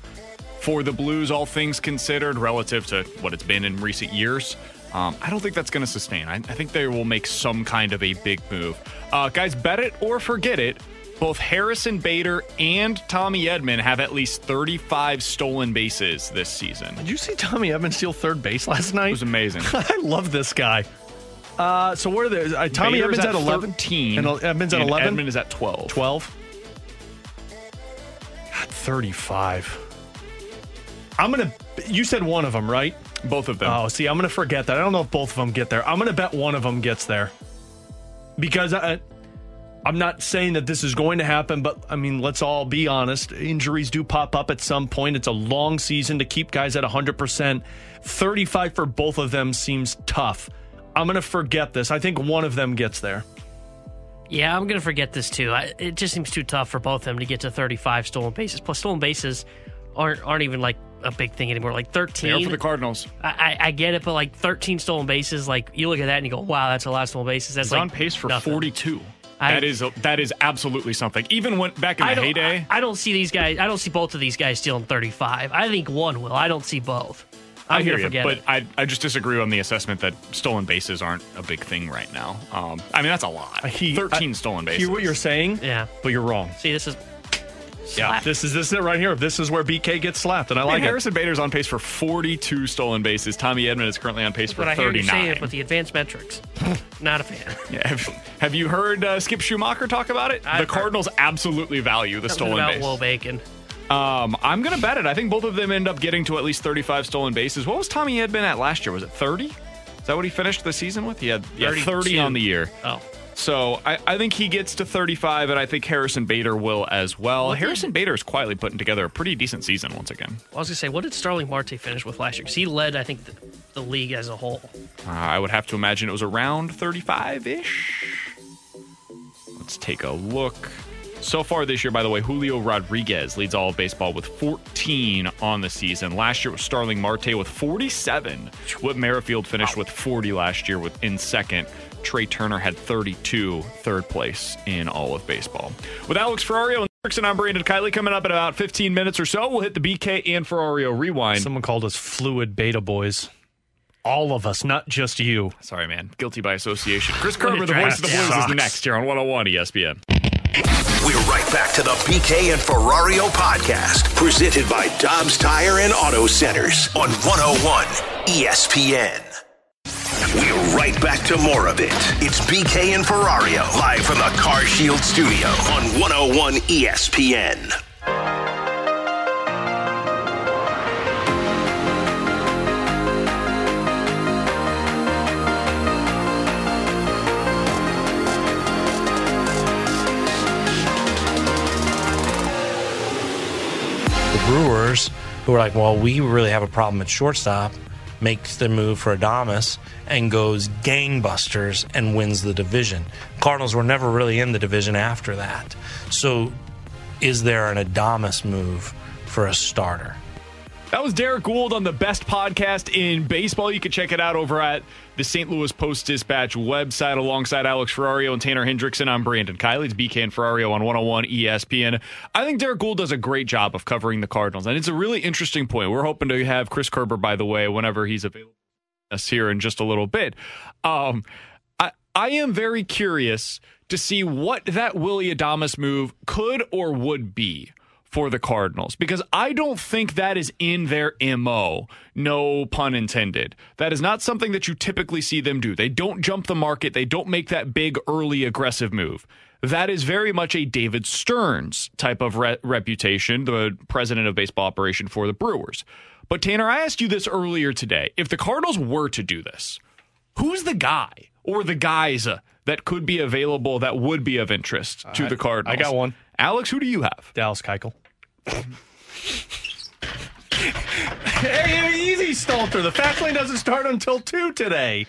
for the Blues, all things considered, relative to what it's been in recent years. Um, I don't think that's going to sustain. I, I, think they will make some kind of a big move. Uh, guys, bet it or forget it. Both Harrison Bader and Tommy Edman have at least 35 stolen bases this season. Did you see Tommy Edman steal third base last night? It was amazing. I love this guy. Uh, so what are the uh, Tommy Bader's Edman's at, at 11 13, and Edman's at and 11 Edman is at 12. 12 God, 35 I'm gonna you said one of them right both of them oh see I'm gonna forget that I don't know if both of them get there I'm gonna bet one of them gets there because I, I'm not saying that this is going to happen, but I mean, let's all be honest. Injuries do pop up at some point. It's a long season to keep guys at 100%. 35 for both of them seems tough. I'm going to forget this. I think one of them gets there. Yeah, I'm going to forget this too. I, it just seems too tough for both of them to get to 35 stolen bases. Plus, stolen bases aren't aren't even like a big thing anymore. Like 13. They are for the Cardinals. I, I, I get it, but like 13 stolen bases, like you look at that and you go, wow, that's a lot of stolen bases. That's He's like on pace for nothing. 42. I- that is that is absolutely something. Even when back in I the don't, heyday, I, I don't see these guys. I don't see both of these guys stealing 35. I think one will. I don't see both. I'm I hear you, but it. I, I just disagree on the assessment that stolen bases aren't a big thing right now. Um, I mean, that's a lot. He- 13 I stolen bases. Hear what you're saying? Yeah. But you're wrong. See, this is Yeah. This is this is it right here. This is where BK gets slapped, and I I mean, like it. Harrison Bader's on pace for 42 stolen bases. Tommy Edman is currently on pace for what I hear you 39. saying with the advanced metrics. Not a fan. Yeah, have, have you heard uh, Skip Schumaker talk about it? I've the Cardinals absolutely value the Something stolen about base. Will Bacon. Um, I'm going to bet it. I think both of them end up getting to at least 35 stolen bases. What was Tommy Edman at last year? Was it 30? Is that what he finished the season with? He had yeah, 30 on the year. Oh. So I, I think he gets to 35, and I think Harrison Bader will as well. Harrison Bader is quietly putting together a pretty decent season once again. I was gonna say, what did Starling Marte finish with last year? Because he led, I think, the, the league as a whole. Uh, I would have to imagine it was around 35 ish. Let's take a look. So far this year, by the way, Julio Rodriguez leads all of baseball with 14 on the season. Last year it was Starling Marte with 47. Whit Merrifield finished with 40 last year with in second. Trea Turner had 32, third place in all of baseball. With Alex Ferrario and Erickson, I'm Brandon Kiley. Coming up in about 15 minutes or so, we'll hit the BK and Ferrario rewind. Someone called us fluid beta boys. All of us, not just you. Sorry, man. Guilty by association. Chris Kerber, the voice of the Blues, is next here on 101 ESPN. We're right back to the BK and Ferrario podcast, presented by Dobbs Tire and Auto Centers on 101 ESPN. We're right back to more of it. It's BK and Ferrario live from the Car Shield studio on 101 ESPN. Brewers, who are like, well, we really have a problem at shortstop, makes the move for Adames and goes gangbusters and wins the division. Cardinals were never really in the division after that. So, is there an Adames move for a starter? That was Derrick Goold on the best podcast in baseball. You can check it out over at the St. Louis Post Dispatch website alongside Alex Ferrario and Tanner Hendrickson. I'm Brandon Kiley. It's BK and Ferrario on 101 ESPN. I think Derrick Goold does a great job of covering the Cardinals, and it's a really interesting point. We're hoping to have Chris Kerber, by the way, whenever he's available us here in just a little bit. Um, I, I am very curious to see what that Willie Adames move could or would be for the Cardinals because I don't think that is in their MO. No pun intended. That is not something that you typically see them do. They don't jump the market, they don't make that big early aggressive move. That is very much a David Stearns type of re- reputation, the president of baseball operation for the Brewers. But Tanner, I asked you this earlier today. If the Cardinals were to do this, who's the guy or the guys uh, that could be available that would be of interest to I- the Cardinals? I got one. Alex, who do you have? Dallas Keuchel. Hey, easy, Stalter. The fast lane doesn't start until 2 today.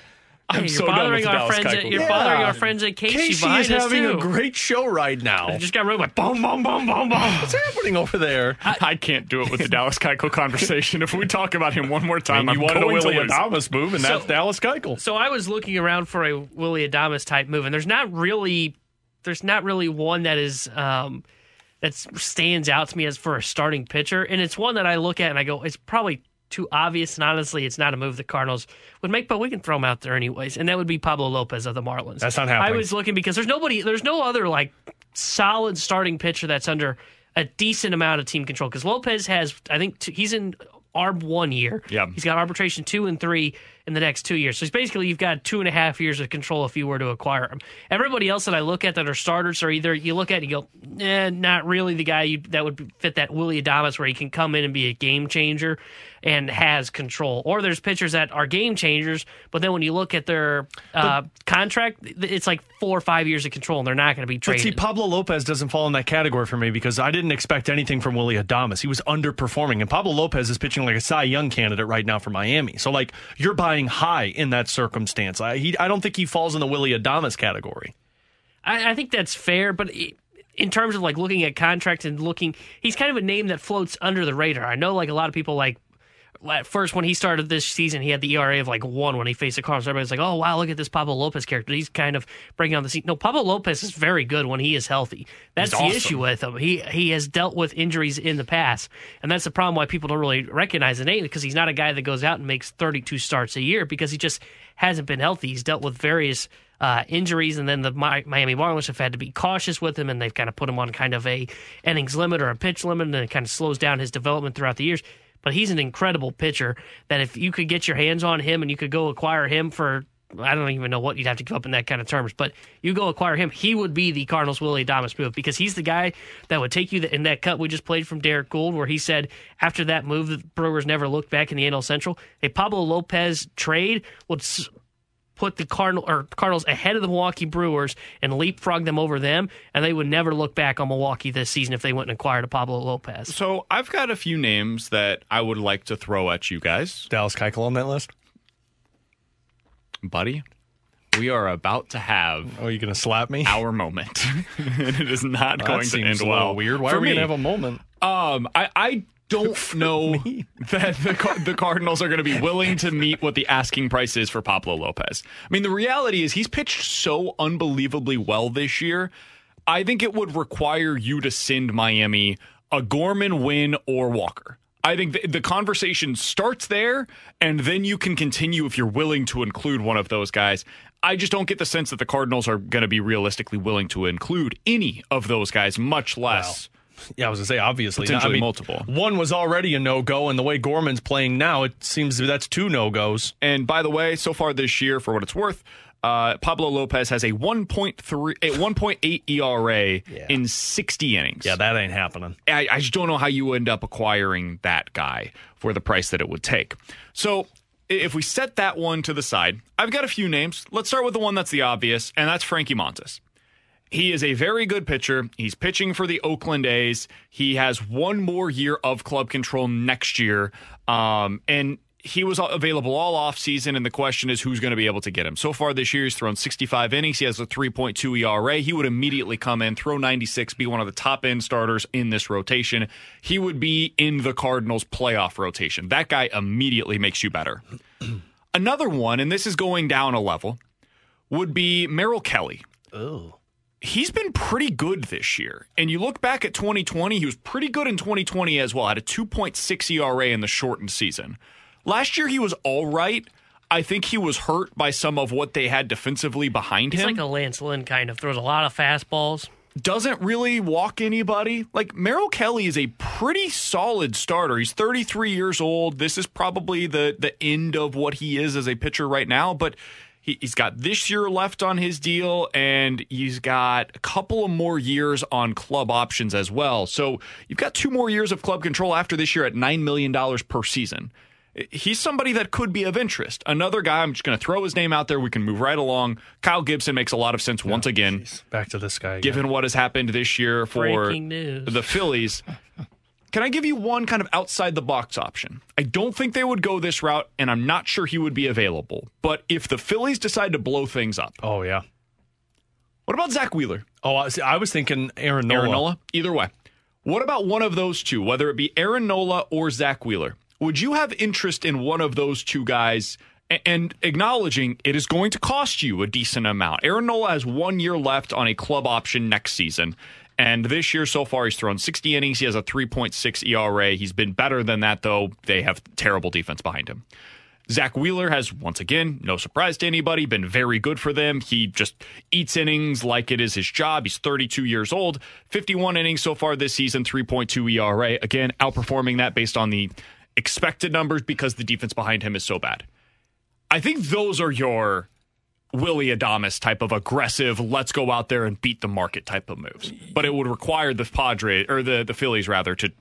I'm hey, you're bothering our friends. At, you're bothering our friends at Casey, Casey behind is having too. a great show right now. I just got rid of my boom, boom, boom, boom, boom. What's happening over there? I, can't do it with the Dallas Keuchel conversation. If we talk about him one more time, I mean, I'm you wanted a going to Willie. Adames move, and that's Dallas Keuchel. So I was looking around for a Willie Adames type move, and there's not really there's not really one that is um, that stands out to me as for a starting pitcher, and it's one that I look at and I go, it's probably too obvious, and honestly, it's not a move the Cardinals would make, but we can throw him out there anyways, and that would be Pablo Lopez of the Marlins. That's not happening. I was looking because there's nobody, there's no other like solid starting pitcher that's under a decent amount of team control because Lopez has, I think, t- he's in ARB one year. Yeah. He's got arbitration two and three in the next two years. So it's basically you've got two and a half years of control if you were to acquire him. Everybody else that I look at that are starters are either you look at and you go, eh, not really the guy you, that would fit that Willie Adames where he can come in and be a game changer and has control. Or there's pitchers that are game changers, but then when you look at their uh, contract, it's like four or five years of control and they're not going to be But traded. see, Pablo Lopez doesn't fall in that category for me because I didn't expect anything from Willie Adames. He was underperforming, and Pablo Lopez is pitching like a Cy Young candidate right now for Miami. So, like, you're buying high in that circumstance. I, he, I don't think he falls in the Willie Adames category. I, I think that's fair, but i- in terms of like looking at contracts and looking, he's kind of a name that floats under the radar. I know like a lot of people like at first when he started this season, he had the ERA of like one when he faced the Cardinals. Everybody's like, "Oh wow, look at this Pablo Lopez character. He's kind of bringing on the scene." No, Pablo Lopez is very good when he is healthy. That's the issue with him. He he has dealt with injuries in the past, and that's the problem why people don't really recognize the name because he's not a guy that goes out and makes 32 starts a year because he just hasn't been healthy. He's dealt with various uh, injuries, and then the Miami Marlins have had to be cautious with him, and they've kind of put him on kind of a innings limit or a pitch limit, and it kind of slows down his development throughout the years. But he's an incredible pitcher that if you could get your hands on him and you could go acquire him for I don't even know what you'd have to give up in that kind of terms, but you go acquire him, he would be the Cardinals Willie Adames move because he's the guy that would take you the, in that cut we just played from Derrick Goold, where he said after that move, the Brewers never looked back in the NL Central. A Pablo Lopez trade would put the Cardinal or Cardinals ahead of the Milwaukee Brewers and leapfrog them over them, and they would never look back on Milwaukee this season if they went and acquired a Pablo Lopez. So I've got a few names that I would like to throw at you guys. Dallas Keuchel on that list, buddy. We are about to have. Oh, you going to slap me? Our moment, and it is not That going to seems end a well. weird. Why for are we me. gonna have a moment? Um, I, I don't know that the, the Cardinals are going to be willing to meet what the asking price is for Pablo Lopez. I mean, the reality is he's pitched so unbelievably well this year. I think it would require you to send Miami a Gorman Winn or Walker. I think the, the conversation starts there, and then you can continue if you're willing to include one of those guys. I just don't get the sense that the Cardinals are going to be realistically willing to include any of those guys, much less. Yeah, I was gonna say obviously Potentially I mean, multiple. One was already a no go, and the way Gorman's playing now, it seems that's two no goes. And by the way, so far this year, for what it's worth, uh, Pablo Lopez has a 1.3, a 1.8 ERA in 60 innings. Yeah, that ain't happening. I, I just don't know how you end up acquiring that guy for the price that it would take. So if we set that one to the side, I've got a few names. Let's start with the one that's the obvious, and that's Frankie Montes. He is a very good pitcher. He's pitching for the Oakland A's. He has one more year of club control next year. Um, and he was available all offseason, and the question is who's going to be able to get him. So far this year, he's thrown 65 innings. He has a 3.2 ERA. He would immediately come in, throw 96, be one of the top end starters in this rotation. He would be in the Cardinals' playoff rotation. That guy immediately makes you better. Another one, and this is going down a level, would be Merrill Kelly Oh. He's been pretty good this year. And you look back at 2020, he was pretty good in 2020 as well. Had a 2.6 ERA in the shortened season. Last year he was all right. I think he was hurt by some of what they had defensively behind He's him. like a Lance Lynn kind of throws a lot of fastballs. Doesn't really walk anybody. Like Merrill Kelly is a pretty solid starter. He's 33 years old. This is probably the the end of what he is as a pitcher right now, but he's got this year left on his deal, and he's got a couple of more years on club options as well. So you've got two more years of club control after this year at $9 million per season. He's somebody that could be of interest. Another guy, I'm just going to throw his name out there. We can move right along. Kyle Gibson makes a lot of sense once oh, again. Back to this guy. again. Given what has happened this year for the Phillies, can I give you one kind of outside the box option? I don't think they would go this route, and I'm not sure he would be available. But if the Phillies decide to blow things up, Oh yeah. what about Zack Wheeler? Oh, I, was thinking Aaron Nola. Aaron Nola? Either way. What about one of those two, whether it be Aaron Nola or Zack Wheeler? Would you have interest in one of those two guys and acknowledging it is going to cost you a decent amount. Aaron Nola has one year left on a club option next season. And this year so far, he's thrown 60 innings. He has a 3.6 ERA. He's been better than that, though. They have terrible defense behind him. Zack Wheeler has, once again, no surprise to anybody, been very good for them. He just eats innings like it is his job. He's 32 years old, 51 innings so far this season, 3.2 ERA. Again, outperforming that based on the expected numbers because the defense behind him is so bad. I think those are your Willie Adames type of aggressive, let's go out there and beat the market type of moves. But it would require the Padres or the, the Phillies rather to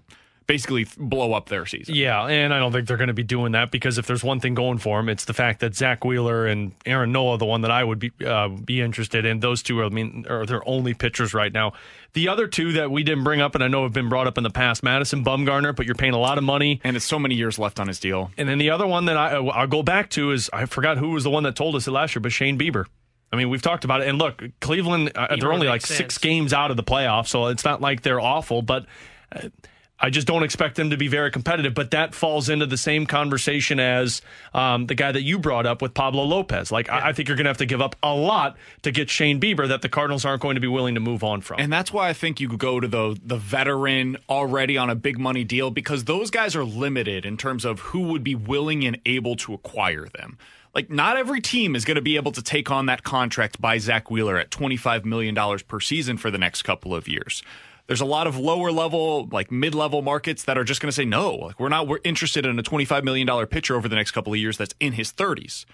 basically blow up their season. Yeah, and I don't think they're going to be doing that because if there's one thing going for them, it's the fact that Zack Wheeler and Aaron Nola, the one that I would be uh, be interested in. Those two are, I mean, are their only pitchers right now. The other two that we didn't bring up, and I know have been brought up in the past, Madison Bumgarner, but you're paying a lot of money, and it's so many years left on his deal. And then the other one that I I'll go back to is I forgot who was the one that told us it last year, but Shane Bieber. I mean, we've talked about it, and look, Cleveland, uh, they're only like makes six games out of the playoffs, so it's not like they're awful, but. Uh, I just don't expect them to be very competitive, but that falls into the same conversation as um, the guy that you brought up with Pablo Lopez. Like, I, I think you're going to have to give up a lot to get Shane Bieber that the Cardinals aren't going to be willing to move on from. And that's why I think you go to the the veteran already on a big money deal because those guys are limited in terms of who would be willing and able to acquire them. Like not every team is going to be able to take on that contract by Zack Wheeler at $25 million per season for the next couple of years. There's a lot of lower level, like mid level markets that are just going to say no. Like we're not we're interested in a $25 million pitcher over the next couple of years that's in his 30s.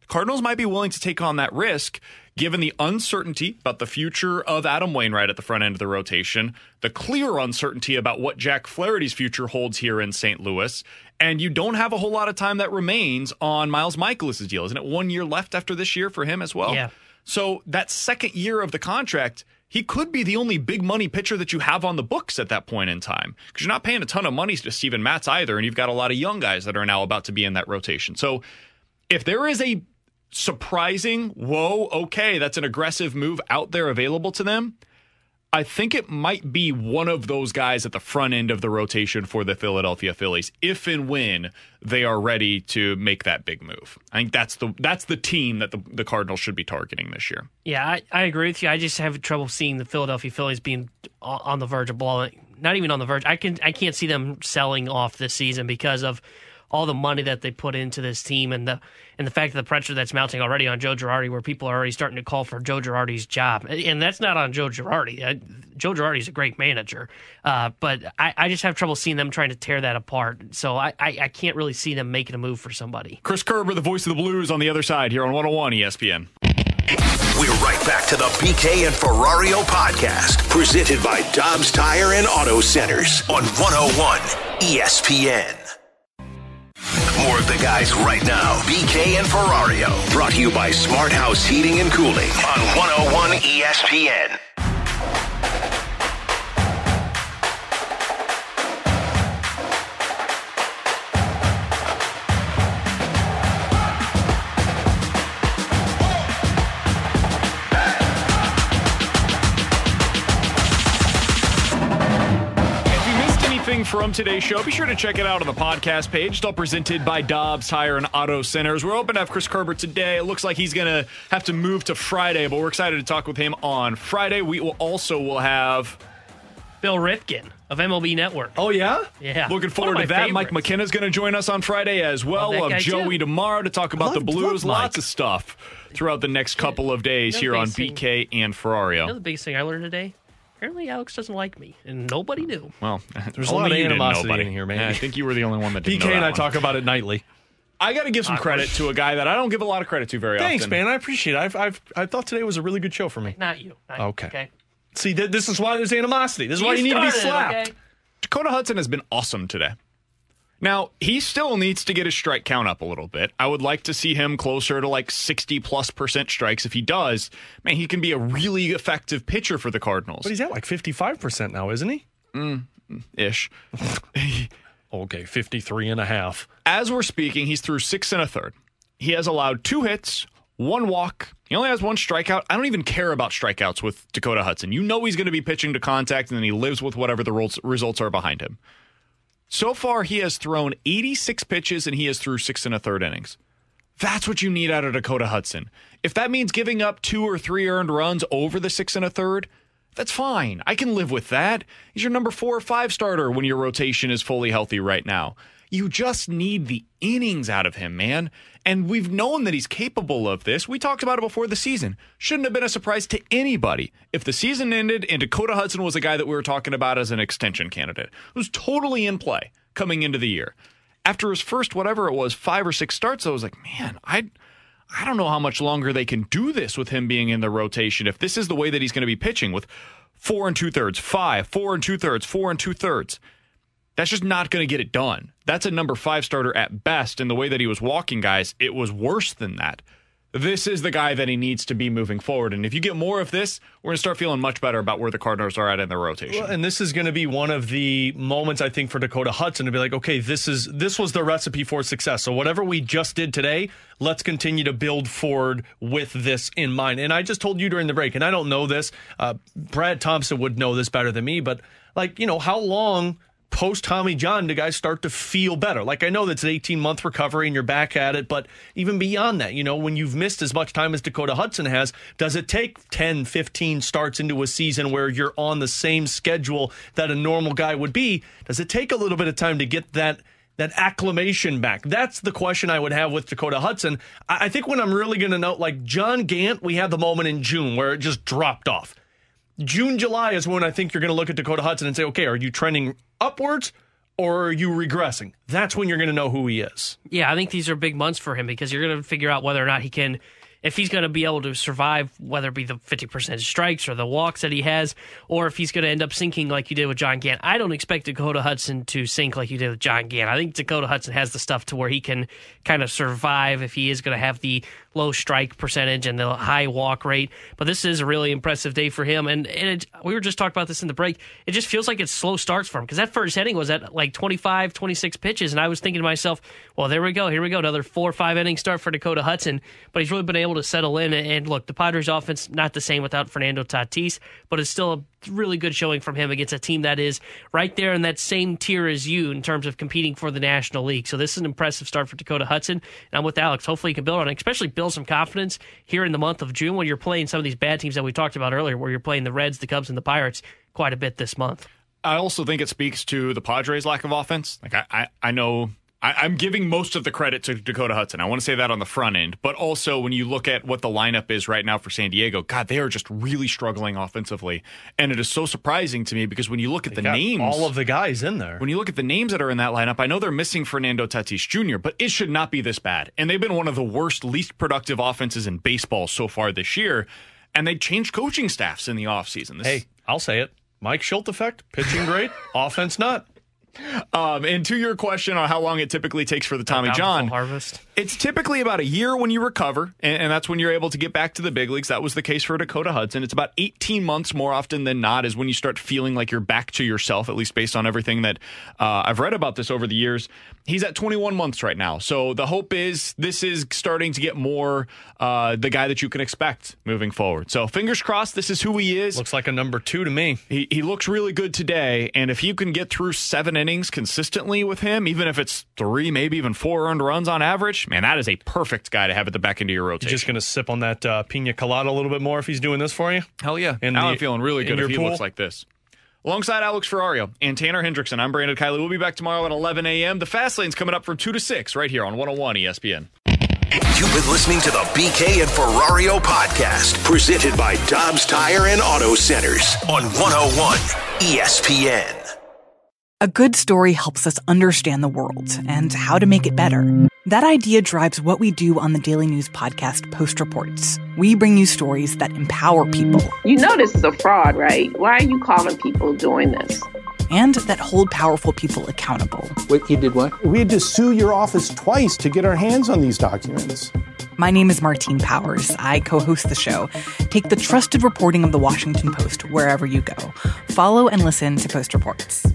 The Cardinals might be willing to take on that risk given the uncertainty about the future of Adam Wainwright at the front end of the rotation, the clear uncertainty about what Jack Flaherty's future holds here in St. Louis, and you don't have a whole lot of time that remains on Miles Mikolas' deal. Isn't it one year left after this year for him as well? Yeah. So that second year of the contract, he could be the only big money pitcher that you have on the books at that point in time because you're not paying a ton of money to Steven Matz either, and you've got a lot of young guys that are now about to be in that rotation. So if there is a surprising, whoa, okay, that's an aggressive move out there available to them. I think it might be one of those guys at the front end of the rotation for the Philadelphia Phillies, if and when they are ready to make that big move. I think that's the that's the team that the, the Cardinals should be targeting this year. Yeah, I, I agree with you. I just have trouble seeing the Philadelphia Phillies being on the verge of blowing. Not even on the verge. I can I can't see them selling off this season because of all the money that they put into this team and the and the fact that the pressure that's mounting already on Joe Girardi, where people are already starting to call for Joe Girardi's job, and that's not on Joe Girardi. Uh, Joe Girardi's a great manager, uh, but I, I just have trouble seeing them trying to tear that apart. So I, I, I can't really see them making a move for somebody. Chris Kerber, the voice of the Blues, on the other side here on 101 ESPN. We're right back to the BK and Ferrario podcast, presented by Dobbs Tire and Auto Centers on 101 ESPN. More of the guys right now. BK and Ferrario, brought to you by Smart House Heating and Cooling on 101 ESPN. From today's show, be sure to check it out on the podcast page. Still presented by Dobbs Tire and Auto Centers. We're hoping to have Chris Kerber today. It looks like he's going to have to move to Friday, but we're excited to talk with him on Friday. We will also will have Bill Ripken of MLB Network. Oh yeah, yeah. Looking forward to that. Mike favorites. McKenna's going to join us on Friday as well. Love that We'll have Joey too. tomorrow to talk about Love- the Blues. Lots of stuff throughout the next couple of days here on big thing. BK and You know Ferrario. the biggest thing I learned today? Apparently, Alex doesn't like me, and nobody knew. Well, There's a lot of you didn't know, animosity in here, man. Yeah, I think you were the only one that didn't PK know and I one. talk about it nightly. I got to give some credit to a guy that I don't give a lot of credit to very Thanks, often. Thanks, man. I appreciate it. I've, I've, I thought today was a really good show for me. Not you. Not you, Okay. okay. See, th- this is why there's animosity. This is why You you need to be slapped. okay? Dakota Hudson has been awesome today. Now, he still needs to get his strike count up a little bit. I would like to see him closer to like 60 plus percent strikes. If he does, man, he can be a really effective pitcher for the Cardinals. But he's at like 55% now, isn't he? Mm, Ish. Okay, 53 and a half. As we're speaking, he's through six and a third. He has allowed two hits, one walk. He only has one strikeout. I don't even care about strikeouts with Dakota Hudson. You know he's going to be pitching to contact, and then he lives with whatever the results are behind him. So far, he has thrown 86 pitches and he has threw six and a third innings. That's what you need out of Dakota Hudson. If that means giving up two or three earned runs over the six and a third, that's fine. I can live with that. He's your number four or five starter when your rotation is fully healthy right now. You just need the innings out of him, man. And we've known that he's capable of this. We talked about it before the season. Shouldn't have been a surprise to anybody if the season ended and Dakota Hudson was a guy that we were talking about as an extension candidate. It was totally in play coming into the year. After his first, whatever it was, five or six starts, I was like, man, I. I don't know how much longer they can do this with him being in the rotation. If this is the way that he's going to be pitching with four and two thirds, five, four and two thirds, four and two thirds, that's just not going to get it done. That's a number five starter at best. And the way that he was walking guys, it was worse than that. This is the guy that he needs to be moving forward. And if you get more of this, we're going to start feeling much better about where the Cardinals are at in their rotation. Well, and this is going to be one of the moments I think for Dakota Hudson to be like, okay, this is this was the recipe for success. So whatever we just did today, let's continue to build forward with this in mind. And I just told you during the break, and I don't know this. Uh, Brad Thompson would know this better than me, but like you know, how long post Tommy John do guys start to feel better? Like I know that's an 18 month recovery and you're back at it, but even beyond that, you know, when you've missed as much time as Dakota Hudson has, does it take 10, 15 starts into a season where you're on the same schedule that a normal guy would be? Does it take a little bit of time to get that? that acclamation back? That's the question I would have with Dakota Hudson. I think when I'm really going to note, like John Gant, we had the moment in June where it just dropped off. June, July is when I think you're going to look at Dakota Hudson and say, okay, are you trending upwards or are you regressing? That's when you're going to know who he is. Yeah, I think these are big months for him because you're going to figure out whether or not he can if he's going to be able to survive, whether it be the 50% strikes or the walks that he has, or if he's going to end up sinking like you did with John Gant. I don't expect Dakota Hudson to sink like you did with John Gant. I think Dakota Hudson has the stuff to where he can kind of survive if he is going to have the low strike percentage and the high walk rate. But this is a really impressive day for him. And, and it, we were just talking about this in the break. It just feels like it's slow starts for him because that first inning was at like 25, 26 pitches. And I was thinking to myself, well, there we go. Here we go. Another four or five inning start for Dakota Hudson. But he's really been able to settle in. And look, the Padres offense, not the same without Fernando Tatis, but it's still a really good showing from him against a team that is right there in that same tier as you in terms of competing for the National League. So this is an impressive start for Dakota Hudson. And I'm with Alex. Hopefully he can build on it, especially build some confidence here in the month of June when you're playing some of these bad teams that we talked about earlier, where you're playing the Reds, the Cubs, and the Pirates quite a bit this month. I also think it speaks to the Padres' lack of offense. Like I, I, I know I, am giving most of the credit to Dakota Hudson. I want to say that on the front end, but also when you look at what the lineup is right now for San Diego, God, they are just really struggling offensively, and it is so surprising to me because when you look at they the names, all of the guys in there. When you look at the names that are in that lineup, I know they're missing Fernando Tatis Jr., but it should not be this bad. And they've been one of the worst, least productive offenses in baseball so far this year, and they changed coaching staffs in the offseason. This hey, I'll say it. Mike Shildt effect, pitching great, offense not. Um, and to your question on how long it typically takes for the Tommy John harvest, it's typically about a year when you recover, and, and, that's when you're able to get back to the big leagues. That was the case for Dakota Hudson. It's about 18 months more often than not is when you start feeling like you're back to yourself, at least based on everything that uh, I've read about this over the years. He's at 21 months right now, so the hope is this is starting to get more uh, the guy that you can expect moving forward. So fingers crossed, this is who he is. Looks like a number two to me. He he looks really good today, and if you can get through seven innings consistently with him, even if it's three, maybe even four earned runs on average, man, that is a perfect guy to have at the back end of your rotation. You're just going to sip on that uh, pina colada a little bit more if he's doing this for you? Hell yeah. And I'm feeling really good if he pool? looks like this. Alongside Alex Ferrario and Tanner Hendrickson, I'm Brandon Kiley. We'll be back tomorrow at 11 a.m. The Fast Lane's coming up from 2 to 6 right here on 101 ESPN. You've been listening to the BK and Ferrario podcast, presented by Dobbs Tire and Auto Centers on 101 ESPN. A good story helps us understand the world and how to make it better. That idea drives what we do on the daily news podcast Post Reports. We bring you stories that empower people. You know this is a fraud, right? Why are you calling people doing this? And that hold powerful people accountable. Wait, you did what? We had to sue your office twice to get our hands on these documents. My name is Martine Powers. I co host the show. Take the trusted reporting of the Washington Post wherever you go. Follow and listen to Post Reports.